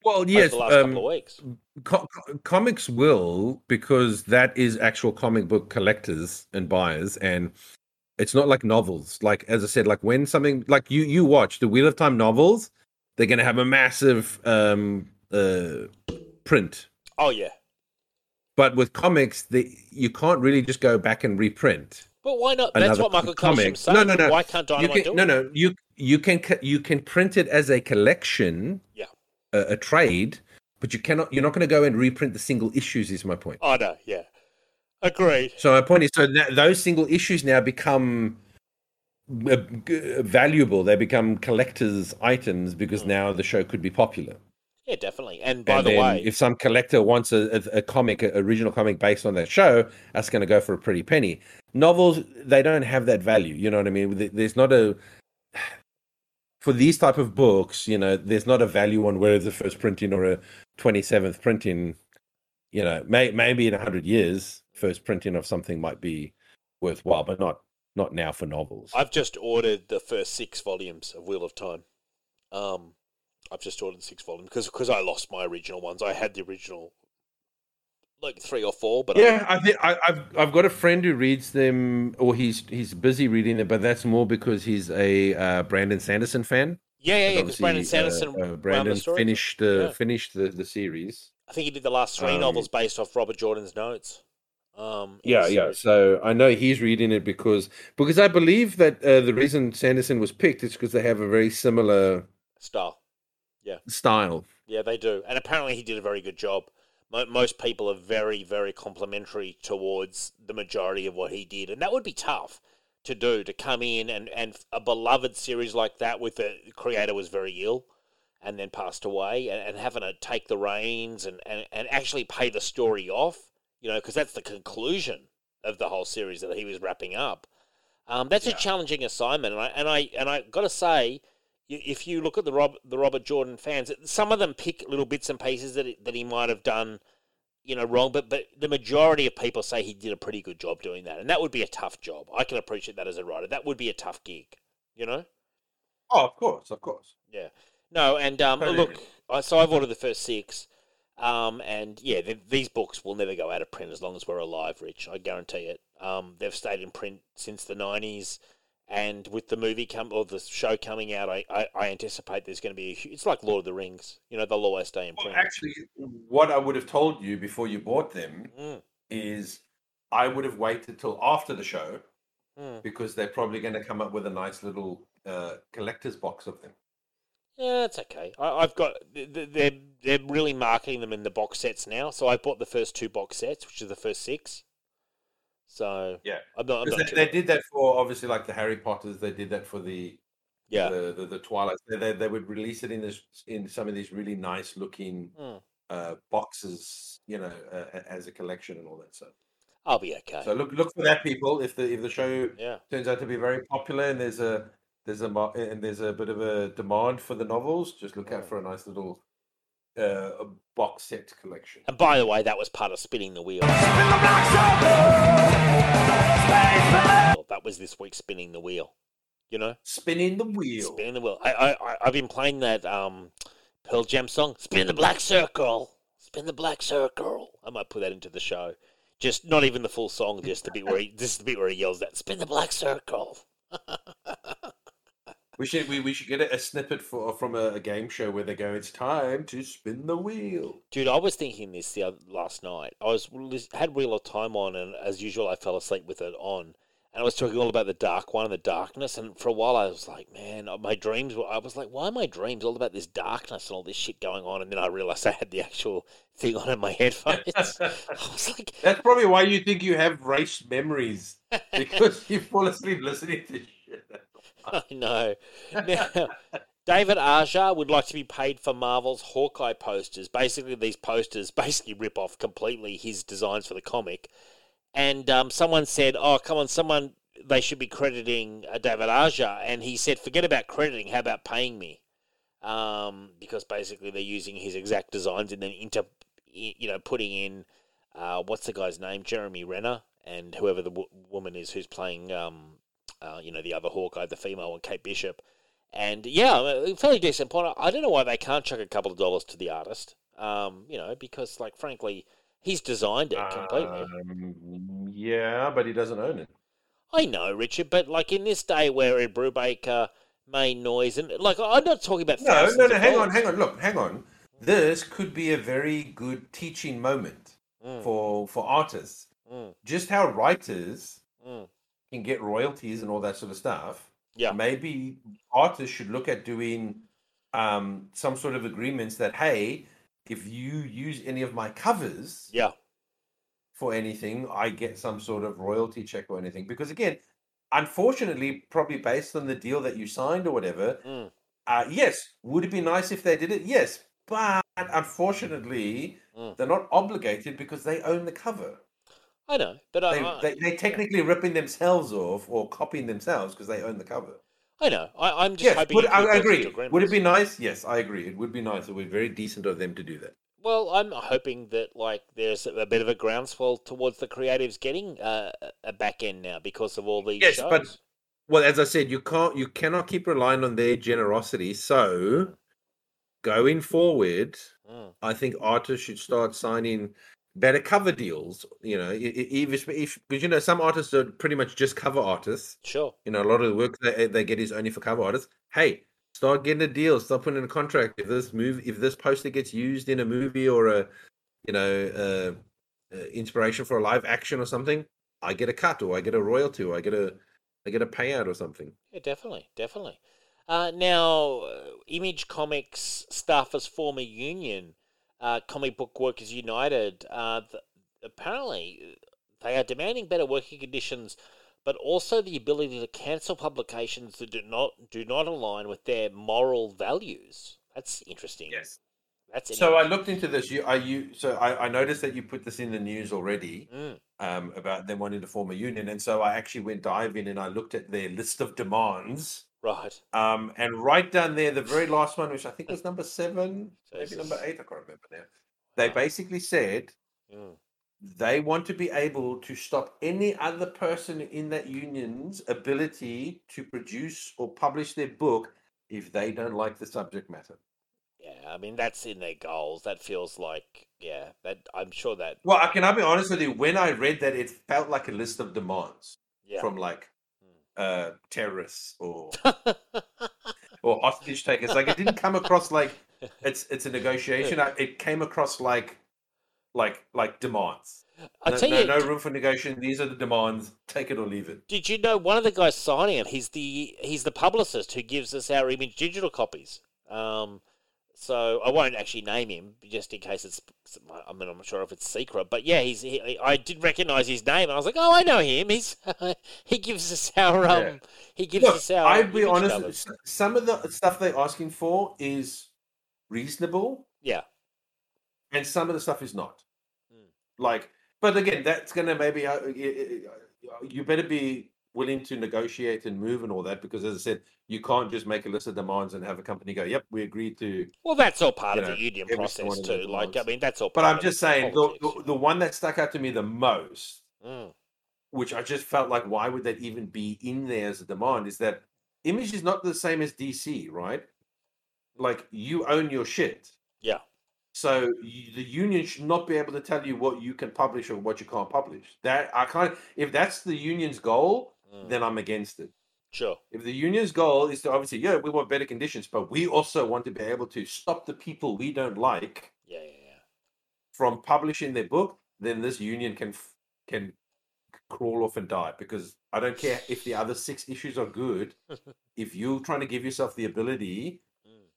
Well, yes, the last couple um, of weeks. co- co- comics will because that is actual comic book collectors and buyers, and it's not like novels. Like as I said, like when something like you you watch the Wheel of Time novels, they're going to have a massive um uh print. Oh, yeah. But with comics, they, you can't really just go back and reprint. But why not? That's what Michael comic. Said. No, no, no. Why can't You Dynamite can, do no, it? no. You you can you can print it as a collection, Yeah. a, a trade, but you cannot. You're not going to go and reprint the single issues. Is my point. Oh, no, yeah. Agreed. So my point is, so that, those single issues now become uh, valuable. They become collectors' items because Mm. now the show could be popular. Yeah, definitely. And by and the way, if some collector wants a, a, comic, a original comic based on that show, that's going to go for a pretty penny. Novels, they don't have that value. You know what I mean? There's not a for these type of books. You know, there's not a value on whether it's a first printing or a twenty seventh printing. You know, may, maybe in hundred years, first printing of something might be worthwhile, but not not now for novels. I've just ordered the first six volumes of Wheel of Time. Um, I've just ordered six volumes because because I lost my original ones. I had the original, like three or four, but I- Yeah, I think I, I've I've got a friend who reads them, or he's he's busy reading them, but that's more because he's a uh, Brandon Sanderson fan. yeah, yeah, yeah. Because Brandon uh, Sanderson uh, ran Brandon the finished the Yeah. finished the, the series. I think he did the last three um, novels based off Robert Jordan's notes. Um, Yeah, yeah. So I know he's reading it because because I believe that uh, the reason Sanderson was picked is because they have a very similar Style. Style. Yeah, they do. And apparently he did a very good job. Most people are very, very complimentary towards the majority of what he did. And that would be tough to do, to come in and, and a beloved series like that with the creator was very ill and then passed away and, and having to take the reins and, and, and actually pay the story off, you know, because that's the conclusion of the whole series that he was wrapping up. Um, that's a challenging assignment, and I and I and I got to say, y- if you look at the Rob, the Robert Jordan fans, some of them pick little bits and pieces that he, that he might have done, you know, wrong. But but the majority of people say he did a pretty good job doing that, and that would be a tough job. I can appreciate that as a writer. That would be a tough gig, you know. Oh, of course, of course. Yeah. No, and um, Totally look. I, so I've ordered the first six, um, and yeah, th- these books will never go out of print as long as we're alive, Rich. I guarantee it. Um, they've stayed in print since the '90s, and with the movie come or the show coming out, I, I, I anticipate there's going to be a hu- it's like Lord of the Rings. You know, they'll always stay in Well, print. actually, what I would have told you before you bought them Mm, is I would have waited till after the show mm. because they're probably going to come up with a nice little uh, collector's box of them. Yeah, it's okay. I, I've got th- th- they're they're really marketing them in the box sets now. So I bought the first two box sets, which is the first six. So Yeah. I'm not. I'm not they, too, they did that for obviously like the Harry Potters. They did that for the yeah. the, the, the Twilight. They, they they would release it in this in some of these really nice looking Mm. uh, boxes, you know, uh, as a collection and all that stuff. I'll be okay. So look look for that, people. If the if the show yeah. turns out to be very popular and there's a there's a and there's a bit of a demand for the novels, just look out Mm. for a nice little uh, a box set collection. And by the way, that was part of spinning the wheel. That was this week spinning the wheel. You know, Spinning the wheel. spinning the wheel. I, I, I I've been playing that um, Pearl Jam song, "Spin the Black Circle." Spin the Black Circle. I might put that into the show. Just not even the full song, just the bit where he, just the bit where he yells that "Spin the Black Circle." We should we, we should get a, a snippet for from a, a game show where they go, "It's time to spin the wheel." Dude, I was thinking this the other, last night. I was had Wheel of Time on, and as usual, I fell asleep with it on. And I was talking all about the dark one and the darkness. And for a while, I was like, man, uh, my dreams were. I was like, why are my dreams all about this darkness and all this shit going on? And then I realized I had the actual thing on in my headphones. I was like, That's probably why you think you have race memories because you fall asleep listening to shit. I know. Now, David Aja would like to be paid for Marvel's Hawkeye posters. Basically, these posters basically rip off completely his designs for the comic. And um, someone said, "Oh, come on, someone they should be crediting uh, David Aja," and he said, "Forget about crediting. How about paying me?" Um, because basically they're using his exact designs and then into, you know, putting in uh, what's the guy's name, Jeremy Renner, and whoever the w- woman is who's playing, um, uh, you know, the other Hawkeye, the female one, Kate Bishop. And yeah, a fairly decent point. I don't know why they can't chuck a couple of dollars to the artist. Um, you know, because like frankly, he's designed it completely. Um, yeah, but he doesn't own it. I know, Richard, but like in this day where Ed Brubaker made noise and like I'm not talking about No, no, no. Hang on, hang on. Look, hang on. This could be a very good teaching moment Mm, for for artists. mm, Just how writers mm. Can get royalties and all that sort of stuff. Yeah. Maybe artists should look at doing um, some sort of agreements that hey, if you use any of my covers Yeah, for anything, I get some sort of royalty check or anything. Because again, unfortunately, probably based on the deal that you signed or whatever, mm, uh, yes, would it be nice if they did it? Yes, but unfortunately, Mm. they're not obligated because they own the cover. I know, but I, They, I, they, they technically ripping themselves off or copying themselves because they own the cover. I know. I, I'm just Yes, hoping. would, I, I agree. Would it be nice? Yes, I agree. It would be nice. It would be very decent of them to do that. Well, I'm hoping that like there's a bit of a groundswell towards the creatives getting uh, a back end now because of all these Yes, shows. but- Well, as I said, you can't, you cannot keep relying on their generosity. So, going forward, Mm. I think artists should start signing better cover deals. You know, even if because you know some artists are pretty much just cover artists. Sure. You know, a lot of the work they they get is only for cover artists. Hey, start getting a deal. Start putting in a contract. If this move, if this poster gets used in a movie or a, you know, uh, uh, inspiration for a live action or something, I get a cut or I get a royalty or I get a, I get a payout or something. Yeah, definitely, definitely. Uh, now, uh, Image Comics staff as former union, uh, Comic Book Workers United, uh, th- apparently they are demanding better working conditions, but also the ability to cancel publications that do not do not align with their moral values. That's interesting. Yes. That's So I looked into this. You, are you? So I, I noticed that you put this in the news already Mm, um, about them wanting to form a union, and so I actually went diving and I looked at their list of demands. Right. Um, and right down there, the very last one, which I think was number seven, maybe number eight, I can't remember now. They Wow. basically said Mm. they want to be able to stop any other person in that union's ability to produce or publish their book if they don't like the subject matter. Yeah, I mean that's in their goals. That feels like yeah. That I'm sure that Well, I can I be honest with you, when I read that, it felt like a list of demands yeah. from like uh, terrorists or or hostage takers. Like it didn't come across like it's it's a negotiation. I- It came across like like like demands. I no, tell no, you, no room for negotiation. These are the demands. Take it or leave it. Did you know one of the guys signing it? He's the he's the publicist who gives us our image digital copies. Um, so I won't actually name him just in case it's. I mean, I'm not sure if it's secret, but yeah, he's. He, I did recognize his name. and I was like, oh, I know him. He's he gives us our um. Yeah. He gives Look, us our. I'd be honest. covers. Some of the stuff they're asking for is reasonable, Yeah. and some of the stuff is not. Mm. Like, but again, that's gonna maybe uh, you better be willing to negotiate and move and all that because, as I said, you can't just make a list of demands and have a company go, "Yep, we agreed to." Well, that's all part of know, the union process too. Like, I mean, that's all. But I'm just saying, the, the the one that stuck out to me the most, Mm, which I just felt like, why would that even be in there as a demand? Is that Image is not the same as DC, right? Like you own your shit. yeah. So you, the union should not be able to tell you what you can publish or what you can't publish. That I can't. If that's the union's goal, Mm, then I'm against it. sure. If the union's goal is to obviously, yeah, we want better conditions, but we also want to be able to stop the people we don't like Yeah, yeah, yeah. from publishing their book, then this union can can crawl off and die because I don't care if the other six issues are good. if you're trying to give yourself the ability, Mm.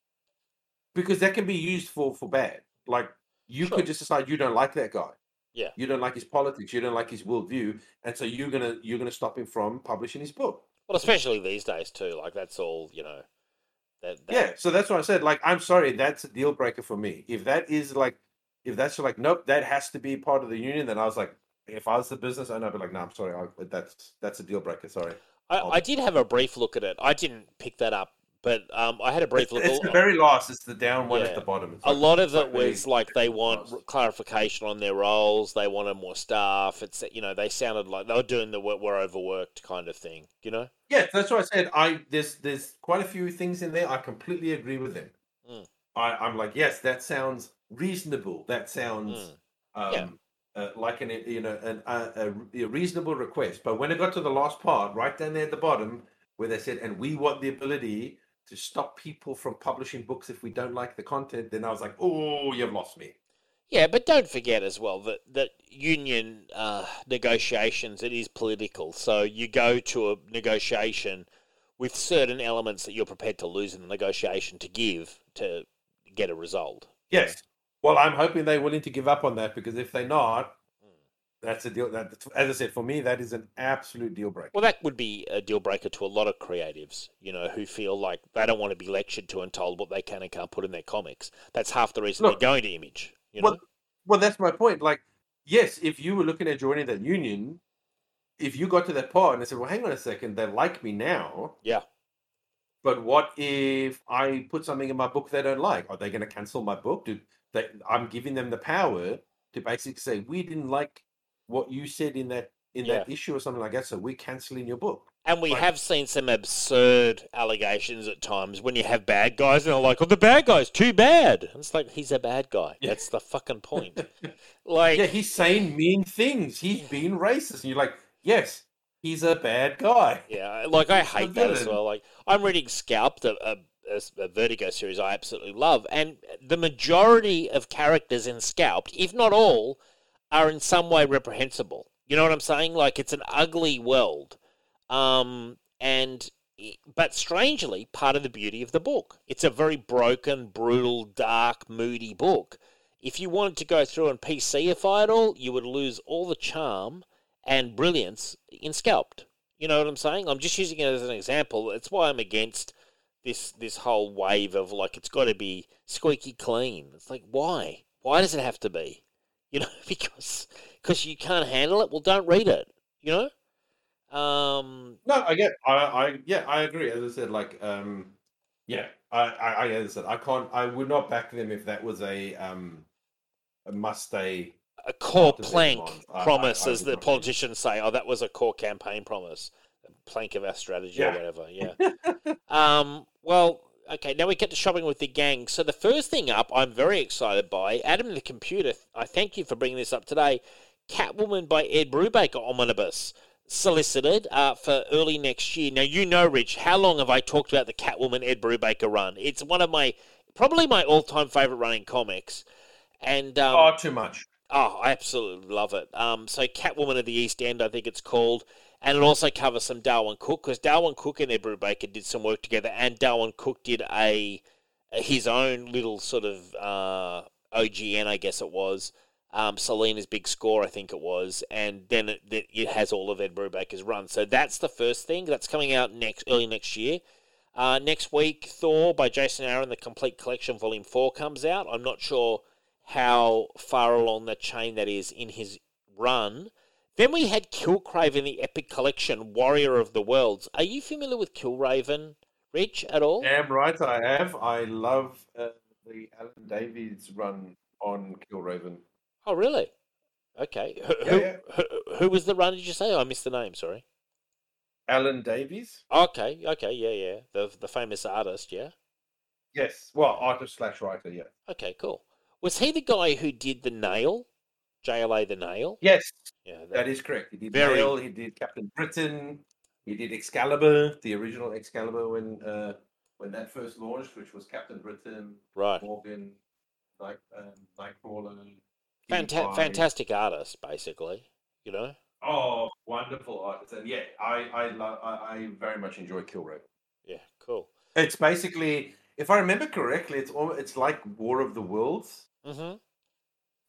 because that can be used for for bad. Like you Sure. could just decide you don't like that guy. Yeah. You don't like his politics. You don't like his worldview, and so you're gonna you're gonna stop him from publishing his book. Well, especially these days too. Like that's all you know. That, that Yeah, so that's what I said. Like, I'm sorry, that's a deal breaker for me. If that is like, if that's like, nope, that has to be part of the union, then I was like, if I was the business owner, I'd be like, no, I'm sorry, I, that's that's a deal breaker. Sorry. I, I did have a brief look at it. I didn't pick that up, but um, I had a brief It's, look. it's the very last. It's the down one Yeah. at the bottom. It's a like- lot of it really- was like they want last. clarification on their roles. They wanted more staff. It's you know they sounded like they were doing the we're, we're overworked kind of thing. You know. Yeah, that's what I said. I there's there's quite a few things in there. I completely agree with them. Mm. I I'm like, yes, that sounds reasonable. That sounds Mm. um, Yeah. uh, like an you know an, a reasonable request. But when it got to the last part, right down there at the bottom, where they said, "And we want the ability to stop people from publishing books if we don't like the content," then I was like, "Oh, you've lost me." Yeah, but don't forget as well that that union uh, negotiations it is political. So you go to a negotiation with certain elements that you're prepared to lose in the negotiation to give to get a result. Yes. Well, I'm hoping they're willing to give up on that because if they're not, That's a deal. That, as I said, for me, that is an absolute deal breaker. Well, that would be a deal breaker to a lot of creatives, you know, who feel like they don't want to be lectured to and told what they can and can't put in their comics. That's half the reason Look, they're going to Image. You know, Well, well, that's my point. Like, yes, if you were looking at joining that union, if you got to that part and they said, "Well, hang on a second, they like me now," yeah, but what if I put something in my book they don't like? Are they going to cancel my book? Do they? I'm giving them the power to basically say, "We didn't like what you said in that in that issue or something like that, so we're canceling your book." And we Like- have seen some absurd allegations at times when you have bad guys and they're like, "Oh, the bad guy's too bad." And it's like he's a bad guy. Yeah. That's the fucking point. Like, yeah, he's saying mean things. He's being racist, and you're like, "Yes, he's a bad guy." Yeah, like I hate that as well. Like I'm reading Scalped, a, a, a- a Vertigo series I absolutely love, and the majority of characters in Scalped, if not all, are in some way reprehensible. You know what I'm saying? Like it's an ugly world, um, and but strangely, part of the beauty of the book. It's a very broken, brutal, dark, moody book. If you wanted to go through and PCify it all, you would lose all the charm and brilliance in Scalped. You know what I'm saying? I'm just using it as an example. It's why I'm against this this whole wave of like it's got to be squeaky clean. It's like why? Why does it have to be? You know, because because you can't handle it. Well, don't read it. You know. Um. No, I get. I, I yeah, I agree. As I said, like, um, yeah, I, I, I as I said, I can't. I would not back them if that was a um, a must stay. a core plank demands. I- I- promise, as the not read it. politicians say. Oh, that was a core campaign promise, a plank of our strategy or whatever. Yeah. um. Well. Okay. Now we get to shopping with the gang. So the first thing up, I'm very excited by Adam the Computer. I thank you for bringing this up today. Catwoman by Ed Brubaker omnibus solicited uh, for early next year. Now you know, Rich, how long have I talked about the Catwoman Ed Brubaker run? It's one of my probably my all-time favorite running comics. And um, oh, too much. Oh, I absolutely love it. Um, so Catwoman of the East End, I think it's called, and it also covers some Darwyn Cooke because Darwyn Cooke and Ed Brubaker did some work together, and Darwyn Cooke did a his own little sort of uh, OGN, I guess it was. Um, Selina's big score, I think it was, and then it, it it has all of Ed Brubaker's run. So that's the first thing that's coming out next early next year. Uh, next week, Thor by Jason Aaron, the complete collection, volume four comes out. I'm not sure how far along the chain that is in his run. Then we had Killraven, the epic collection, Warrior of the Worlds. Are you familiar with Killraven, Rich, at all? Damn right, I have. I love uh, the Alan Davis run on Killraven. Oh, really? Okay. Who, Yeah, who, yeah. who, who was the run? Did you say? Oh, I missed the name. Sorry. Alan Davis. Okay. Okay. Yeah. Yeah. The the famous artist. Yeah. Yes. Well, artist slash writer. Yeah. Okay. Cool. Was he the guy who did the nail? JLA the nail. Yes, Yeah. that is correct. He did Very- Nail, He did Captain Britain. He did Excalibur, the original Excalibur when uh, when that first launched, which was Captain Britain, right. Morgan, Night, um, Nightcrawler. Fanta- fantastic artist, basically. You know. Oh, wonderful artist! And yeah, I I love I, I very much enjoy Kilroy. Yeah. Cool. It's basically, if I remember correctly, it's all it's like War of the Worlds. Mm Mhm.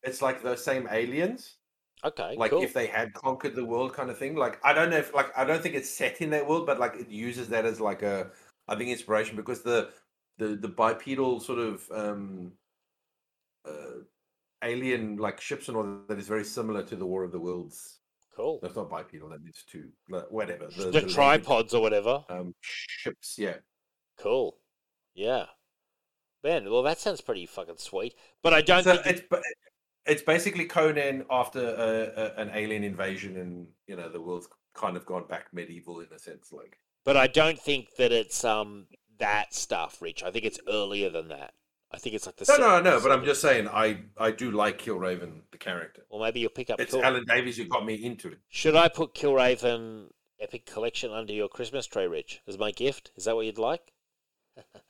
It's like those same aliens. Okay. like cool. if they had conquered the world kind of thing like i don't know if like i don't think it's set in that world but like it uses that as like a i think inspiration because the the the bipedal sort of um uh alien like ships and all that is very similar to the war of the worlds cool. that's not bipedal that is two like, whatever The, language, tripods or whatever. um ships yeah Cool. Yeah. Man, well, that sounds pretty fucking sweet. But I don't so think. it's ba- it's basically Conan after a, a, an alien invasion, and you know the world's kind of gone back medieval in a sense. Like, But I don't think that it's um that stuff, Rich. I think it's earlier than that. I think it's like the. no, no, no. But I'm just saying, I I do like Killraven the character. Well, maybe you'll pick up. It's Kill- Alan Davis who got me into it. Should I put Killraven Epic Collection under your Christmas tree, Rich, as my gift? Is that what you'd like?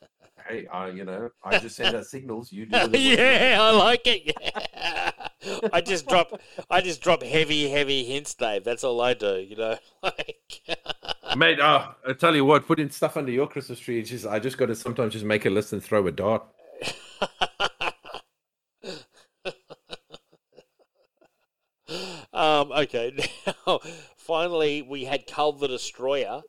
Hey, I you know I just send out signals. You do. with it what you want. yeah, I like it. Yeah. I just drop, I just drop heavy, heavy hints, Dave. That's all I do. You know, like. Mate, uh, I tell you what, putting stuff under your Christmas tree. Just I just got to sometimes just make a list and throw a dart. um, okay, now finally we had Kull the Destroyer,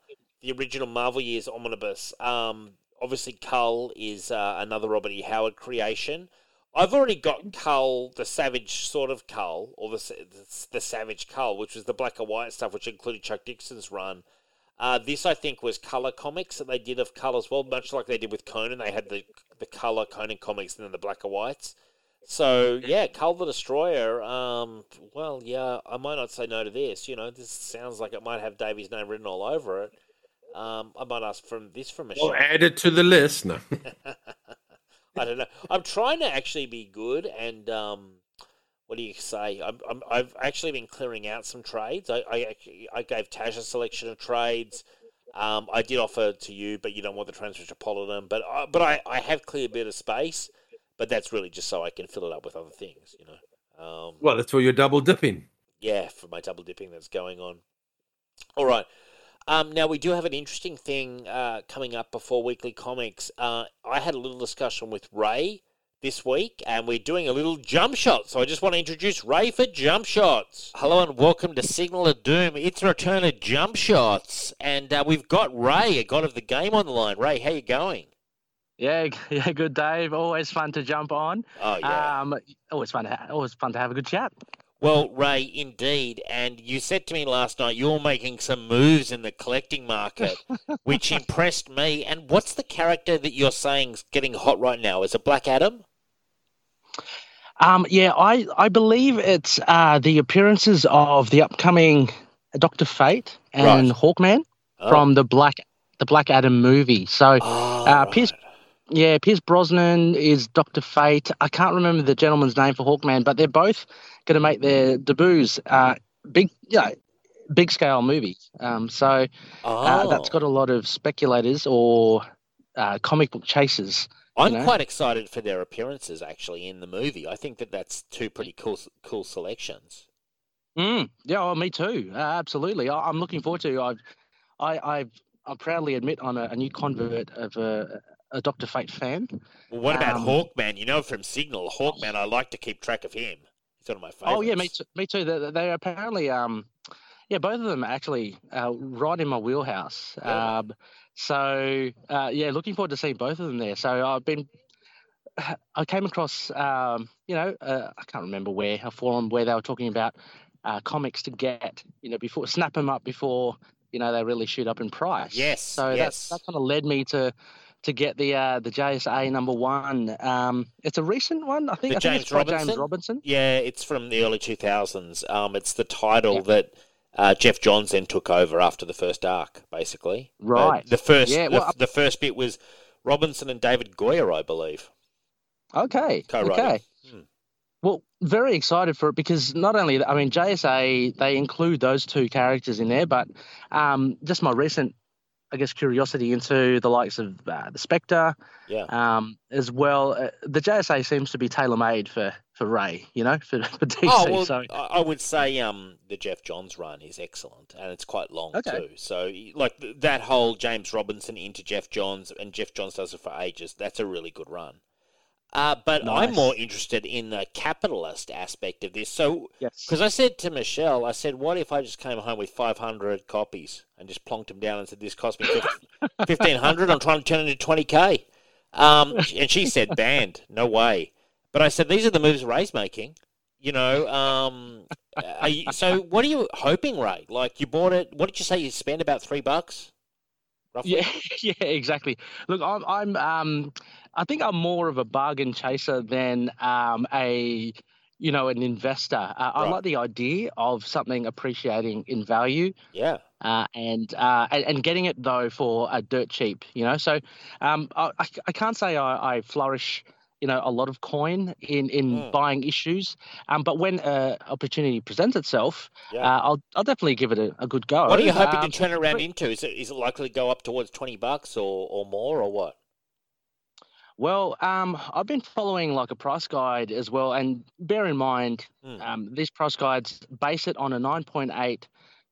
the original Marvel Years omnibus. Um, obviously, Kull is uh, another Robert E. Howard creation. I've already got Kull, the Savage sort of Kull, or the the, the Savage Kull, which was the black and white stuff, which included Chuck Dixon's run. Uh, this, I think, was color comics that they did of Kull as well, much like they did with Conan. They had the the color Conan comics and then the black and whites. So yeah, Kull the Destroyer. Um, well, yeah, I might not say no to this. You know, this sounds like it might have Davy's name written all over it. Um, I might ask from this from Michelle. Well, add it to the list. No. I don't know. I'm trying to actually be good and um, what do you say? I'm, I'm, I've actually been clearing out some trades. I, I, I gave Tash a selection of trades. Um, I did offer to you, but you don't want the Transmetropolitan. But I, but I, I have cleared a bit of space, but that's really just so I can fill it up with other things, you know. Um, well, that's for your double dipping. Yeah, for my double dipping that's going on. All right. Um, now we do have an interesting thing uh, coming up before weekly comics. Uh, I had a little discussion with Ray this week, and we're doing a little jump shot. So I just want to introduce Ray for jump shots. Hello and welcome to Signal of Doom. It's a return of jump shots, and uh, we've got Ray, a god of the game, on the line. Ray, how you going? Yeah, yeah, good, Dave. Always fun to jump on. Oh yeah. Um, always fun to ha- always fun to have a good chat. Well, Ray, indeed. And you said to me last night you're making some moves in the collecting market, which impressed me. And what's the character that you're saying's getting hot right now? Is it Black Adam? Um, yeah, I I believe it's uh, the appearances of the upcoming Doctor Fate and Right. Hawkman Oh. from the Black the Black Adam movie. So Oh, uh, Pierce right. Yeah, Pierce Brosnan is Doctor Fate. I can't remember the gentleman's name for Hawkman, but they're both going to make their debuts. Uh, big, yeah, big scale movie. Um, so uh, that's Oh. got a lot of speculators or uh, comic book chasers. I'm know? quite excited for their appearances actually in the movie. I think that that's two pretty cool cool selections. Mm, yeah, well, me too. Uh, absolutely. I, I'm looking forward to. I've, I, I've, I proudly admit I'm a, a new convert of a, a Doctor Fate fan. Well, what about Um, Hawkman? You know from Signal, Hawkman. I like to keep track of him. He's one of my favorites. Oh yeah, me too. Me too. They, they apparently, um, yeah, both of them actually uh, right in my wheelhouse. Yeah. Um, so uh, yeah, looking forward to seeing both of them there. So I've been, I came across, um, you know, uh, I can't remember where a forum where they were talking about uh, comics to get, you know, before snap them up before you know they really shoot up in price. Yes, So yes. that that kind of led me to. To get the uh, the JSA number one, um, it's a recent one. I think. The I think James it's by James Robinson? Robinson. Yeah, it's from the early 2000s. Um, it's the title Yeah. that uh, Geoff Johns then took over after the first arc, basically. Uh, Right. the first, Yeah, the, well, I- the first bit was Robinson and David Goyer, I believe, Okay. co-writing. Okay. Hmm. Well, very excited for it because not only, I mean, JSA, they include those two characters in there, but um, just my recent, I guess, curiosity into the likes of uh, the Spectre Yeah. um, as well. Uh, the JSA seems to be tailor made for, for Ray, you know, for, for DC. Oh well, so, I would say um, the Geoff Johns run is excellent, and it's quite long Okay. too. So, like that whole James Robinson into Geoff Johns, and Geoff Johns does it for ages. That's a really good run. Uh, but I'm more interested in the capitalist aspect of this. So, yes. because I said to Michelle, I said, "What if I just came home with 500 copies and just plonked them down and said this cost me 1500? I'm trying to turn it into 20k." Um, and she said, "Banned, no way." But I said, "These are the moves Ray's making." You know, um, are you, so what are you hoping, Ray? Like you bought it? What did you say you spent about three bucks? Roughly? Yeah, yeah, exactly. Look, I'm, I'm, um, I think I'm more of a bargain chaser than um, a, you know, an investor. Uh, I like the idea of something appreciating in value, Yeah. uh, and, uh, and and getting it though for a dirt cheap. You know, so um, I, I can't say I, I flourish. You know, a lot of coin in in Mm. buying issues, um, but when uh, opportunity presents itself, Yeah. uh, I'll I'll definitely give it a, a good go. what are you hoping Um, to turn it around but- into? Is it is it likely to go up towards twenty bucks or, or more or what? Well, um, I've been following like a price guide as well, and bear in mind, Hmm. um, these price guides base it on a 9.8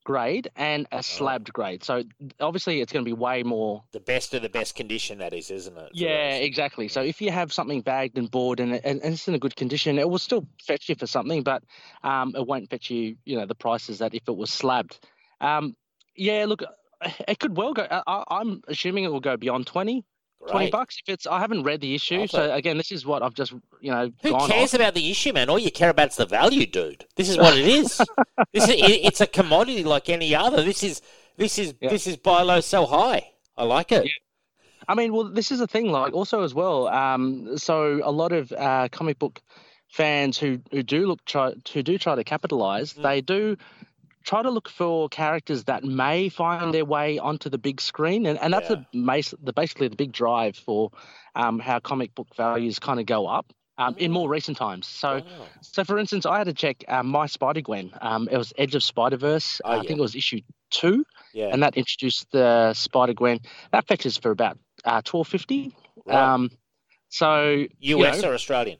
grade and a slabbed grade. So obviously, it's going to be way more. The best of the best condition, that is, isn't it? Yeah, those? exactly. So if you have something bagged and bored and, and, and it's in a good condition, it will still fetch you for something, but um, it won't fetch you, you know, the prices that if it was slabbed. Um, yeah, look, it could well go. I, I'm assuming it will go beyond 20, 20 bucks. If it's, I haven't read the issue, so again, this is what I've just, you know, Who cares off. about the issue, man? All you care about is the value, dude. This is what it is. this is it, it's a commodity like any other. This is this is Yeah. this is buy low, sell high. I like it. I mean, well, this is the thing. Like, also as well. Um, so a lot of uh, comic book fans who who do look try who do try to capitalize, Mm. they do try to look for characters that may find their way onto the big screen, and, and that's Yeah. the, the basically the big drive for um, how comic book values kind of go up. Um, in more recent times, so Wow. so for instance, I had to check um, my Spider Gwen. Um, it was Edge of Spider Verse. Oh, I yeah. think it was issue two, Yeah. and that introduced the Spider Gwen. That fetches for about uh, twelve fifty. Um, so you US know, or Australian?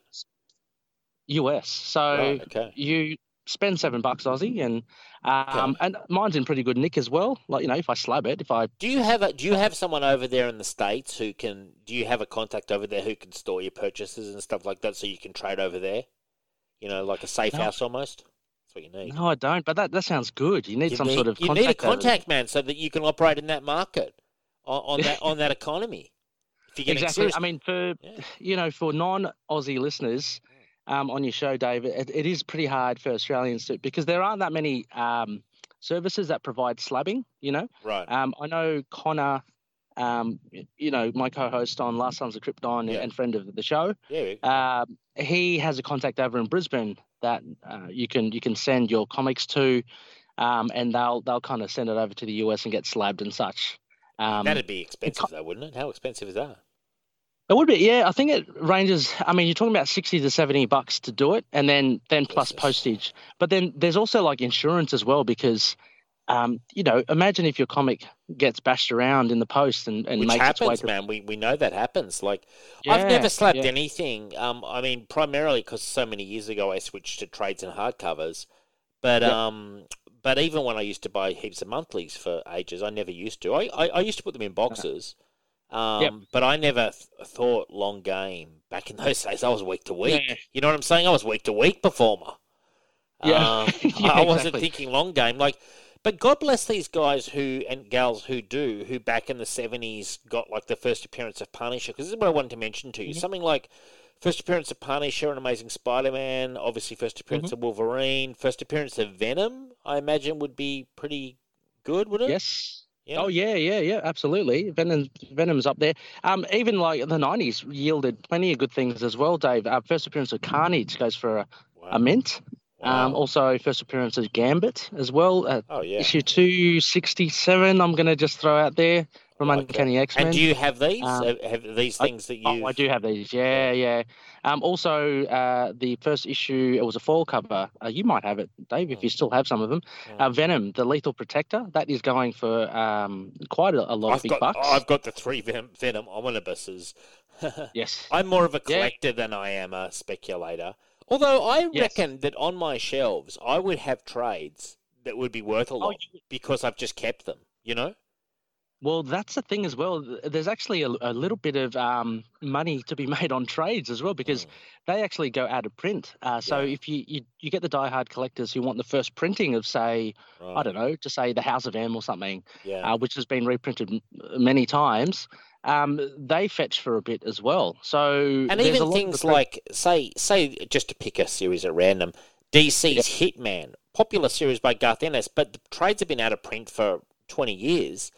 US. So okay. you spend seven bucks Aussie, and um, and mine's in pretty good nick as well. Like you know, if I slab it, if I Do you have a Do you have someone over there in the states who can? Do you have a contact over there who can store your purchases and stuff like that, so you can trade over there? You know, like a safe No. house almost. That's what you need. no, I don't. But that, that sounds good. You need you some need, sort of you need a contact man so that you can operate in that market on, on that on that economy. If Exactly. serious, I mean, for Yeah. you know, for non-Aussie listeners um, on your show, Dave, it, it is pretty hard for Australians to because there aren't that many um, services that provide slabbing. You know, right? um, I know Connor, um, you know, my co-host on Last Sons of Krypton Yeah. and friend of the show. yeah, Um, he has a contact over in Brisbane that uh, you can you can send your comics to, um, and they'll they'll kind of send it over to the US and get slabbed and such. Um, that'd be expensive though, wouldn't it? How expensive is that? It would be, yeah. I think it ranges. I mean, you're talking about sixty to seventy bucks to do it, and then then plus postage. But then there's also like insurance as well, because, um, you know, imagine if your comic gets bashed around in the post and, and Which makes its way happens, to. man. We we know that happens. Like I've never slapped yeah. anything. Um, I mean, primarily because so many years ago I switched to trades and hardcovers. But Yep. um, but even when I used to buy heaps of monthlies for ages, I never used to. I I, I used to put them in boxes. Um, Yep. but I never th- thought long game. Back in those days, I was week to week. Yeah. You know what I'm saying? I was week to week performer. Yeah. Um, Yeah, I wasn't exactly. thinking long game. Like, but God bless these guys who and gals who do, who back in the seventies got like the first appearance of Punisher. Because this is what I wanted to mention to you. Mm-hmm. Something like first appearance of Punisher and Amazing Spider-Man. Obviously, first appearance Mm-hmm. of Wolverine. First appearance of Venom. I imagine would be pretty good, would it? Yes. Oh yeah, yeah, yeah, absolutely. Venom, Venom's up there. Um, even like the '90s yielded plenty of good things as well, Dave. Uh, first appearance of Carnage goes for a, Wow. a mint. Um, also first appearance of Gambit as well. Uh, oh yeah. Issue 267, I'm going to just throw out there from Okay. Uncanny X Men. And do you have these? Um, have, have these I- things that you? Oh, I do have these. Yeah, yeah. Um, also, uh, the first issue, it was a fall cover. Uh, you might have it, Dave, if you still have some of them. Uh, Venom, the Lethal Protector, that is going for um, quite a, a lot I've of big got, bucks. I've got the three Venom, Venom omnibuses. Yes. I'm more of a Yeah. collector than I am a speculator. Although I Yes. reckon that on my shelves, I would have trades that would be worth a lot you- because I've just kept them. You know? Well, that's the thing as well. There's actually a, a little bit of um, money to be made on trades as well because they actually go out of print. Uh, so Mm. Yeah. if you, you you get the diehard collectors who want the first printing of, say, I don't know, to say the House of M or something, Yeah. uh, which has been reprinted m- many times, um, they fetch for a bit as well. So and even things the- like, say, say, just to pick a series at random, DC's Hitman, popular series by Garth Ennis, but the trades have been out of print for 20 years.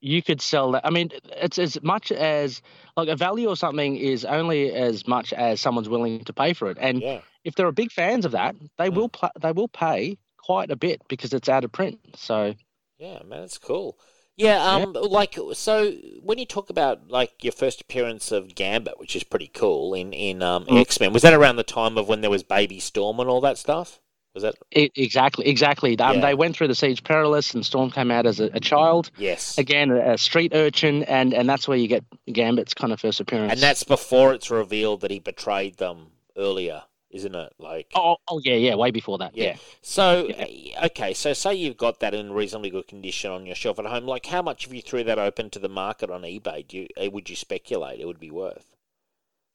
You could sell that. I mean, it's as much as like a value or something is only as much as someone's willing to pay for it. And Yeah. if there are big fans of that, they Mm. will pl- they will pay quite a bit because it's out of print. So Yeah, man, it's cool. Yeah, um, like so when you talk about like your first appearance of Gambit, which is pretty cool in in um, Mm. X Men, was that around the time of when there was Baby Storm and all that stuff? Was that it, exactly, exactly. Um, Yeah. They went through the Siege Perilous, and Storm came out as a, a child. yes? Again, a, a street urchin, and and that's where you get Gambit's kind of first appearance. And that's before it's revealed that he betrayed them earlier isn't it? Like, Oh, oh yeah, yeah, way before that. Yeah. Yeah. so Yeah. uh, okay, so say you've got that in reasonably good condition on your shelf at home. Like, how much if you threw that open to the market on eBay? Do you, uh, would you speculate it would be worth?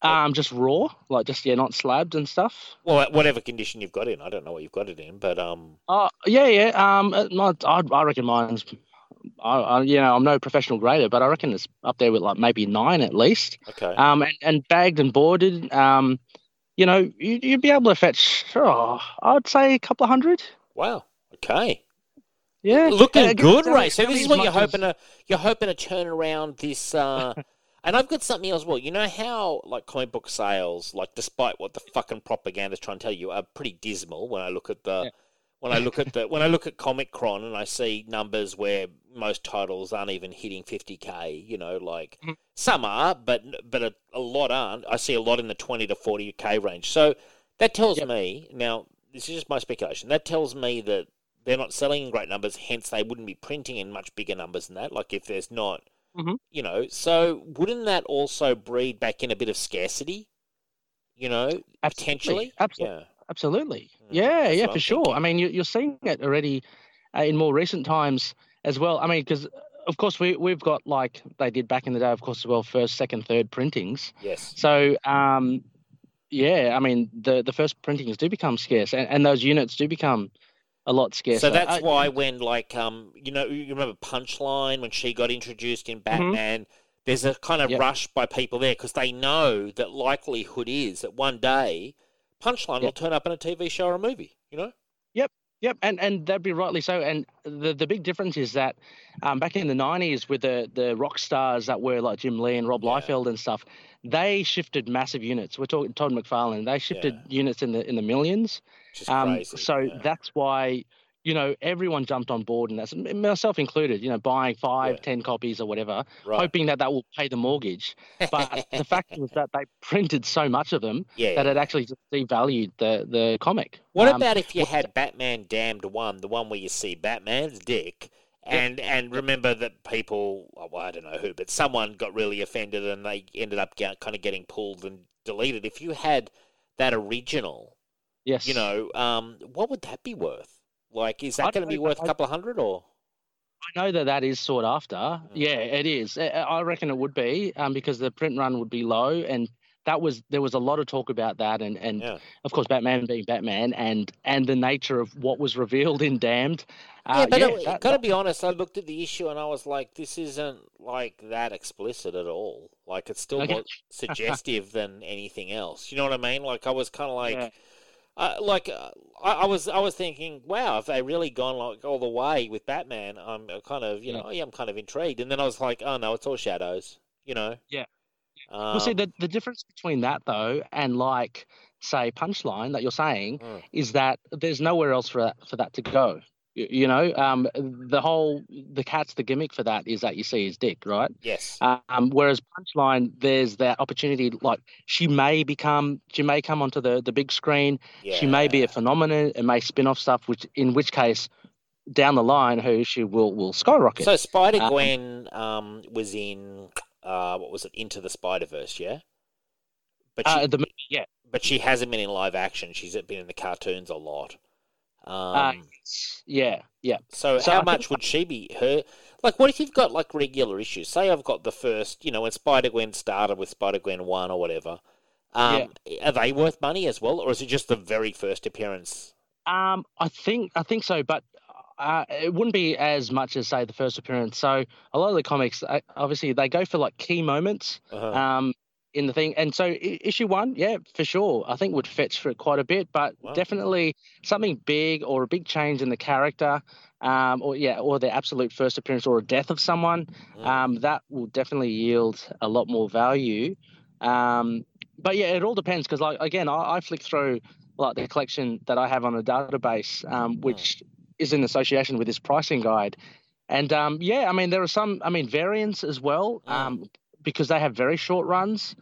Um, just raw, like just yeah, not slabbed and stuff. Well, whatever condition you've got in, I don't know what you've got it in, but um, Oh yeah, yeah. Um, uh, not, I, I reckon mine's. I, I, you know, I'm no professional grader, but I reckon it's up there with like maybe nine at least. okay. Um, and, and bagged and boarded. Um, you know, you, you'd be able to fetch. Oh, I'd say a couple of hundred. wow. Okay. Yeah, looking Uh, good, Ray. So this is what you're hoping to you're hoping to turn around this. Uh, and I've got something else. as Well, you know how like comic book sales, like despite what the fucking propaganda's trying to tell you, are pretty dismal. When I look at the Yeah. when I look at the when I look at Comichron and I see numbers where most titles aren't even hitting 50k. You know, like Mhm. some are, but but a, a lot aren't. I see a lot in the 20 to 40k range. So that tells Yep. me now. This is just my speculation. That tells me that they're not selling in great numbers, hence they wouldn't be printing in much bigger numbers than that. Like if there's not, Mhm. you know, so wouldn't that also breed back in a bit of scarcity? You know, potentially. Absolutely. Yeah. Absolutely. Mm, Yeah, yeah, for sure. I mean, you, you're seeing it already uh, in more recent times as well. I mean, because of course we we've got like they did back in the day, of course, as well, first, second, third printings. Yes. So, um, yeah, I mean, the the first printings do become scarce, and, and those units do become a lot scarcer. So that's Uh, why when like um you know you remember Punchline when she got introduced in Mm-hmm. Batman, there's a kind of Yep. rush by people there because they know that likelihood is that one day Punchline will turn up in a TV show or a movie. You know. Yep, Yep, and and that'd be rightly so. And the the big difference is that um, back in the '90s, with the the rock stars that were like Jim Lee and Rob Yeah. Liefeld and stuff, they shifted massive units. We're talking Todd McFarlane. They shifted Yeah. units in the in the millions. Um, so yeah. that's why you know everyone jumped on board, and that's myself included. You know, buying five, Yeah. ten copies or whatever, right. hoping that that will pay the mortgage. But the fact was that they printed so much of them yeah. that it actually just devalued the the comic. What Um, about if you had Batman Damned One, the one where you see Batman's dick, and and remember that people, oh, well, I don't know who, but someone got really offended and they ended up kind of getting pulled and deleted. If you had that original, yes, you know, um, what would that be worth? Like, is that going to be worth a couple of hundred or? I know that that is sought after. Mm. Yeah, it is. I- I reckon it would be um, because the print run would be low, and that was there was a lot of talk about that, and and Yeah. of course Batman being Batman, and and the nature of what was revealed in Damned. Uh, yeah, but yeah, it, that- gotta that- be honest. I looked at the issue and I was like, this isn't like that explicit at all. Like, it's still Okay. more suggestive than anything else. You know what I mean? Like, I was kind of like. Yeah. Uh, like uh, I, I was, I was thinking, wow, have they really gone like all the way with Batman? I'm uh, kind of, you Yeah. know, yeah, I'm kind of intrigued. And then I was like, oh no, it's all shadows, you know. Yeah. Um, well, see the the difference between that though, and like say Punchline that you're saying Mm. is that there's nowhere else for that for that to go. You, you know, um, the whole the cat's the gimmick for that is that you see his dick, right? yes, Um, whereas Punchline, there's that opportunity. Like she may become, she may come onto the the big screen. yeah. She may be a phenomenon. It may spin off stuff. Which, in which case, down the line, her she will will skyrocket. So Spider Um, Gwen um, was in uh, what was it? Into the Spider Verse, yeah. But she, uh, the yeah, but she hasn't been in live action. She's been in the cartoons a lot. Um, uh, yeah, yeah. So, So how I much would she be? Her like, what if you've got like regular issues? Say I've got the first, you know, when Spider Gwen started with Spider Gwen one or whatever. Um, Are they worth money as well, or is it just the very first appearance? Um, I think I think so, but uh, it wouldn't be as much as say the first appearance. So a lot of the comics, uh, obviously, they go for like key moments. Uh-huh. um, in the thing. And so issue one, yeah, for sure, I think would fetch for quite a bit, but Wow. definitely something big or a big change in the character, um, or yeah, or the absolute first appearance or a death of someone, Mm. um, that will definitely yield a lot more value. Um, but yeah, it all depends because like again, I, I flick through like the collection that I have on a database, um, which is in association with this pricing guide. And um, yeah, I mean there are some, I mean variants as well, Mm. um, because they have very short runs.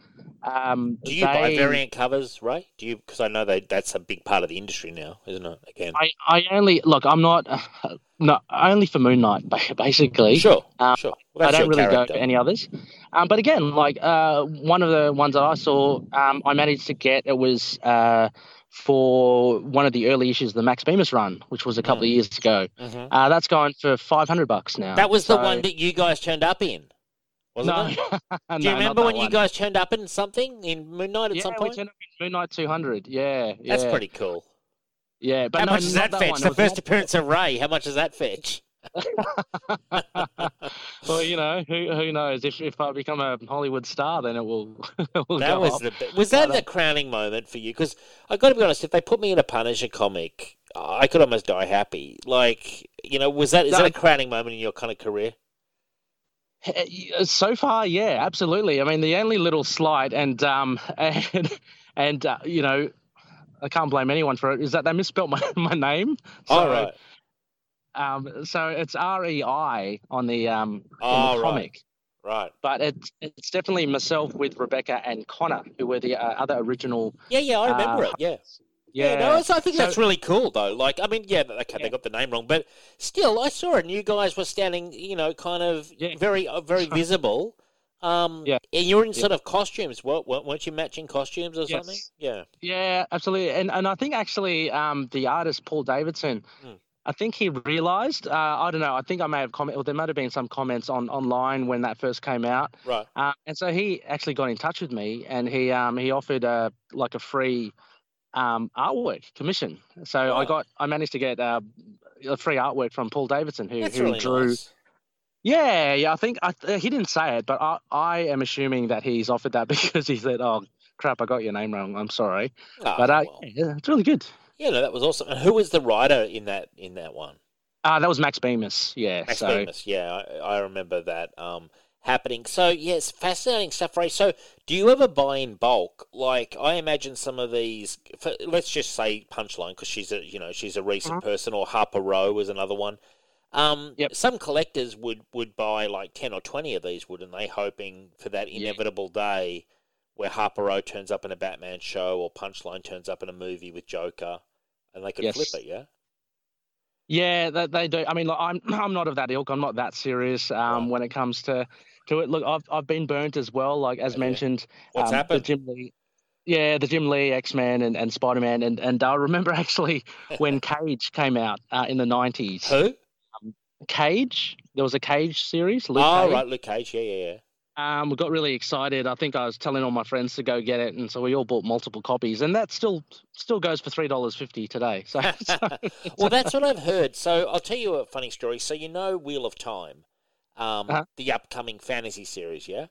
Um, Do you buy variant covers, Ray? Do you? Because I know that that's a big part of the industry now, isn't it? Again, I, I only look. I'm not. no, only for Moon Knight, basically. sure, um, sure. Well, I don't really character. go for any others. Um, but again, like uh, one of the ones that I saw, um, I managed to get it was uh, for one of the early issues of the Max Bemis run, which was a couple of years ago. Mhm. Uh, that's going for five hundred bucks now. That was the one that you guys turned up in, wasn't No, it? Do you not remember that when you guys turned up in something in Moon Knight at Yeah, some we point? turned up in Moon Knight two hundred. Yeah, That's pretty cool. Yeah, but How no, much does not that fetch? one. The first appearance of Ray. How much does that fetch? well, you know, who who knows? If if I become a Hollywood star, then it will. it will That was up. the was that uh, the crowning moment for you? Because I got to be honest, if they put me in a Punisher comic, I could almost die happy. Like you know, was that is that No. a crowning moment in your kind of career? Uh, So far, yeah, absolutely. I mean, the only little slight, and um, and and uh, you know, I can't blame anyone for it. Is that they misspelled my, my name? So, All right. Um, so it's R E I on the um in Oh, the comic, Right. but it's it's definitely myself with Rebecca and Connor, who were the uh, other original. Yeah, yeah, I remember Uh, it. Yeah. Yeah, no, it's- I think So- that's really cool, though. Like, I mean, yeah, okay, they got the name wrong, but still, I saw it, and you guys were standing, you know, kind of Yeah. very, uh, very visible. Um, Yeah. and you were in Yeah. sort of costumes. What, weren't you matching costumes or something? Yeah. Yeah, absolutely. And and I think actually um the artist Paul Davidson, Hmm. I think he realized, uh, I don't know, I think I may have comment or there might have been some comments on online when that first came out. Right. Uh, and so he actually got in touch with me and he um he offered a like a free um artwork commission. So I got I managed to get uh, a free artwork from Paul Davidson who, That's who really drew nice. yeah, yeah. I think I, he didn't say it, but I, I am assuming that he's offered that because he said, "Oh crap, I got your name wrong. I'm sorry." Ah, but uh, well. yeah, it's really good. Yeah, no, that was awesome. And who was the writer in that in that one? Uh, that was Max Bemis. Yeah. Max so Bemis. Yeah, I, I remember that um, happening. So yes, fascinating stuff, Ray. So do you ever buy in bulk? Like I imagine some of these. Let's just say Punchline because she's a you know she's a recent person, or Harper Row was another one. Um, Yep. Some collectors would would buy like ten or twenty of these, wouldn't they? Hoping for that Yeah. inevitable day where Harper Row turns up in a Batman show or Punchline turns up in a movie with Joker, and they could Yes. flip it. Yeah. yeah, that they do. I mean, like, I'm I'm not of that ilk. I'm not that serious um, Right. when it comes to to it. Look, I've I've been burnt as well. Like as Okay. mentioned, What's um, happened? The Jim Lee. Yeah, the Jim Lee X Men and, and Spider Man and and I remember actually when Cage came out uh, in the nineties. Who? Cage, there was a Cage series. Luke oh, Cage. right, Luke Cage. Yeah, yeah, yeah. Um, we got really excited. I think I was telling all my friends to go get it, and so we all bought multiple copies, and that still still goes for three dollars fifty today. So, so well, that's what I've heard. So I'll tell you a funny story. So you know Wheel of Time, um, Uh-huh. the upcoming fantasy series, yeah?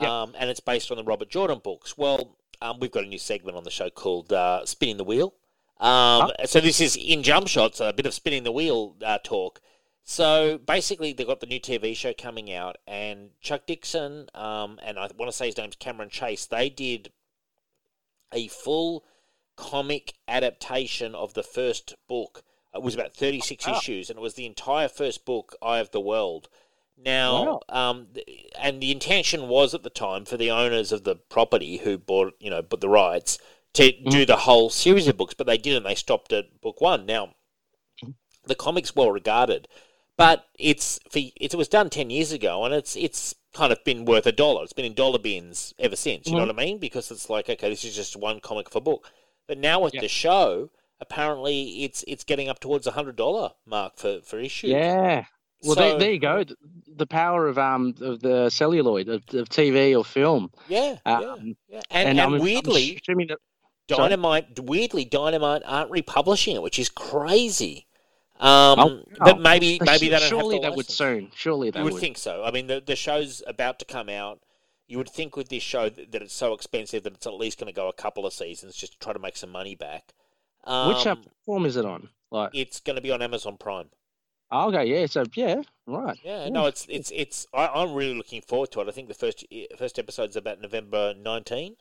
Yep. Um, and it's based on the Robert Jordan books. Well, um, we've got a new segment on the show called uh, Spinning the Wheel. Um, So this is in jump shots, a bit of spinning the wheel uh, talk. So basically, they've got the new TV show coming out, and Chuck Dixon um, and I want to say his name's Cameron Chase. They did a full comic adaptation of the first book. It was about 36 Wow. issues, and it was the entire first book, Eye of the World. Now, um, and the intention was at the time for the owners of the property who bought, you know, bought the rights to do the whole series of books, but they didn't. They stopped at book one. Now, the comic's well regarded, but it's for, it was done ten years ago, and it's it's kind of been worth a dollar. It's been in dollar bins ever since. You know what I mean? Because it's like okay, this is just one comic for book. But now with Yeah. the show, apparently it's it's getting up towards a hundred dollar mark for for issue. yeah. Well, So- there, there you go. The- power of um of the celluloid of, of TV or film. yeah, Um, yeah. And, and, I'm, I'm weirdly, assuming that Sorry? Dynamite, weirdly, Dynamite aren't republishing it, which is crazy. Um, Oh, but oh, maybe But maybe they don't surely have they would soon. Surely they You would would. think so. I mean, the the show's about to come out. You would think with this show that, that it's so expensive that it's at least going to go a couple of seasons just to try to make some money back. Um, Which uh, platform is it on? Like, it's going to be on Amazon Prime. Oh, okay, yeah. So yeah, right. Yeah, no, it's it's it's. I, I'm really looking forward to it. I think the first first episode's about November 19.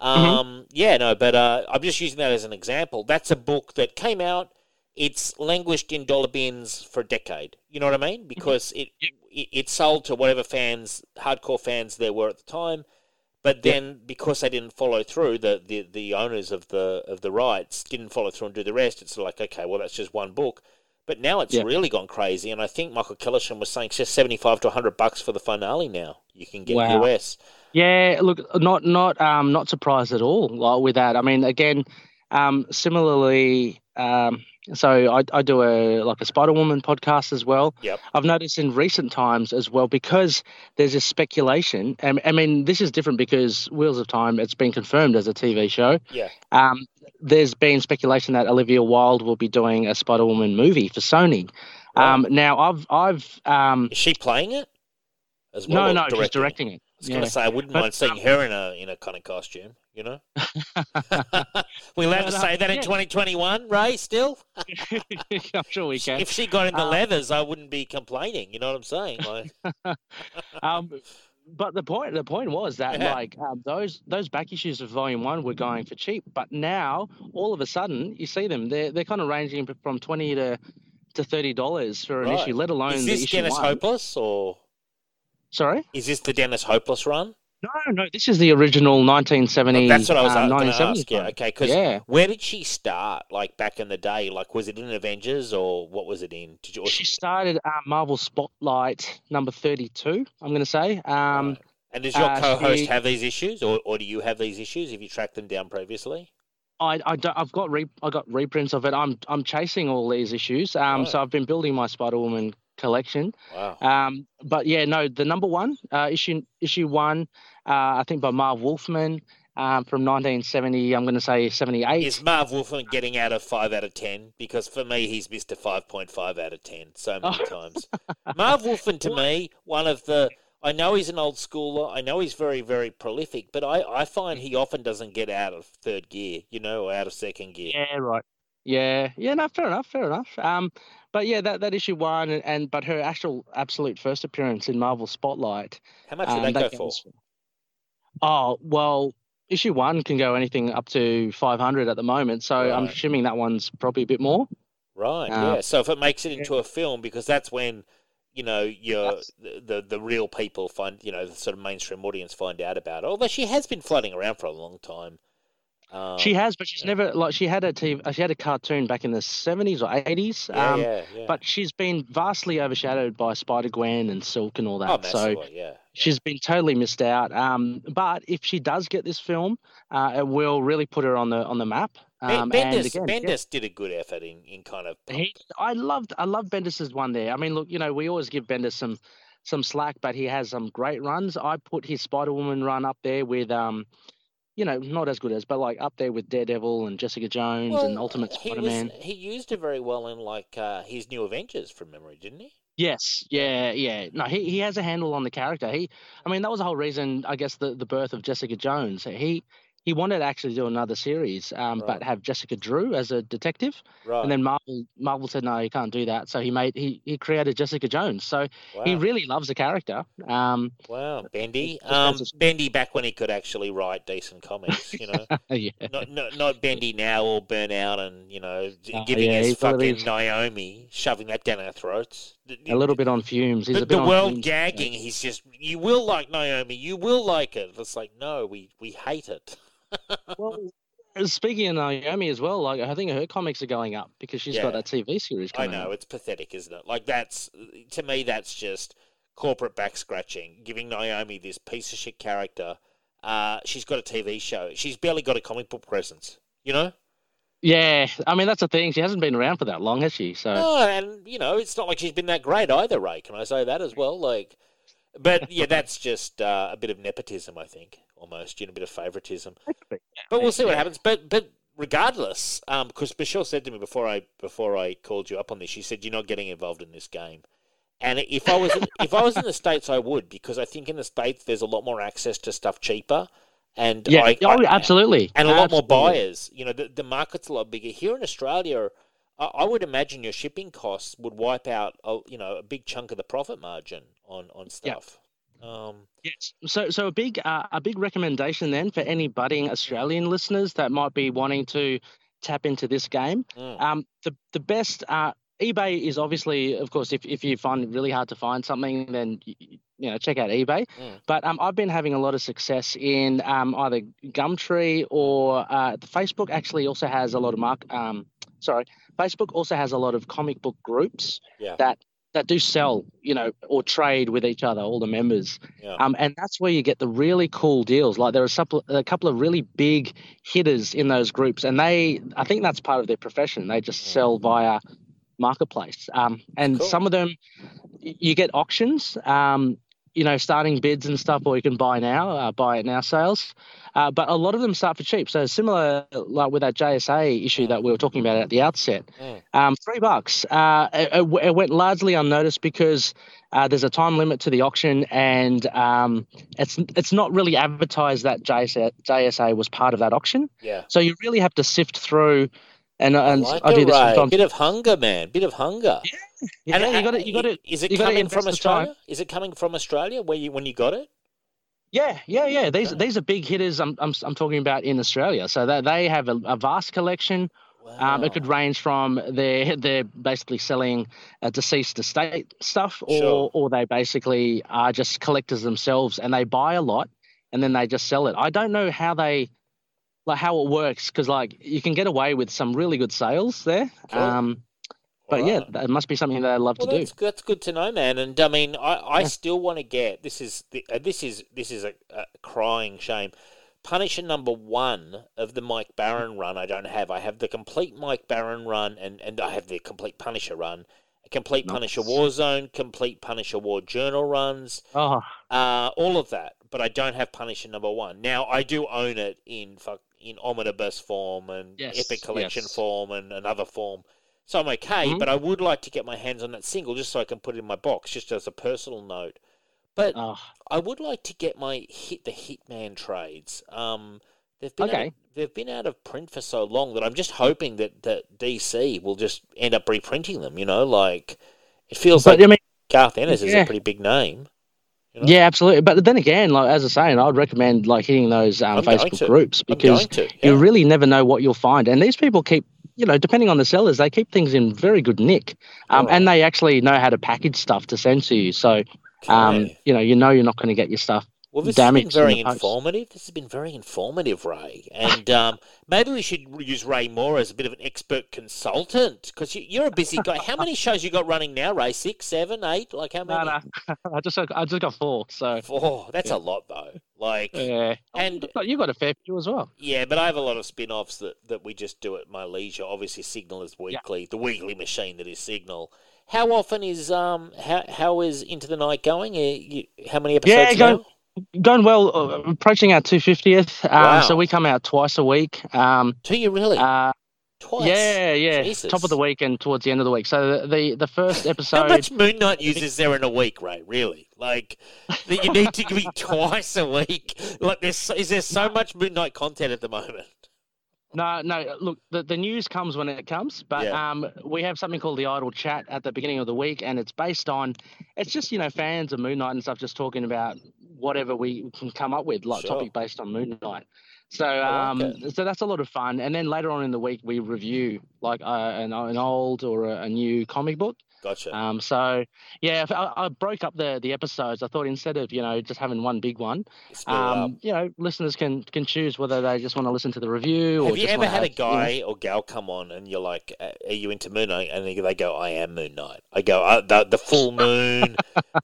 Um, yeah, no, but uh, I'm just using that as an example. That's a book that came out. It's languished in dollar bins for a decade. You know what I mean? Because it, it it sold to whatever fans, hardcore fans there were at the time. But then, because they didn't follow through, the, the, the owners of the of the rights didn't follow through and do the rest. It's like, okay, well, that's just one book. But now it's Yeah. really gone crazy, and I think Michael Kellisham was saying it's just seventy-five to hundred bucks for the finale now. You can get Wow. US. Yeah, look, not not um not surprised at all like, with that. I mean, again, um, similarly, um, so I, I do a like a Spider Woman podcast as well. Yep. I've noticed in recent times as well because there's this speculation. And I mean, this is different because Wheels of Time it's been confirmed as a TV show. Yeah. Um, there's been speculation that Olivia Wilde will be doing a Spider Woman movie for Sony. Um, now I've I've um, Is she playing it? As well, no no she's directing it. I was going to say I wouldn't But, mind seeing um, her in a in a kind of costume. You know, we allowed No, to say that in yeah. 2021, 2021, Ray. Still, I'm sure we can. if she got in the Um, leathers, I wouldn't be complaining. You know what I'm saying? Like, um, but the point the point was that Yeah. like um, those those back issues of Volume One were going for cheap, but now all of a sudden you see them they're they're kind of ranging from twenty to to thirty dollars for an Right. issue, let alone is the this issue Dennis one. Hopeless or Sorry, is this the Dennis Hopeless run? No, no, this is the original nineteen seventy. Oh, that's what I was um, going to ask. Yeah, okay. Because Yeah. where did she start? Like back in the day, like was it in Avengers or what was it in? Did you? She started uh, Marvel Spotlight number thirty-two. I'm going to say. Um, Right. And does your uh, co-host she- have these issues, or, or do you have these issues? Have you tracked them down previously? I, I don't, I've got re, I got reprints of it. I'm I'm chasing all these issues. Um, so I've been building my Spider Woman collection. Wow. Um, but yeah, no, the number one uh, issue issue one, uh, I think by Marv Wolfman um, from 1970. I'm going to say 78. Is Marv Wolfman getting out of five out of ten? Because for me, he's missed a five point five out of ten so many Oh. times. Marv Wolfman, to me, one of the. I know he's an old schooler. I know he's very, very prolific, but I, I find he often doesn't get out of third gear, you know, or out of second gear. Yeah, right. Yeah, yeah, no, fair enough, fair enough. Um, but yeah, that, that issue one, and, and but her actual absolute first appearance in Marvel Spotlight. How much did um, that go for? Oh well, issue one can go anything up to 500 at the moment, so I'm assuming that one's probably a bit more. Right. Uh, yeah. So if it makes it into a film, because that's when you know your the, the the real people find you know the sort of mainstream audience find out about it. Although she has been floating around for a long time. Um, she has, but she's yeah. never like she had a TV, uh, she had a cartoon back in the 70s or 80s. Yeah, um, yeah, yeah. But she's been vastly overshadowed by Spider Gwen and Silk and all that. oh, so yeah. she's been totally missed out. Um, but if she does get this film, uh, it will really put her on the on the map. Um, and Bendis, again, yeah, Bendis did a good effort in, in kind of he, I loved I love Bendis's one there. I mean, look, you know, we always give Bendis some some slack, but he has some great runs. I put his Spider Woman run up there with um, you know, not as good as, but like up there with Daredevil and Jessica Jones and Ultimate he Spider Man. he used it very well in like uh, his New Avengers from memory, didn't he? Yes, yeah, yeah. No, he, he has a handle on the character. He, I mean, that was the whole reason, I guess, the, the birth of Jessica Jones. He he wanted to actually do another series, um, Right. but have Jessica Drew as a detective, Right. and then Marvel Marvel said no, you can't do that. So he made he he created Jessica Jones. So wow. he really loves the character. Um, wow, Bendy. Um, Bendy back when he could actually write decent comics, you know. yeah, not, not not Bendy now all burnt out and you know Oh, giving yeah, us he's one of fucking these- Naomi, shoving that down our throats. A little bit on fumes. He's the, a bit the world fumes. gagging. He's just you will like Naomi, you will like it. It's like no, we we hate it. Well, speaking of Naomi as well, like I think her comics are going up because she's got Yeah. that TV series I know out. it's pathetic, isn't it? Like that's to me, that's just corporate back scratching, giving Naomi this piece of shit character. Uh, she's got a TV show. She's barely got a comic book presence. You know. Yeah, I mean that's the thing. She hasn't been around for that long, has she? So No, and you know, it's not like she's been that great either, Ray. Can I say that as well? Like, but yeah, that's just uh, a bit of nepotism, I think, almost, you know, a bit of favoritism. But we'll see what happens. But but regardless, um, because Michelle said to me before I before I called you up on this, she said you're not getting involved in this game. And if I was in, if I was in the states, I would because I think in the states there's a lot more access to stuff cheaper, and yeah, I, oh, I- absolutely, and a lot more buyers. You know, the, the market's a lot bigger here in Australia. I, I would imagine your shipping costs would wipe out, a, you know, a big chunk of the profit margin on on stuff. Um, Yes. So, so a big, uh, a big recommendation then for any budding Australian listeners that might be wanting to tap into this game. mm, Um, the the best uh, eBay is obviously, of course, if, if you find it really hard to find something, then you know check out eBay. Mm. But um, I've been having a lot of success in um, either Gumtree or uh, the Facebook. Actually, also has a lot of mark um, sorry, Facebook also has a lot of comic book groups Yeah. that that do sell, you know, or trade with each other, all the members. Yeah. Um, and that's where you get the really cool deals. Like there are a couple of really big hitters in those groups, and they, I think that's part of their profession. They just sell via marketplace. Um, and Cool. some of them, you get auctions. Um, you know, starting bids and stuff, or you can buy now, uh, buy it now sales. Uh, but a lot of them start for cheap. So similar, like with that JSA issue that we were talking about at the outset, Mm. um, three bucks. Uh, it, it it went largely unnoticed because uh, there's a time limit to the auction, and um, it's it's not really advertised that JSA, JSA was part of that auction. Yeah. So you really have to sift through. And, I and like I do this Ray. sometimes. Bit of hunger, man. Bit of hunger. Yeah, And, you uh, got to you got to Is it coming from invest the time. Australia? Is it coming from Australia? Where you when you got it? Yeah, yeah, yeah. These Okay. these are big hitters. I'm I'm, I'm talking about in Australia. So they they have a, a vast collection. Um, it could range from they're they're basically selling uh, deceased estate stuff, or Sure. or they basically are just collectors themselves, and they buy a lot and then they just sell it. I don't know how they like how it works because like you can get away with some really good sales there. Sure. Um, but yeah, Alright. that must be something that I love Well, to do. that's that's good to know, man. And I mean, I, I Yeah. still want to get this is the, uh, this is this is a, a crying shame. Punisher number one of the Mike Baron run. I don't have. I have the complete Mike Baron run, and and I have the complete Punisher run, a complete Punisher War Zone, complete Punisher War Journal runs, Oh, uh, all of that. But I don't have Punisher number one. Now I do own it in fuck in omnibus form and Yes, Epic Collection yes. form and another form. So I'm okay, Mhm. but I would like to get my hands on that single just so I can put it in my box, just as a personal note. But oh, I would like to get my hit the Hitman trades. Um, they've been out Okay. of, they've been out of print for so long that I'm just hoping that, that DC will just end up reprinting them. You know, like it feels but like I mean. Garth Ennis is a pretty big name. You know? Yeah, absolutely. But then again, like as I was saying, I'd recommend like hitting those um, Facebook groups because to. you really never know what you'll find. And these people keep, you know, depending on the sellers, they keep things in very good nick, um, Right. and they actually know how to package stuff to send to you. So, um, you know, you know you're not going to get your stuff. Well, this has been damaged in very informative. This has been very informative, Ray. And um, maybe we should use Ray more as a bit of an expert consultant because you, you're a busy guy. How many shows you got running now, Ray? Six, seven, eight? Like how many? no, I just I just got four. So Four. That's Yeah. a lot, though. Like, yeah, And- but you got a fair few as well. yeah, but I have a lot of spin-offs that, that we just do at my leisure. Obviously, Signal is weekly, the weekly machine that is Signal. How often is um how how is Into the Night going? Uh, you, how many episodes Yeah, go- Going well, uh, approaching our 250th. Um, Wow. So we come out twice a week. Um, Do you really? uh, Twice. yeah, yeah, Jesus. top of the week and towards the end of the week. So the the, first How much Moon Knight use is there in a week, Ray? Really? Like that you need to be twice a week? Like there's is there so much Moon Knight content at the moment? No, no. Look, the, the news comes when it comes, but Yeah. um, we have something called the Idle Chat at the beginning of the week, and it's based on, it's just you know fans of Moon Knight and stuff just talking about whatever we can come up with, like Sure. topic based on Moon Knight. So um, like so that's a lot of fun, and then later on in the week we review like uh, an an old or a, a new comic book. Gotcha. Um, so yeah, I, I broke up the the episodes. I thought instead of you know just having one big one, Split it up. um, you know, listeners can can choose whether they just want to listen to the review or Have you ever had a have, you know- guy or gal come on and you're like, "Are you into Moon Knight?" And they they go, "I am Moon Knight." I go, uh, "The the full moon,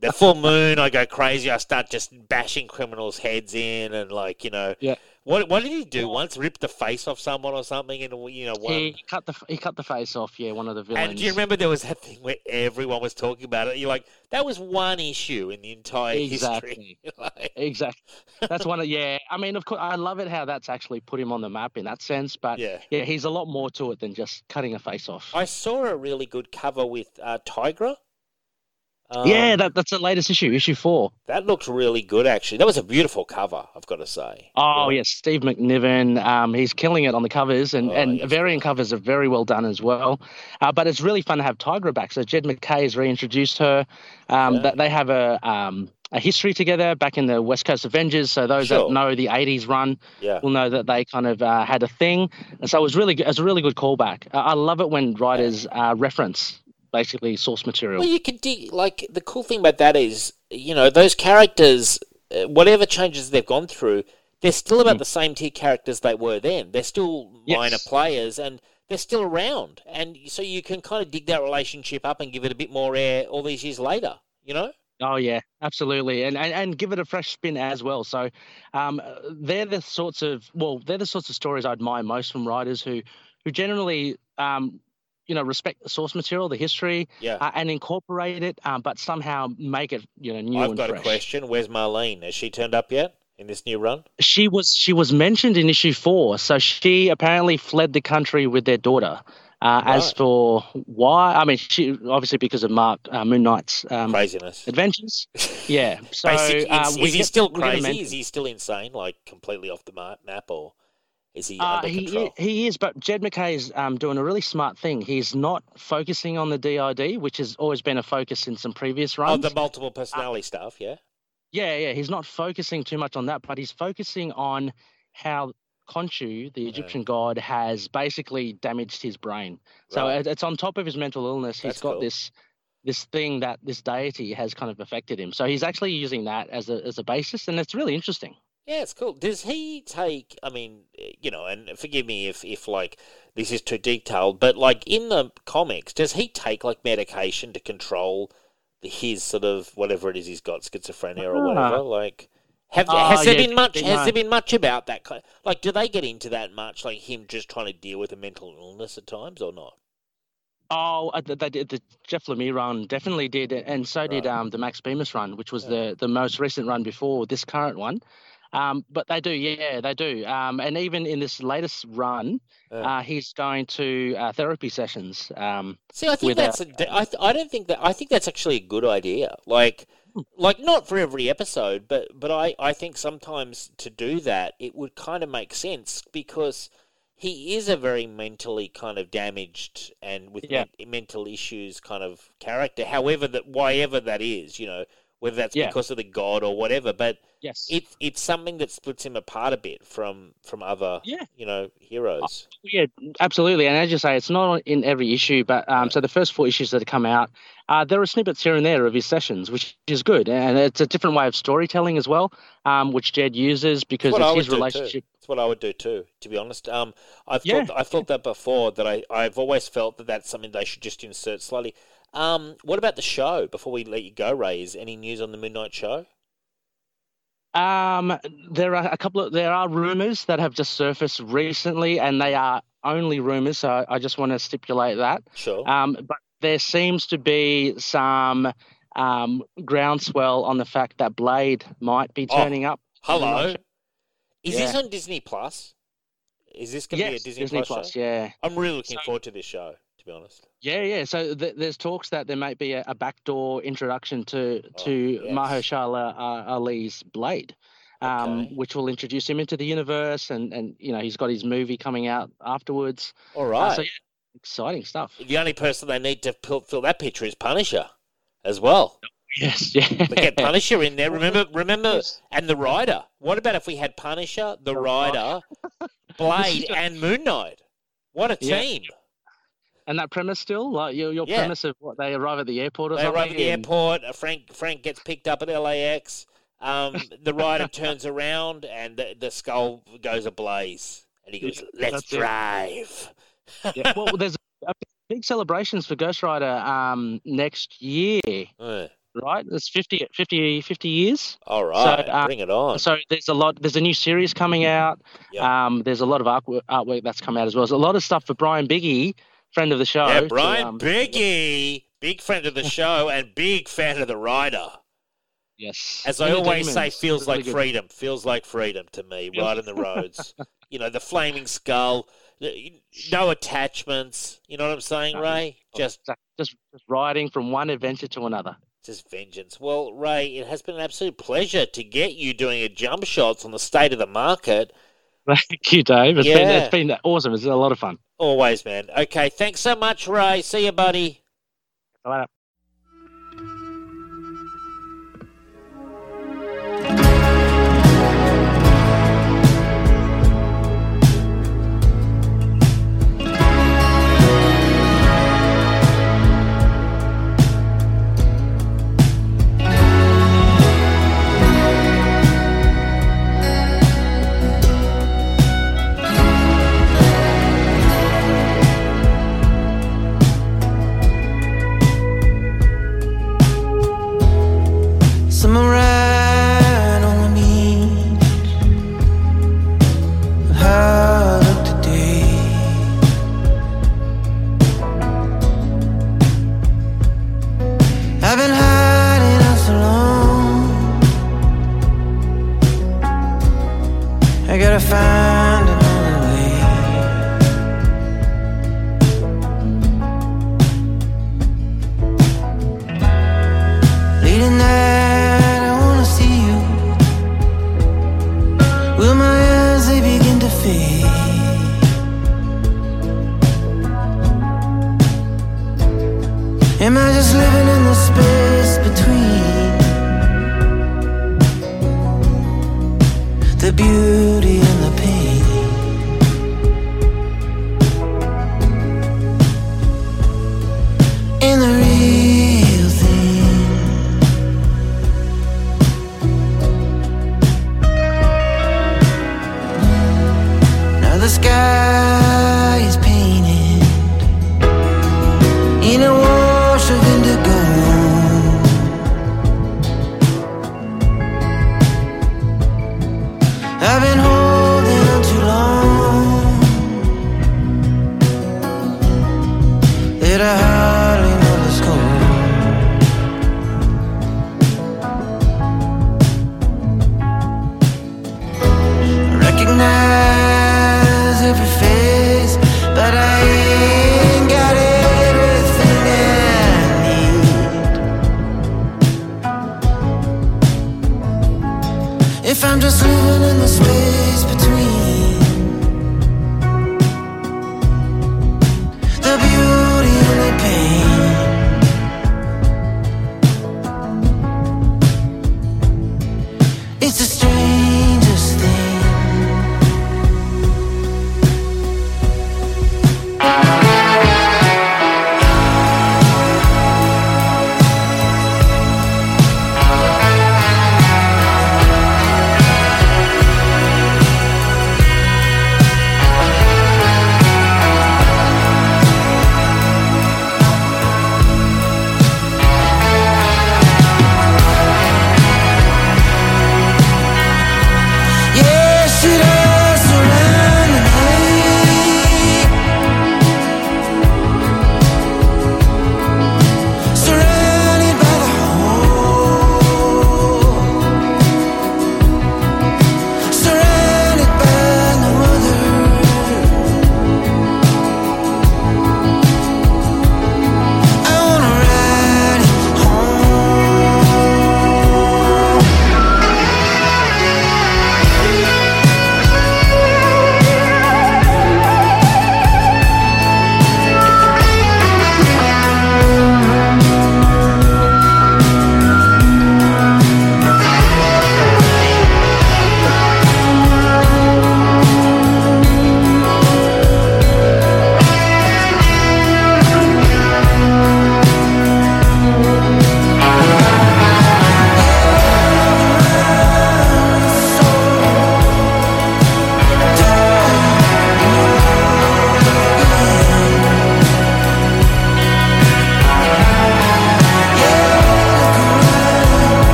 the full moon." I go crazy. I start just bashing criminals' heads in and like you know. Yeah. What what did he do once? Rip the face off someone or something? And you know, one. He cut the he cut the face off. Yeah, one of the villains. And do you remember there was that thing where everyone was talking about it? You're like, that was one issue in the entire history. Exactly. Like, Exactly. That's one of yeah. I mean, of course, I love it how that's actually put him on the map in that sense. But yeah, yeah. he's a lot more to it than just cutting a face off. I saw a really good cover with uh, Tigra. Um, yeah, that, that's the latest issue, issue four. that looked really good. Actually, that was a beautiful cover. I've got to say. Oh Yeah. yes, Steve McNiven. Um, he's killing it on the covers, and Oh, and yes. variant covers are very well done as well. Uh, but it's really fun to have Tigra back. So Jed MacKay has reintroduced her. Um, Yeah. that they have a um a history together back in the West Coast Avengers. So those Sure. that know the '80s run Yeah. will know that they kind of uh, had a thing. And so it was really good. It was a really good callback. Uh, I love it when writers uh, reference basically source material. Well, you can dig. Like the cool thing about that is, you know, those characters, uh, whatever changes they've gone through, they're still about Mm. the same tier characters they were then. They're still minor Yes. players, and they're still around, and so you can kind of dig that relationship up and give it a bit more air all these years later. You know. Oh yeah, absolutely, and, and and give it a fresh spin as well. So, um, they're the sorts of well, they're the sorts of stories I admire most from writers who who generally um, you know respect the source material, the history, Yeah. uh, and incorporate it, um, but somehow make it you know new I've got fresh. a question. Where's Marlene? Has she turned up yet in this new run? She was she was mentioned in issue four, so she apparently fled the country with their daughter. Uh, As for why, I mean, she obviously because of Mark uh, Moon Knight's um, Craziness. adventures. Yeah, so Basic, uh, is, is he get- still we get a crazy? Is he still insane, like completely off the map, or is he Uh, he, he is, but Jed MacKay's um, doing a really smart thing. He's not focusing on the DID, which has always been a focus in some previous runs. Oh, the multiple personality stuff, yeah. Yeah, yeah, he's not focusing too much on that, but he's focusing on how Khonshu, the Egyptian god, has basically damaged his brain. So Right. it's on top of his mental illness. He's That's got cool. this this thing that this deity has kind of affected him. So he's actually using that as a as a basis, and it's really interesting. Yeah, it's cool. Does he take? I mean, you know, and forgive me if if like this is too detailed, but like in the comics, does he take like medication to control his sort of whatever it is he's got, schizophrenia or Ah. whatever? Like, have Oh, has there yeah, been much? Has there been much about that kind? Like, do they get into that much? Like him just trying to deal with a mental illness at times, or not? Oh, uh, they did the Jeff Lemire run definitely did, and so did um, the Max Bemis run, which was Yeah. the the most recent run before this current one. Um, but they do, yeah, they do. Um, and even in this latest run, Yeah. uh, he's going to uh, therapy sessions. Um, See, I think with a- that's. A, I th- I don't think that. I think that's actually a good idea. Like, Hmm. like not for every episode, but but I I think sometimes to do that it would kind of make sense because he is a very mentally kind of damaged and with Yeah. men- mental issues kind of character. However that, whatever that is, you know, whether that's Yeah. because of the god or whatever, but yes, it's it's something that splits him apart a bit from from other Yeah. you know heroes. yeah, absolutely. And as you say, it's not in every issue, but um, so the first four issues that have come out, uh, there are snippets here and there of his sessions, which is good, and it's a different way of storytelling as well, um, which Jed uses because I it's his do too. relationship. It's what I would do too, to be honest. Um, I've Yeah. thought I've thought that before. That I I've always felt that that's something they should just insert slightly. Um, what about the show? Before we let you go, Ray, is any news on the Midnight Show? Um, there are a couple of there are rumors that have just surfaced recently, and they are only rumors. So I, I just want to stipulate that. Sure. Um, but there seems to be some um, groundswell on the fact that Blade might be Oh, turning up. Hello. Is this on Disney Plus? Is this going to be a Disney, Disney Plus, Plus. show? Yeah, I'm really looking So- forward to this show. To be honest. yeah, yeah. So th- there's talks that there might be a, a backdoor introduction to Oh, to yes. Mahershala uh, Ali's Blade. Um, Okay. which will introduce him into the universe, and, and you know he's got his movie coming out afterwards. All right. Uh, so yeah, exciting stuff. The only person they need to fill, fill that picture is Punisher, as well. Yes, yeah. Get Punisher in there. Remember, remember, Yes. and the Rider. What about if we had Punisher, the Rider, Blade, and Moon Knight? What a Yeah. And that premise still, like your your Yeah. premise of what they arrive at the airport or They something. arrive at the airport. uh, Frank Frank gets picked up at LAX. Um, the Rider turns around, and the, the skull goes ablaze. And he goes, "Let's That's drive." Yeah. Well, there's a big celebrations for Ghost Rider um, next year, Uh, right? It's 50, 50, 50 years. all right, uh, bring it on. So there's a lot. There's a new series coming out. Yep. Um, there's a lot of artwork, artwork that's come out as well. There's a lot of stuff for Brian Biggie, friend of the show. yeah, to, Brian um, Biggie, big friend of the show and big fan of the Rider. Yes. As I always say, feels really like good. freedom. Feels like freedom to me, right in the roads. you know, the flaming skull, no attachments. You know what I'm saying, No. Ray? Just, Just, just just riding from one adventure to another. just vengeance. Well, Ray, it has been an absolute pleasure to get you doing a jump shots on the state of the market. Thank you, Dave. It's been Yeah. it's been awesome. It's a lot of fun. Always, man. Okay, thanks so much, Ray. See you, buddy. Bye. Gotta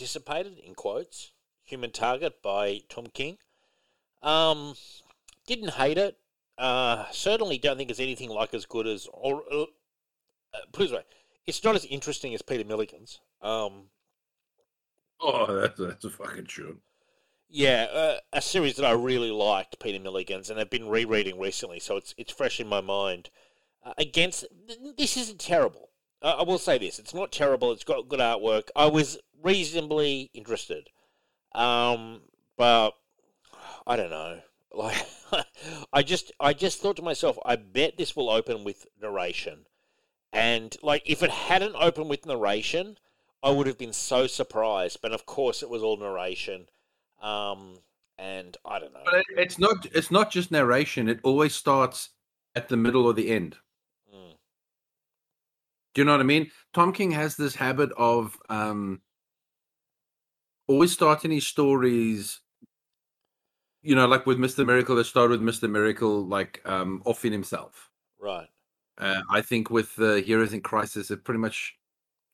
anticipated, in quotes, Human Target by Tom King. Um, didn't hate it. Uh, certainly don't think it's anything like as good as, or uh, put it way, it's not as interesting as Peter Milligan's. Um, Oh, that's that's a fucking sure. Yeah, uh, a series that I really liked, Peter Milligan's, and I've been rereading recently, so it's it's fresh in my mind. Uh, against th- this isn't terrible. I will say this: it's not terrible. It's got good artwork. I was reasonably interested, um, but I don't know. Like, I just I just thought to myself, I bet this will open with narration, and like if it hadn't opened with narration, I would have been so surprised. But of course, it was all narration. Um, and I don't know. But it, it's not it's not just narration. It always starts at the middle or the end. Mm. Do you know what I mean? Tom King has this habit of um always starting his stories. You know, like with Mr. Miracle, they start with Mr. Miracle like um off in himself. Right. Uh, I think with the Heroes in Crisis, it pretty much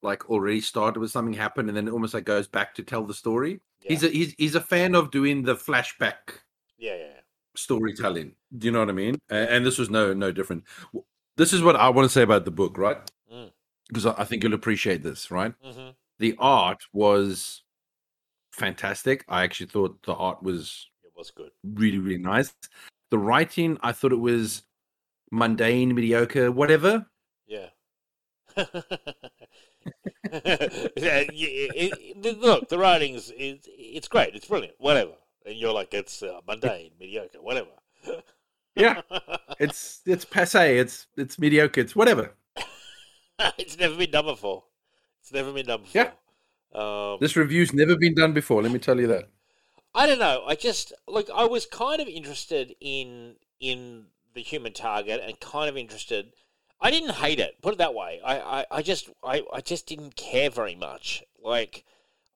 like already started with something happened, and then it almost like goes back to tell the story. He's a he's he's a fan of doing the flashback Yeah, yeah, yeah. storytelling. Do you know what I mean? And this was no no different. This is what I want to say about the book, right? Mm. Because I I think you'll appreciate this, right? hmm The art was fantastic. I actually thought the art was It was good. really really nice. The writing, I thought it was mundane, mediocre, whatever. Yeah. it- it- look, the writing's is it's great, it's brilliant, whatever. And you're like, it's uh, mundane, mediocre, whatever. Yeah, it's it's passe. It's it's mediocre. It's whatever. it's never been done before. It's never been done before. Yeah. Um, This review's never been done before. Let me tell you that. I don't know. I just like I was kind of interested in in the human target and kind of interested. I didn't hate it. Put it that way. I I, I just I, I just didn't care very much. Like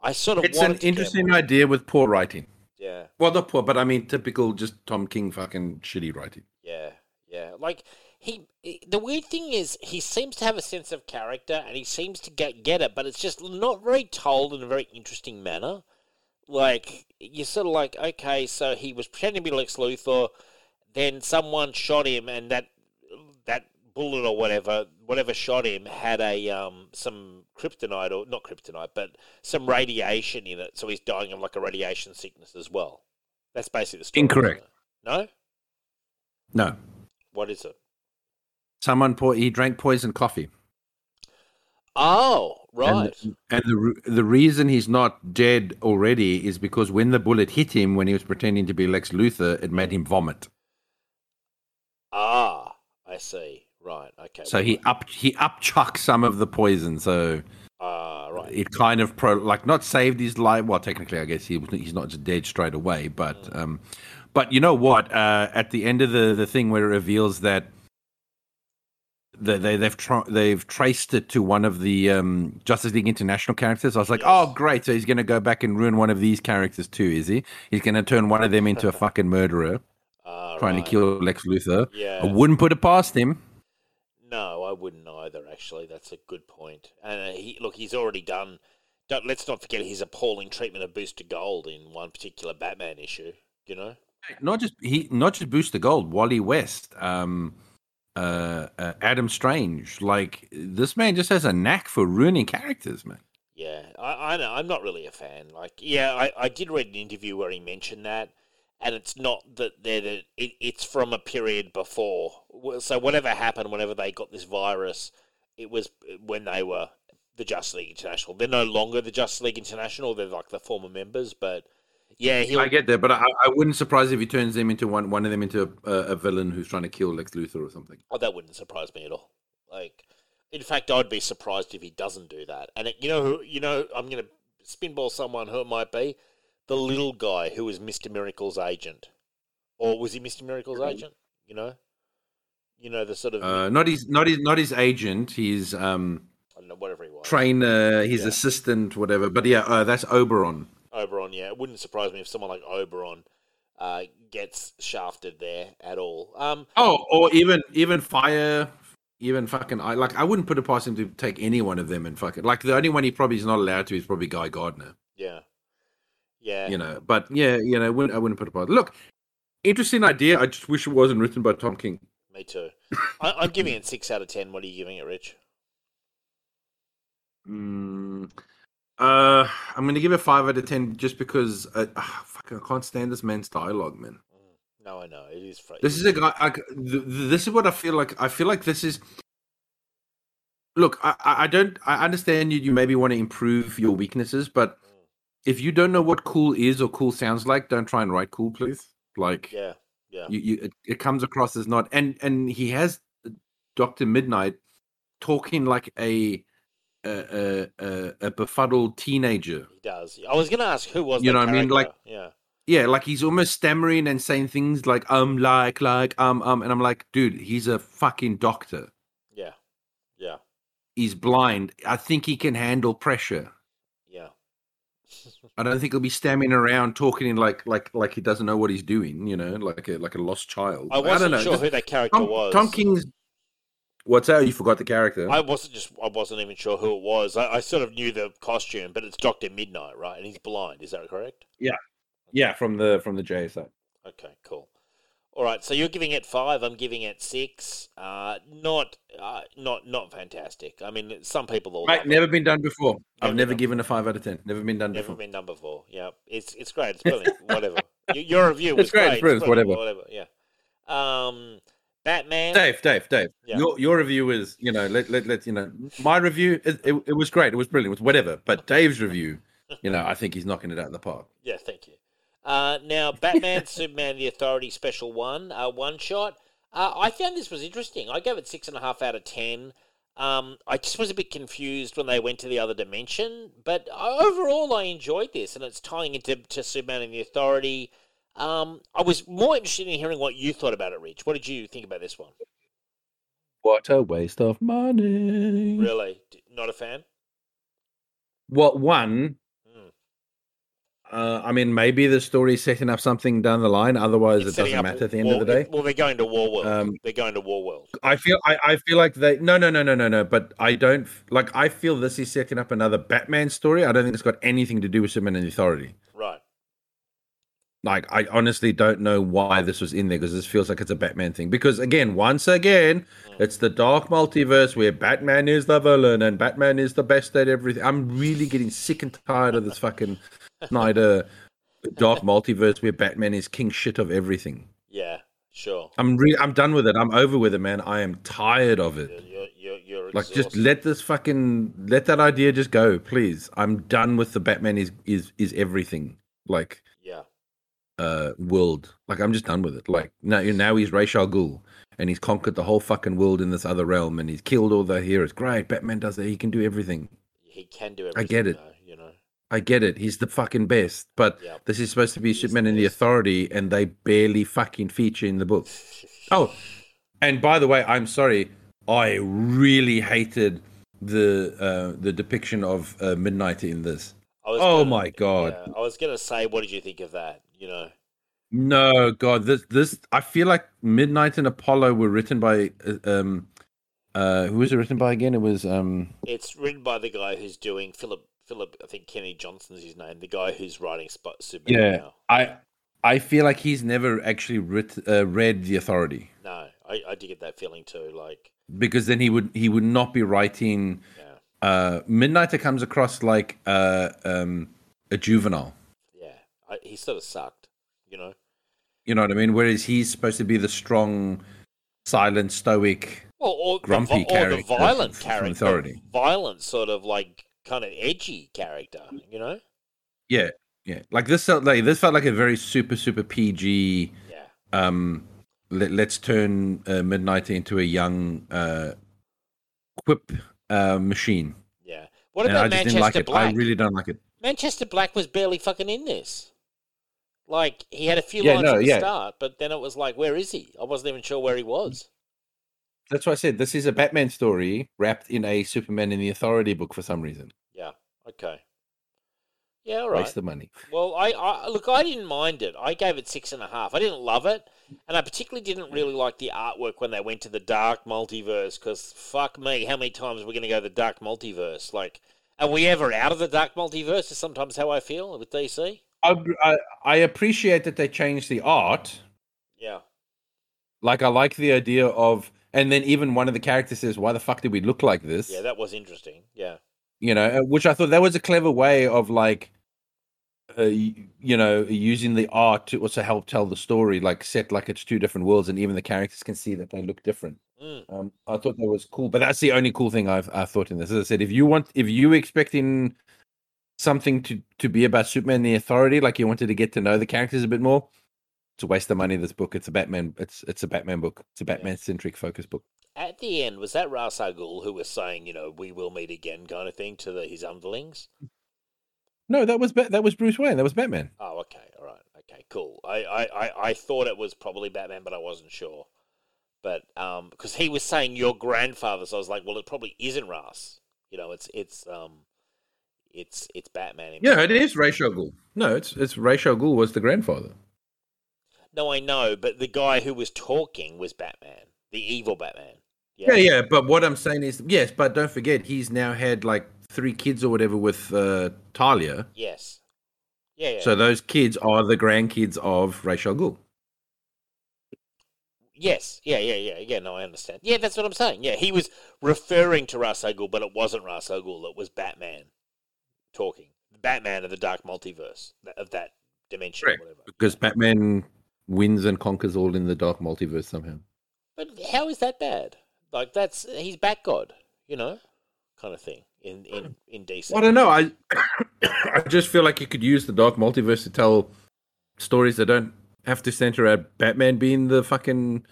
I sort of It's an interesting idea with poor writing. Yeah, Well, not poor, but I mean typical, just Tom King fucking shitty writing. yeah, yeah. Like he. The weird thing is, he seems to have a sense of character, and he seems to get get it, but it's just not very told in a very interesting manner. Like you're sort of like, okay, so he was pretending to be Lex Luthor, then someone shot him, and that that bullet or whatever, whatever shot him, had a um some kryptonite or not kryptonite, but some radiation in it, so he's dying of like a radiation sickness as well. That's basically the story. Incorrect. No, No, what is it? Someone po- he drank poison coffee. Oh, right. And, and the the reason he's not dead already is because when the bullet hit him when he was pretending to be Lex Luthor, it made him vomit. Ah, I see. Right. Okay. So he up he upchucked some of the poison. So Ah, right. it kind of pro like not saved his life. Well, technically, I guess he was, he's not just dead straight away. But um, but you know what? Uh, at the end of the the thing where it reveals that they, they they've tra- they've traced it to one of the um, Justice League International characters. I was like, oh great! So he's going to go back and ruin one of these characters too, is he? He's going to turn one of them into a fucking murderer, Ah, trying right. to kill Lex Luthor. Yeah. I wouldn't put it past him. No, I wouldn't either. Actually, that's a good point. And uh, he look, he's already done. Don't, let's not forget his appalling treatment of Booster Gold in one particular Batman issue. You know. not just he not just Booster Gold, Wally West, um, uh, uh, Adam Strange. Like this man just has a knack for ruining characters, man. Yeah, I, I know. I'm not really a fan. Like, yeah, I, I did read an interview where he mentioned that, and it's not that they're the, it, it's from a period before. So whatever happened, whenever they got this virus, it was when they were the Justice League International. They're no longer the Justice League International. They're like the former members, but yeah, he'll I get that, but I, I wouldn't surprise if he turns them into one one of them into a, a villain who's trying to kill Lex Luthor or something. Oh, that wouldn't surprise me at all. Like, in fact, I'd be surprised if he doesn't do that. And it, you know who? You know, I'm going to spinball someone who it might be. The little guy who was Mister Miracle's agent, or was he Mister Miracle's agent? You know, you know the sort of Uh, not his not his not his agent. His um know whatever he was. trainer, his Yeah. assistant, whatever. But yeah, uh, that's Oberon. Oberon, yeah, it wouldn't surprise me if someone like Oberon uh, gets shafted there at all. Um, Oh, or even even fire, even fucking. I like. I wouldn't put it past him to take any one of them and fucking like the only one he probably is not allowed to is probably Guy Gardner. yeah, yeah, You know, but yeah, you know, I wouldn't, I wouldn't put it past. Look, interesting idea. I just wish it wasn't written by Tom King. me too. I, I'm giving it six out of ten. What are you giving it, Rich? Mm, uh, I'm gonna give it five out of ten just because uh, ah, fucking I can't stand this man's dialogue, man. No, I know it is. This is a guy. I, th- th- this is what I feel like. I feel like this is. Look, I, I don't. I understand you. You maybe want to improve your weaknesses, but if you don't know what cool is or cool sounds like, don't try and write cool, please. Like yeah, yeah, you, you it, it comes across as not. And and he has Doctor Midnight talking like a a a, a, befuddled teenager. he does. I was going to ask who was You know what I mean? Like- yeah, Yeah, like he's almost stammering and saying things like um, like, like, um, um, and I'm like, dude, he's a fucking doctor. yeah, yeah, He's blind. I think he can handle pressure. yeah. I don't think he'll be stammering around talking in like like like he doesn't know what he's doing. You know, like a like a lost child. I don't wasn't know. sure who that character Tom, was. Tom King's. What's that? You forgot the character. I wasn't just. I wasn't even sure who it was. I, I sort of knew the costume, but it's Doctor Midnight, right? And he's blind. Is that correct? yeah, yeah. from the from the JSA. Okay, cool. All right, so you're giving it five. I'm giving it six. Uh, not, uh, not, not fantastic. I mean, some people will. Mate, love it. never been done before. Never I've never done given a five out of ten. Never been done Never before. been done before. Yeah, it's it's great. It's brilliant. whatever. Your review was It's great, it's brilliant, brilliant, whatever. Whatever. Yeah. Um, Batman. Dave, Dave, Dave. Yeah. Your your review is, you know, let let let you know. My review, it, it, it was great. It was brilliant. It was whatever. But Dave's review, you know, I think he's knocking it out of the park. Yeah, thank you. Uh, now, Batman, Superman, The Authority Special One, uh, one shot. Uh, I found this was interesting. I gave it six and a half out of ten. Um, I just was a bit confused when they went to the other dimension, but overall, I enjoyed this, and it's tying into to Superman and the Authority. Um, I was more interested in hearing what you thought about it, Rich. What did you think about this one? What a waste of money. Really, not a fan. What one? Hmm. Uh, I mean, maybe the story's setting up something down the line. Otherwise, It's it doesn't matter at the end well, of the day. Well, they're going to War World. Um, they're going to War World. I feel I, I feel like they no no no no no no but I don't like I feel this is setting up another Batman story. I don't think it's got anything to do with Superman and the Authority. Right. Like I honestly don't know why this was in there because this feels like it's a Batman thing. Because again, once again, it's the dark multiverse where Batman is the villain and Batman is the best at everything. I'm really getting sick and tired of this fucking Snyder dark multiverse where Batman is king shit of everything. Yeah. Sure. I'm re- I'm done with it. I'm over with it, man. I am tired of it. You're you're, you're Like, just let this fucking let that idea just go, please. I'm done with the Batman is is is everything. Like. Uh, world. Like, I'm just done with it. Like, now now he's Ra's al Ghul, and he's conquered the whole fucking world in this other realm, and he's killed all the heroes. Great, Batman does that. He can do everything. He can do everything. I get it. Though, you know. I get it. He's the fucking best. But Yeah. this is supposed to be Superman and the. Authority, and they barely fucking feature in the book. Oh, and by the way, I'm sorry. I really hated the uh, the depiction of uh, Midnight in this. Oh gonna- my god. yeah, I was gonna say, what did you think of that? You know. No, God, this this I feel like Midnight and Apollo were written by uh, um uh who was it written by again? It was um It's written by the guy who's doing Philip. Philip, I think Kenny Johnson's his name. The guy who's writing Spot Superman Yeah. now. I I feel like he's never actually writ, uh, read The Authority No, I, I did get that feeling too. Like, because then he would he would not be writing yeah, uh Midnighter comes across like uh um a juvenile. I, he sort of sucked. You know. You know what I mean? Whereas he's supposed to be the strong, silent, stoic. Or, or Grumpy the, or the violent character, Authority. violent sort of like kind of edgy character. You know. Yeah, yeah. Like this felt like this felt like a very super super PG. Yeah. Um, let, let's turn uh, Midnight into a young uh, quip uh, machine. Yeah. What about Manchester like. Black? I really don't like it. Manchester Black was barely fucking in this. Like he had a few Yeah, lines no, at the yeah. start, but then it was like, where is he? I wasn't even sure where he was. That's why I said this is a Batman story wrapped in a Superman in the Authority book for some reason. Yeah. Okay. Yeah, all right. Waste of money. Well, I, I look. I didn't mind it. I gave it six and a half. I didn't love it, and I particularly didn't really like the artwork when they went to the dark multiverse. Because fuck me, how many times are we going to go to the dark multiverse? Like, are we ever out of the dark multiverse? Is sometimes how I feel with DC. I, I I appreciate that they changed the art. Yeah. Like I like the idea of, and then even one of the characters says, "Why the fuck did we look like this?" Yeah, that was interesting. Yeah. you know uh, which i thought that was a clever way of like uh, you know using the art to also help tell the story like set like it's two different worlds and even the characters can see that they look different Mm. um i thought that was cool but that's the only cool thing i've i thought in this as i said if you want if you expecting something to to be about superman the authority like you wanted to get to know the characters a bit more. It's a waste of money this book. It's a batman it's it's a batman book. It's a batman centric focus book. At the end, was that Ra's al Ghul who was saying, you know, we will meet again, kind of thing, to the, his underlings? no that was that was bruce wayne. That was batman. Oh, okay, all right, okay, cool. I, I, I, I thought it was probably Batman, but I wasn't sure. But um, because he was saying your grandfather, so I was like, well, it probably isn't Ra's. You know, it's it's um, it's it's Batman. yeah it is Ra's al Ghul. no it's it's Ra's al Ghul was the grandfather No, I know, but the guy who was talking was Batman, the evil Batman. Yeah, yeah, yeah. but what I'm saying is, yes, but don't forget, he's now had like three kids or whatever with uh, Talia. Yes. Yeah, yeah. So those kids are the grandkids of Ra's al Ghul. Yes, yeah, yeah, yeah, yeah. No, I understand. Yeah, that's what I'm saying. Yeah, he was referring to Ra's al Ghul, but it wasn't Ra's al Ghul. It was Batman talking. Batman of the Dark Multiverse of that dimension, or whatever. Because Batman wins and conquers all in the dark multiverse somehow. But how is that bad? Like that's he's Bat God, you know, kind of thing in in in DC. I don't know. I I just feel like you could use the dark multiverse to tell stories that don't have to center around Batman being the fucking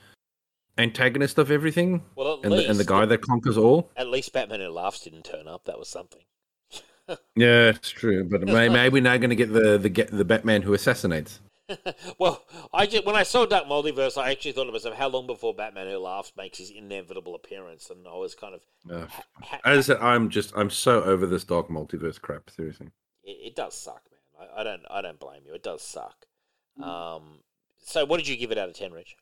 antagonist of everything, Well, at and the, and the guy that conquers all. At least Batman Who Laughs didn't turn up. That was something. Yeah, it's true. But may- maybe we're now going to get the the get the Batman who assassinates. well, I just, when I saw Dark Multiverse, I actually thought to myself, how long before Batman Who Laughs makes his inevitable appearance? And I was kind of, Uh, ha- as I said, I'm just I'm so over this dark multiverse crap. Seriously. it, it does suck, man. I, I don't, I don't blame you. It does suck. Um, so what did you give it out of ten, Rich?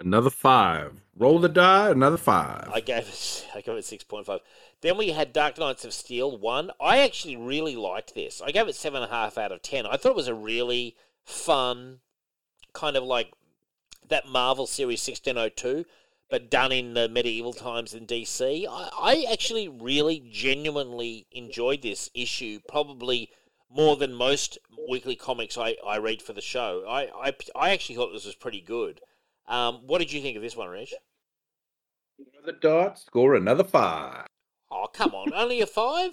Another five. Roll the die. Another five. I gave it, I gave it six point five. Then we had Dark Knights of Steel one. I actually really liked this. I gave it seven and a half out of ten. I thought it was a really fun, kind of like that Marvel series sixteen oh two, but done in the medieval times in DC. I, I actually really genuinely enjoyed this issue, probably more than most weekly comics I, I read for the show. I, I, I actually thought this was pretty good. Um, what did you think of this one, Rich? Another dot. Score another five. Oh, come on. Only a five?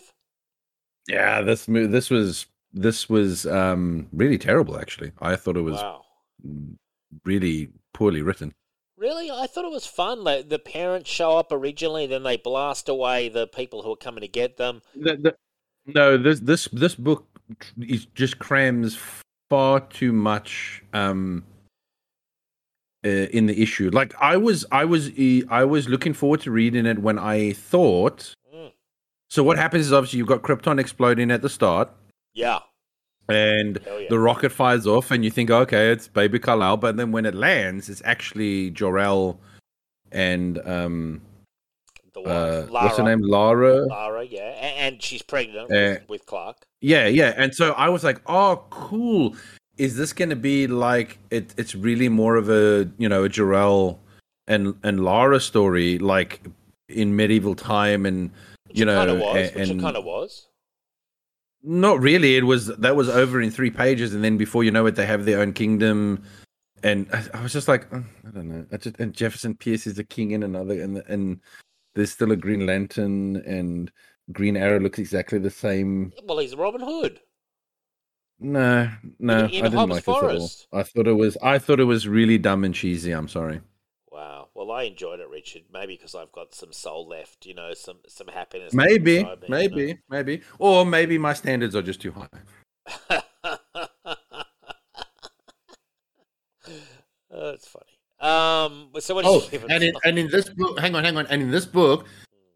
Yeah, this mo- this was this was um really terrible. Actually, I thought it was Wow. really poorly written. Really? I thought it was fun. Like, the parents show up originally, then they blast away the people who are coming to get them. The- the- no, this this this book is just crams far too much um uh, in the issue. Like I was I was I was looking forward to reading it when I thought. Mm. So what happens is obviously you've got Krypton exploding at the start. Yeah. and yeah. the rocket fires off, and you think, okay, it's Baby Kal-El, but then when it lands, it's actually Jor-El and um, The wife. uh, what's her name, Lara. Lara, yeah. And, and she's pregnant Uh, with, with Clark. Yeah, yeah, and so I was like, oh, cool. Is this going to be like it? It's really more of a you know a Jor-El and and Lara story, like in medieval time, and you know, kind of was. a- Which it and kind of was. Not really. It was that was over in three pages, and then before you know it, they have their own kingdom. And I, I was just like, "Uh, I don't know. I just and Jefferson Pierce is the king in another, and and there's still a Green Lantern, and Green Arrow looks exactly the same. Well, he's Robin Hood. No, no, In- in I didn't Hobbs like this at all. I thought it was, I thought it was really dumb and cheesy. I'm sorry. Wow. Well, I enjoyed it, Richard. Maybe because I've got some soul left, you know, some some happiness. Maybe, me, you know. maybe, maybe, or maybe my standards are just too high. Oh, That's funny. Um, so what? Oh, and in and in this book, hang on, hang on, and in this book,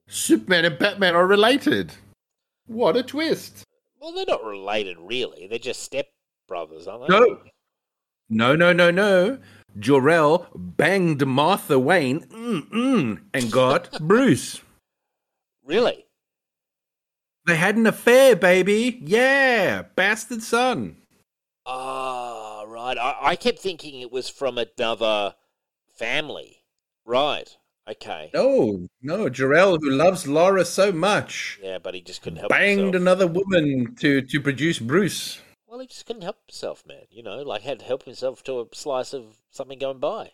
Superman and Batman are related. What a twist! Well, they're not related, really. They're just step brothers, aren't they? No. No, no, no, no. Jor-El banged Martha Wayne mm-mm, and got Bruce. Really? They had an affair, baby. Yeah, bastard son. Ah, right. I, I kept thinking it was from another family. Right. Okay. No, no, Jor-El, who loves Lara so much, Yeah, but he just couldn't help banged himself. another woman to to produce Bruce. Well, he just couldn't help himself, man. You know, like had to help himself to a slice of something going by.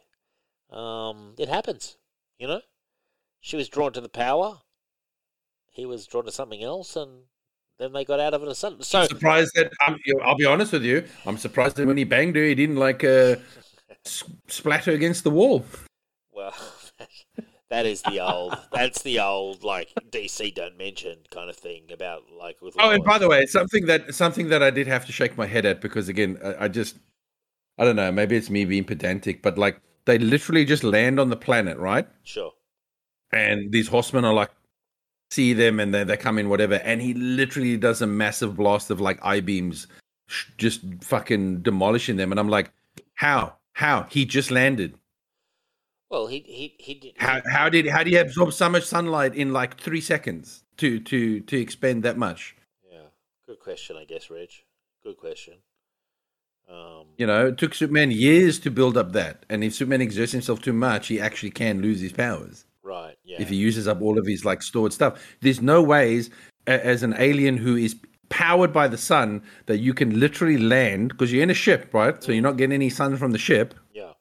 Um, it happens. You know, she was drawn to the power. He was drawn to something else, and then they got out of it a sudden. So, surprised that I'm, know, I'll be honest with you. I'm surprised that when he banged her, he didn't like uh, s- splatter against the wall. well, that is the old. That's the old like DC don't mention kind of thing about like with. Oh, and by the way, something that something that I did have to shake my head at because again, I, I just I don't know. Maybe it's me being pedantic, but like they literally just land on the planet, right? sure. And these horsemen are like see them and they they come in whatever, and he literally does a massive blast of like i beams, sh- just fucking demolishing them, and I'm like, how? How? He just landed. Well, he he he did. How how did how do you absorb so much sunlight in like three seconds to to to expend that much? Yeah, good question, I guess, Reg. Good question. Um, You know, it took Superman years to build up that, and if Superman exerts himself too much, he actually can lose his powers right. Yeah. if he uses up all of his like stored stuff. There's no ways as an alien who is powered by the sun that you can literally land because you're in a ship, right? So you're not getting any sun from the ship, yeah.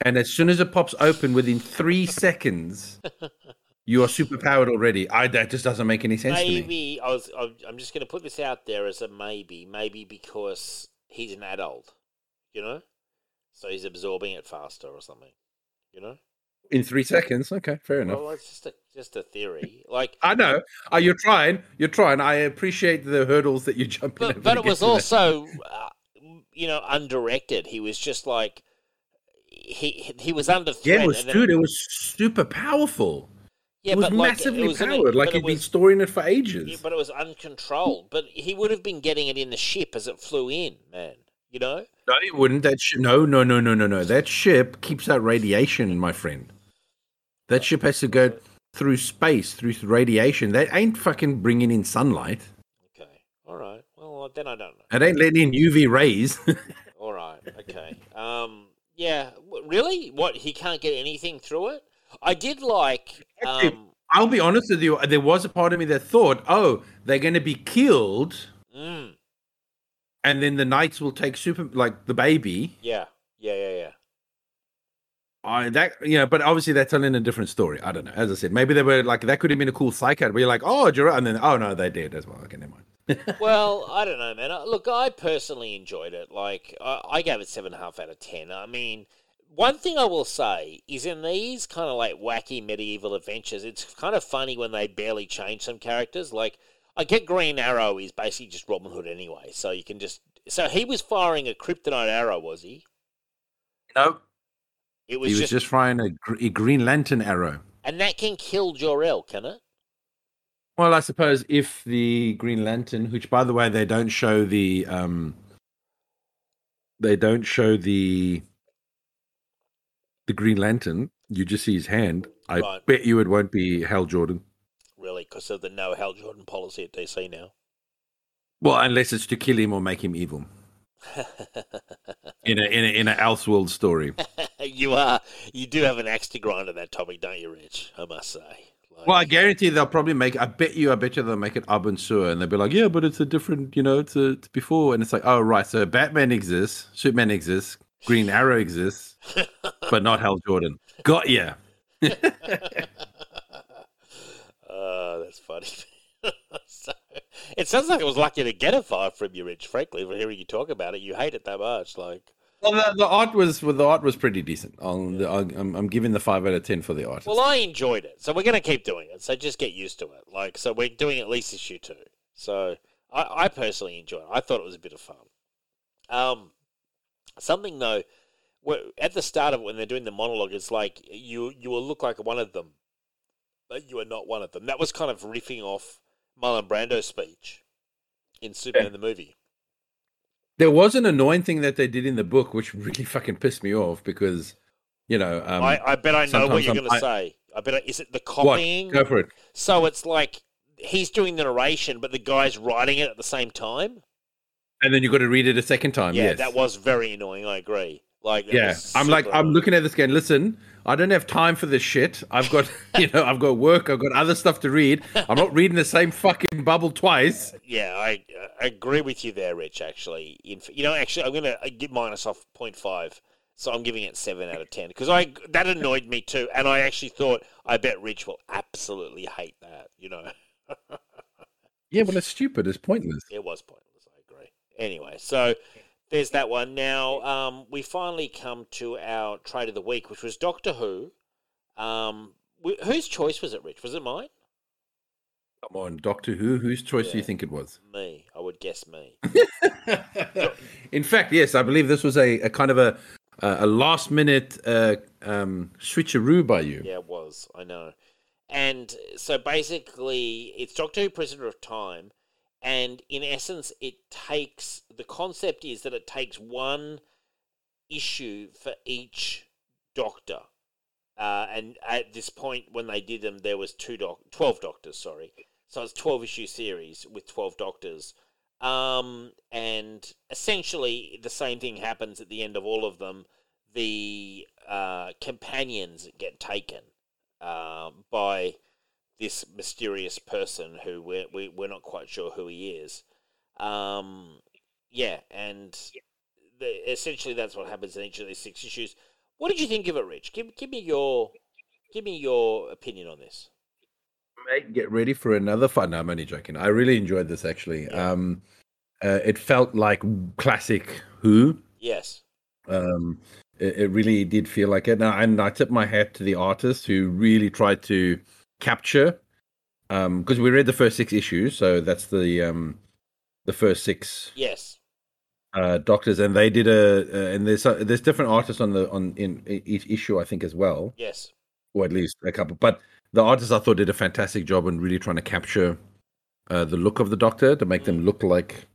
And as soon as it pops open, within three seconds, you are super powered already. I that just doesn't make any sense to me. Maybe I was. I'm just going to put this out there as a maybe. Maybe because he's an adult, you know, so he's absorbing it faster or something, you know. In three seconds, okay, fair enough. Well, it's just a just a theory. Like, I know. Uh, you're trying. You're trying. I appreciate the hurdles that you're jumping but, but it was also, uh, you know, undirected. He was just like. He he was under threat. Yeah, it was then- dude. It was super powerful. yeah, it was but like, massively it was an- powered. like it he'd been storing it for ages. Yeah, but it was uncontrolled. But he would have been getting it in the ship as it flew in, man. You know? no, he wouldn't. That sh- no, no, no, no, no, no. That ship keeps out radiation, my friend. That ship has to go through space, through radiation. That ain't fucking bringing in sunlight. Okay. All right. Well, then I don't know. It ain't letting in UV rays. All right. Okay. Um. Yeah. Really? What? He can't get anything through it? I did like. Actually- Um. I'll be honest with you. There was a part of me that thought, oh, they're going to be killed, Mm, and then the knights will take super, like the baby. yeah. Yeah. Yeah. Yeah. I that you know, but obviously that's telling a different story. I don't know. As I said, maybe they were like that could have been a cool psych out where you're like, oh, Gerard, and then oh no, they did as well. Okay, never mind. Well, I don't know, man. Look, I personally enjoyed it. Like, I, I gave it seven and a half out of ten. I mean, one thing I will say is in these kind of like wacky medieval adventures, it's kind of funny when they barely change some characters. Like, I get Green Arrow is basically just Robin Hood anyway, so you can just. So he was firing a kryptonite arrow, was he? No, It was, he was just, just, firing a, gr- a Green Lantern arrow. and that can kill Jor-El, can it? Well, I suppose if the Green Lantern, which by the way they don't show the um, they don't show the the Green Lantern. You just see his hand. I Right. bet you it won't be Hal Jordan. Really, because of the no Hal Jordan policy at DC now. Well, unless it's to kill him or make him evil in a in a in a Elseworld story. you are. You do have an axe to grind on that topic, don't you, Rich? I must say. Like, Well, I guarantee they'll probably make. I bet you. I bet you they'll make it Abin Sur, and they'll be like, "Yeah, but it's a different. You know, it's a it's before." And it's like, "Oh, right. So Batman exists, Superman exists, Green Arrow exists, but not Hal Jordan." Got ya. uh, that's funny. so, it sounds like I was lucky to get a five from you, Rich. Frankly, for hearing you talk about it, you hate it that much. Like, Well, the, the art was well, the art was pretty decent. I'll, I'll, I'm I'm giving the five out of ten for the art. well, I enjoyed it, so we're going to keep doing it. So just get used to it. Like, so we're doing at least issue two. So I, I personally enjoyed it. I thought it was a bit of fun. Um, something though, where, at the start of it, when they're doing the monologue, it's like you you will look like one of them, but you are not one of them. That was kind of riffing off Marlon Brando's speech in Superman the movie. There was an annoying thing that they did in the book, which really fucking pissed me off because, you know, um, I, I bet I know what you're going to say. I bet I, is it the what? copying? Go for it. So it's like he's doing the narration, but the guy's writing it at the same time. And then you've got to read it a second time. yeah, yes. that was very annoying. I agree. Like, Yeah, I'm like, super I'm looking at this going, listen, I don't have time for this shit. I've got, you know, I've got work, I've got other stuff to read. I'm not reading the same fucking bubble twice. Uh, yeah, I, uh, I agree with you there, Rich. Actually, in, you know, actually, I'm gonna give minus off 0.5, so I'm giving it seven out of ten because I that annoyed me too, and I actually thought I bet Rich will absolutely hate that. You know, Yeah, well, it's stupid. It's pointless. it was pointless. I agree. Anyway, so there's that one. Now um, we finally come to our trade of the week, which was Doctor Who. Um, wh- whose choice was it, Rich? Was it mine? Come on, Doctor Who. Whose choice do you think it was? Me. I would guess me. In fact, yes, I believe this was a, a kind of a a last minute uh, um, switcheroo by you. Yeah, it was. I know. And so basically, it's Doctor Who Prisoner of Time. And in essence, it takes the concept is that it takes one issue for each doctor. Uh, and at this point, when they did them, there was two doc- 12 doctors, sorry. So it's 12 issue series with 12 doctors. Um, and essentially, the same thing happens at the end of all of them. The uh, companions get taken uh, by this mysterious person who we're, we, we're not quite sure who he is. Um, yeah, and the, essentially that's what happens in each of these six issues. What did you think of it, Rich? Give, give me your give me your opinion on this. Mate, get ready for another fun. No, I'm only joking. I really enjoyed this actually. Um, uh, it felt like classic Who. Yes. Um, it, it really did feel like it. Now, and I tip my hat to the artist who really tried to capture. Um, because we read the first six issues, so that's the um, the first six Yes. uh, doctors, and they did a uh, and there's uh, there's different artists on the on in each issue I think as well, Yes. or at least a couple. But the artists I thought did a fantastic job in really trying to capture uh, the look of the Doctor to make them look like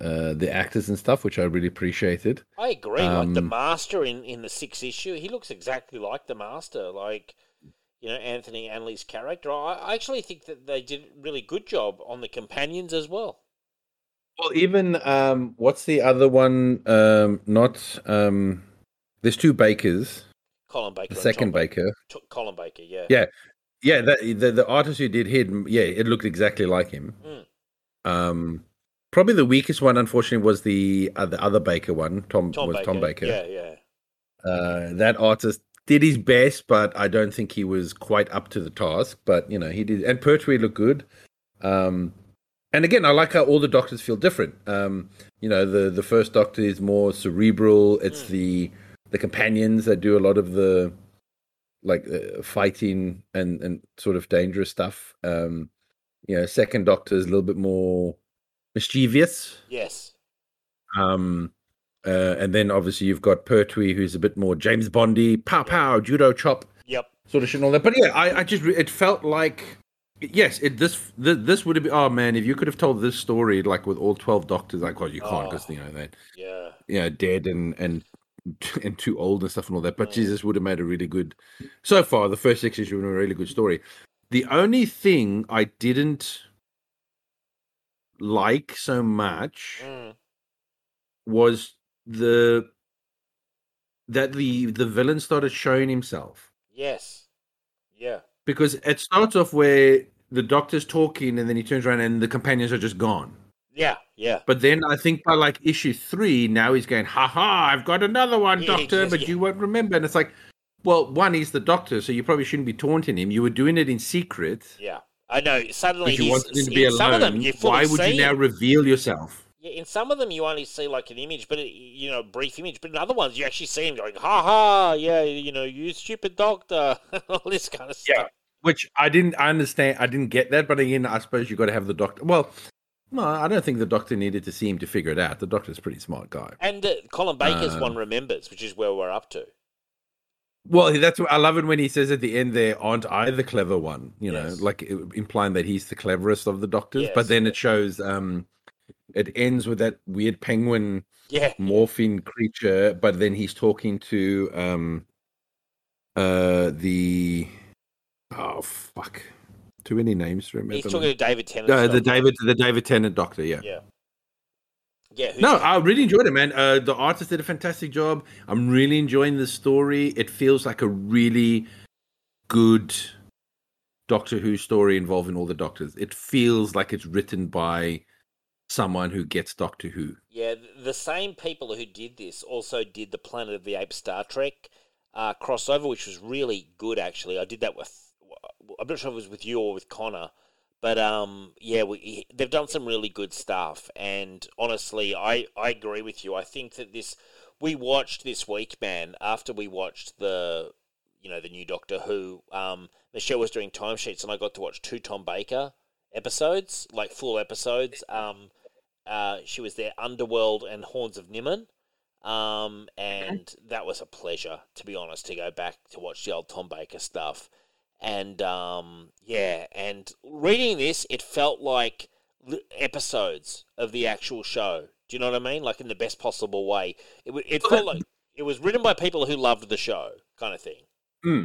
uh, the actors and stuff, which I really appreciated. I agree. like the Um, Master in, in the sixth issue, he looks exactly like the Master. Like, you know, Anthony Ainley's character. I, actually think that they did a really good job on the companions as well. Well, even um, what's the other one? Um, not um, there's two Bakers. Colin Baker. The second Baker. T- Colin Baker, yeah. Yeah, yeah. That, the the artist who did him, yeah, it looked exactly like him. Mm. Um, probably the weakest one, unfortunately, was the uh, the other Baker one. Tom, Tom was Baker. Tom Baker. Yeah, yeah. Uh, that artist did his best, but I don't think he was quite up to the task. But you know, he did, and Pertwee looked good. Um, and again, I like how all the doctors feel different. Um, you know, the the first doctor is more cerebral. It's Mm. the the companions that do a lot of the like uh, fighting and and sort of dangerous stuff. Um, you know, second doctor is a little bit more mischievous. Yes. Um, uh, and then obviously you've got Pertwee, who's a bit more James Bondy, pow pow, judo chop, Yep. sort of shit and all that. But yeah, I, I just it felt like yes, it this th- this would have been. Oh man, if you could have told this story like with all twelve doctors, like well, you can't because Oh. you know they Yeah. you know dead and and and too old and stuff and all that. But Mm. Jesus would have made a really good. So far, the first six issues were a really good story. The only thing I didn't like so much Mm. was the that the the villain started showing himself Yes. Yeah. because it starts off where the doctor's talking and then he turns around and the companions are just gone. Yeah. Yeah. But then I think by like issue three, now he's going, ha ha, I've got another one, Yeah, doctor, yes, but yeah. you won't remember. And it's like, well, one, he's the doctor, so you probably shouldn't be taunting him. You were doing it in secret. Yeah. I know. Suddenly, you he's, wanted him to be in some of them, alone. fully Why would you now reveal yourself? Yeah, in some of them you only see like an image, but it, you know, brief image. But in other ones, you actually see him going, "Ha ha, yeah, you know, you stupid doctor," all this kind of stuff. Yeah, Which I didn't I understand. I didn't get that. But again, I suppose you got to have the doctor. Well, no, I don't think the doctor needed to see him to figure it out. The doctor's a pretty smart guy. And uh, Colin Baker's Um, one remembers, which is where we're up to. Well, that's what I love it when he says at the end there, aren't I the clever one? You know, like implying that he's the cleverest of the doctors. Yes, but then yeah. it shows um it ends with that weird penguin Yeah. morphine creature, but then he's talking to um uh the oh fuck. Too many names to remember. He's talking to David Tennant. Uh, the David the David Tennant doctor, yeah. Yeah. Yeah. No, I really enjoyed it, man. Uh, the artist did a fantastic job. I'm really enjoying the story. It feels like a really good Doctor Who story involving all the doctors. It feels like it's written by someone who gets Doctor Who. Yeah, the same people who did this also did the Planet of the Apes Star Trek uh, crossover, which was really good. Actually, I did that with. I'm not sure if it was with you or with Connor, but um, yeah, we, they've done some really good stuff. And honestly, I I agree with you. I think that this we watched this week, man. After we watched the you know the new Doctor Who, um, Michelle was doing timesheets, and I got to watch two Tom Baker episodes, like full episodes. Um, uh, she was there, Underworld and Horns of Nimon. Um, and that was a pleasure, to be honest, to go back to watch the old Tom Baker stuff. And um, yeah, and reading this, it felt like episodes of the actual show. Do you know what I mean? Like in the best possible way. It, it felt like it was written by people who loved the show, kind of thing. Hmm.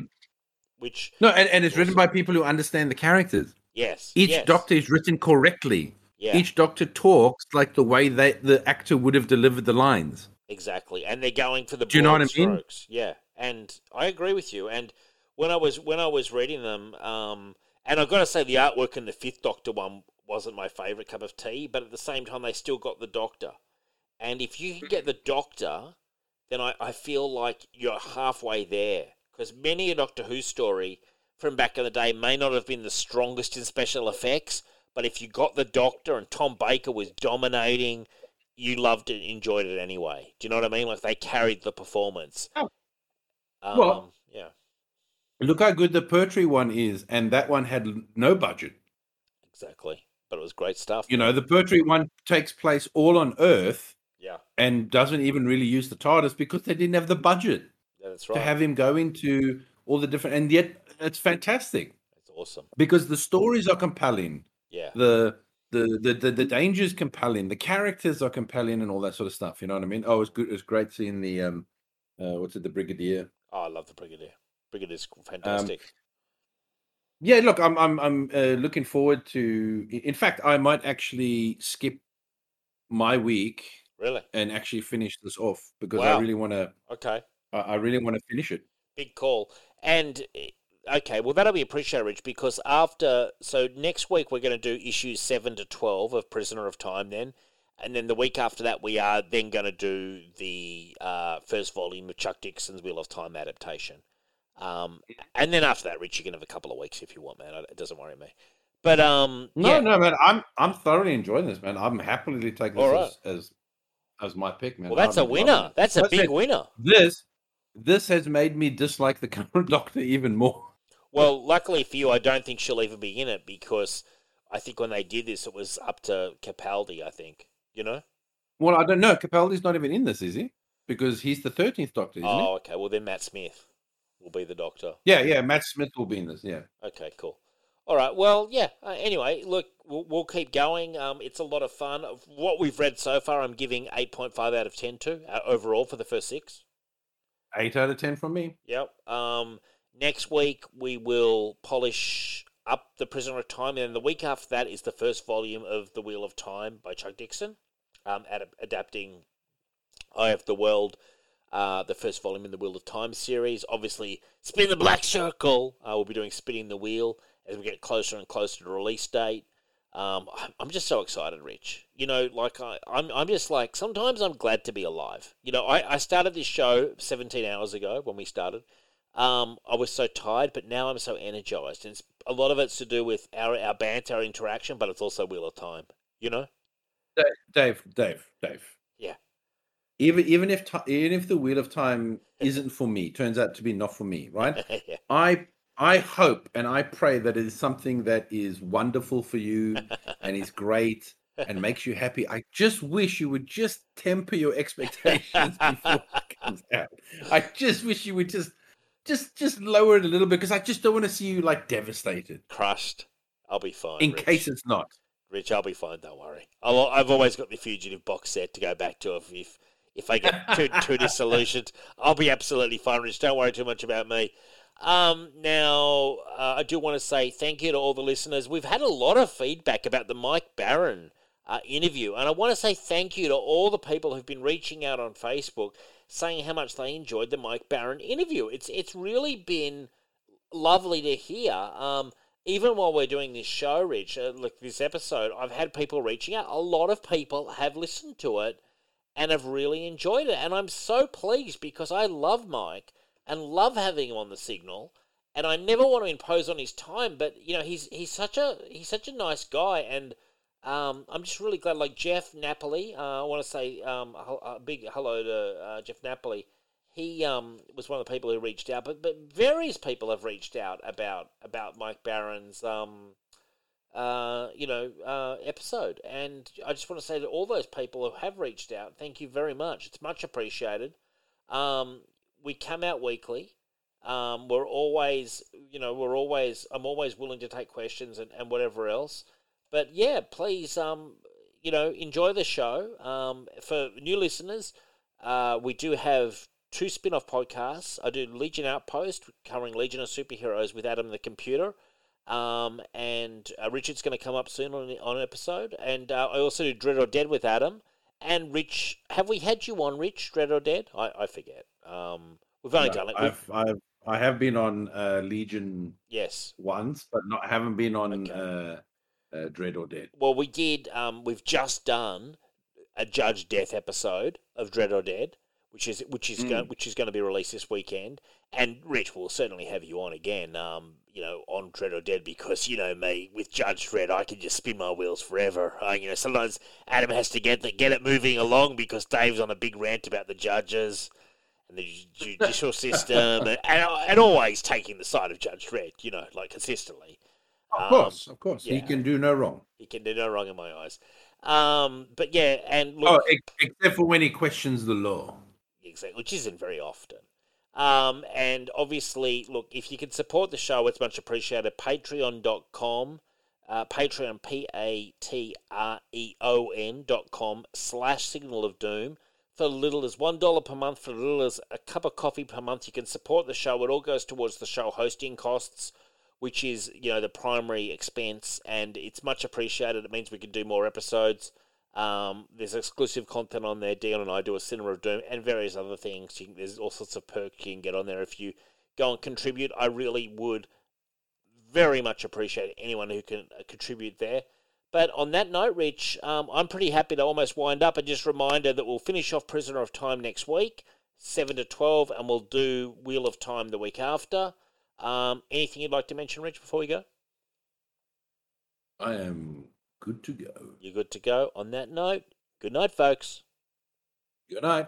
Which No, and, and it's written by people who understand the characters. yes, Each yes, doctor is written correctly. Yeah, Each doctor talks like the way that the actor would have delivered the lines. Exactly, and they're going for the Do you know what I mean? strokes. Yeah, and I agree with you. And when I was when I was reading them, um, and I've got to say the artwork in the Fifth Doctor one wasn't my favorite cup of tea, but at the same time they still got the Doctor. And if you can get the Doctor, then I, I feel like you're halfway there because many a Doctor Who story from back in the day may not have been the strongest in special effects, but if you got the Doctor and Tom Baker was dominating, you loved it, enjoyed it anyway. Do you know what I mean? Like they carried the performance. Oh. Um, Well- yeah, Look how good the Pertwee one is, and that one had no budget. exactly. But it was great stuff. You know, the Pertwee one takes place all on Earth Yeah, and doesn't even really use the TARDIS because they didn't have the budget yeah, that's to have him go into all the different. And yet, it's fantastic It's awesome. because the stories are compelling. Yeah, the the the the, the danger is compelling. The characters are compelling, and all that sort of stuff. You know what I mean? Oh, it's good. It's great seeing the um, uh, what's it, the Brigadier. oh, I love the Brigadier. Brigadier's fantastic. Yeah, look, I'm I'm I'm uh, looking forward to. In fact, I might actually skip my week really? and actually finish this off because Wow. I really want to. Okay. I I really want to finish it. Big call. And okay, well that'll be appreciated, Rich, because after so next week we're going to do issues seven to twelve of Prisoner of Time, then, and then the week after that we are then going to do the uh, first volume of Chuck Dixon's Wheel of Time adaptation. Um, and then after that, Rich, you can have a couple of weeks if you want, man. It doesn't worry me. But um, No, yeah, no, man, I'm I'm thoroughly enjoying this, man. I'm happily taking this as, as as my pick, man. well that's a I'm- I'm- winner. That's a big it. winner. This this has made me dislike the current Doctor even more. Well, luckily for you, I don't think she'll even be in it because I think when they did this, it was up to Capaldi. I think you know. Well, I don't know. Capaldi's not even in this, is he? Because he's the thirteenth Doctor, isn't Oh, okay. Well, then Matt Smith will be the Doctor. Yeah, yeah. Matt Smith will be in this. Yeah. Okay, cool. All right. Well, yeah. Uh, anyway, look, we'll, we'll keep going. Um, it's a lot of fun. What we've read so far, I'm giving eight point five out of ten to uh, overall for the first six. Eight out of ten from me. Yep. Um, next week we will polish up the Prisoner of Time, and then the week after that is the first volume of The Wheel of Time by Chuck Dixon, um, ad- adapting Eye of the World, uh, the first volume in the Wheel of Time series. Obviously, Spin the Black Circle. Uh, we'll be doing Spinning the Wheel as we get closer and closer to release date. Um, I'm- just so excited, Rich. You know, like I, I'm, I'm just like sometimes I'm glad to be alive. You know, I, I started this show 17 hours ago when we started. Um, I was so tired, but now I'm so energized, and it's, a lot of it's to do with our our banter, our interaction, but it's also Wheel of Time. You know? Dave, Dave, Dave. Yeah. Even even if even if the Wheel of Time isn't for me, turns out to be not for me, right? yeah. I I hope and I pray that it is something that is wonderful for you and is great and makes you happy. I just wish you would just temper your expectations before it comes out. I just wish you would just just just lower it a little bit because I just don't want to see you like devastated Crushed. I'll be fine. in Rich. case it's not. Rich, I'll be fine. Don't worry. I'll, I've always got the fugitive box set to go back to if if, if I get too too disillusioned. I'll be absolutely fine, Rich. Don't worry too much about me. Um, now, uh, I do want to say thank you to all the listeners. We've had a lot of feedback about the Mike Baron uh, interview, and I want to say thank you to all the people who've been reaching out on Facebook saying how much they enjoyed the Mike Baron interview. It's it's really been lovely to hear. Um, even while we're doing this show, Rich, uh, like this episode, I've had people reaching out. A lot of people have listened to it and have really enjoyed it, and I'm so pleased because I love Mike and love having him on the signal. And I never want to impose on his time, but you know he's he's such a he's such a nice guy, and um, I'm just really glad. Like Jeff Napoli, uh, I want to say um, a big hello to uh, Jeff Napoli. He um, was one of the people who reached out, but but various people have reached out about about Mike Baron's um, uh, you know uh, episode, and I just want to say to all those people who have reached out, thank you very much. It's much appreciated. Um, we come out weekly. Um, we're always, you know, we're always. I'm always willing to take questions and, and whatever else. But yeah, please, um, you know, enjoy the show. Um, for new listeners, uh, we do have two spin off podcasts. I do Legion Outpost, covering Legion of Superheroes with Adam the Computer. Um, and uh, Richard's going to come up soon on, on an episode. And uh, I also do Dread or Dead with Adam. And Rich, have we had you on, Rich, Dread or Dead? I, I forget. Um, we've only No, done it. I've, I've I have been on uh, Legion yes. once, but not haven't been on Okay. Uh, Dread or Dead. Well, we did. Um, we've just done a Judge Death episode of Dread or Dead, which is which is Mm. which is going to be released this weekend. And Rich will certainly have you on again. Um, you know, on Dread or Dead because you know me with Judge Dredd, I can just spin my wheels forever. Uh, you know, sometimes Adam has to get the, get it moving along because Dave's on a big rant about the judges and the judicial system, and, and and always taking the side of Judge Dredd. You know, like consistently. Of Um, course, of course, he can do no wrong. He can do no wrong in my eyes. Um, but yeah, and look, Oh, except for when he questions the law. exactly, which isn't very often. Um, and obviously, look, if you can support the show, it's much appreciated. Patreon.com, uh, Patreon, P A T R E O N dot com slash Signal of Doom. For little as $1 per month, for little as a cup of coffee per month, you can support the show. It all goes towards the show hosting costs, which is, you know, the primary expense, and it's much appreciated. It means we can do more episodes. Um, there's exclusive content on there. Dion and I do a Cinema of Doom and various other things. Can, there's all sorts of perks you can get on there if you go and contribute. I really would very much appreciate anyone who can uh, contribute there. But on that note, Rich, um, I'm pretty happy to almost wind up. And just reminder that we'll finish off Prisoner of Time next week, 7 to 12, and we'll do Wheel of Time the week after. Um, anything you'd like to mention, Rich, before we go? I am good to go. You're good to go. On that note, good night, folks. Good night.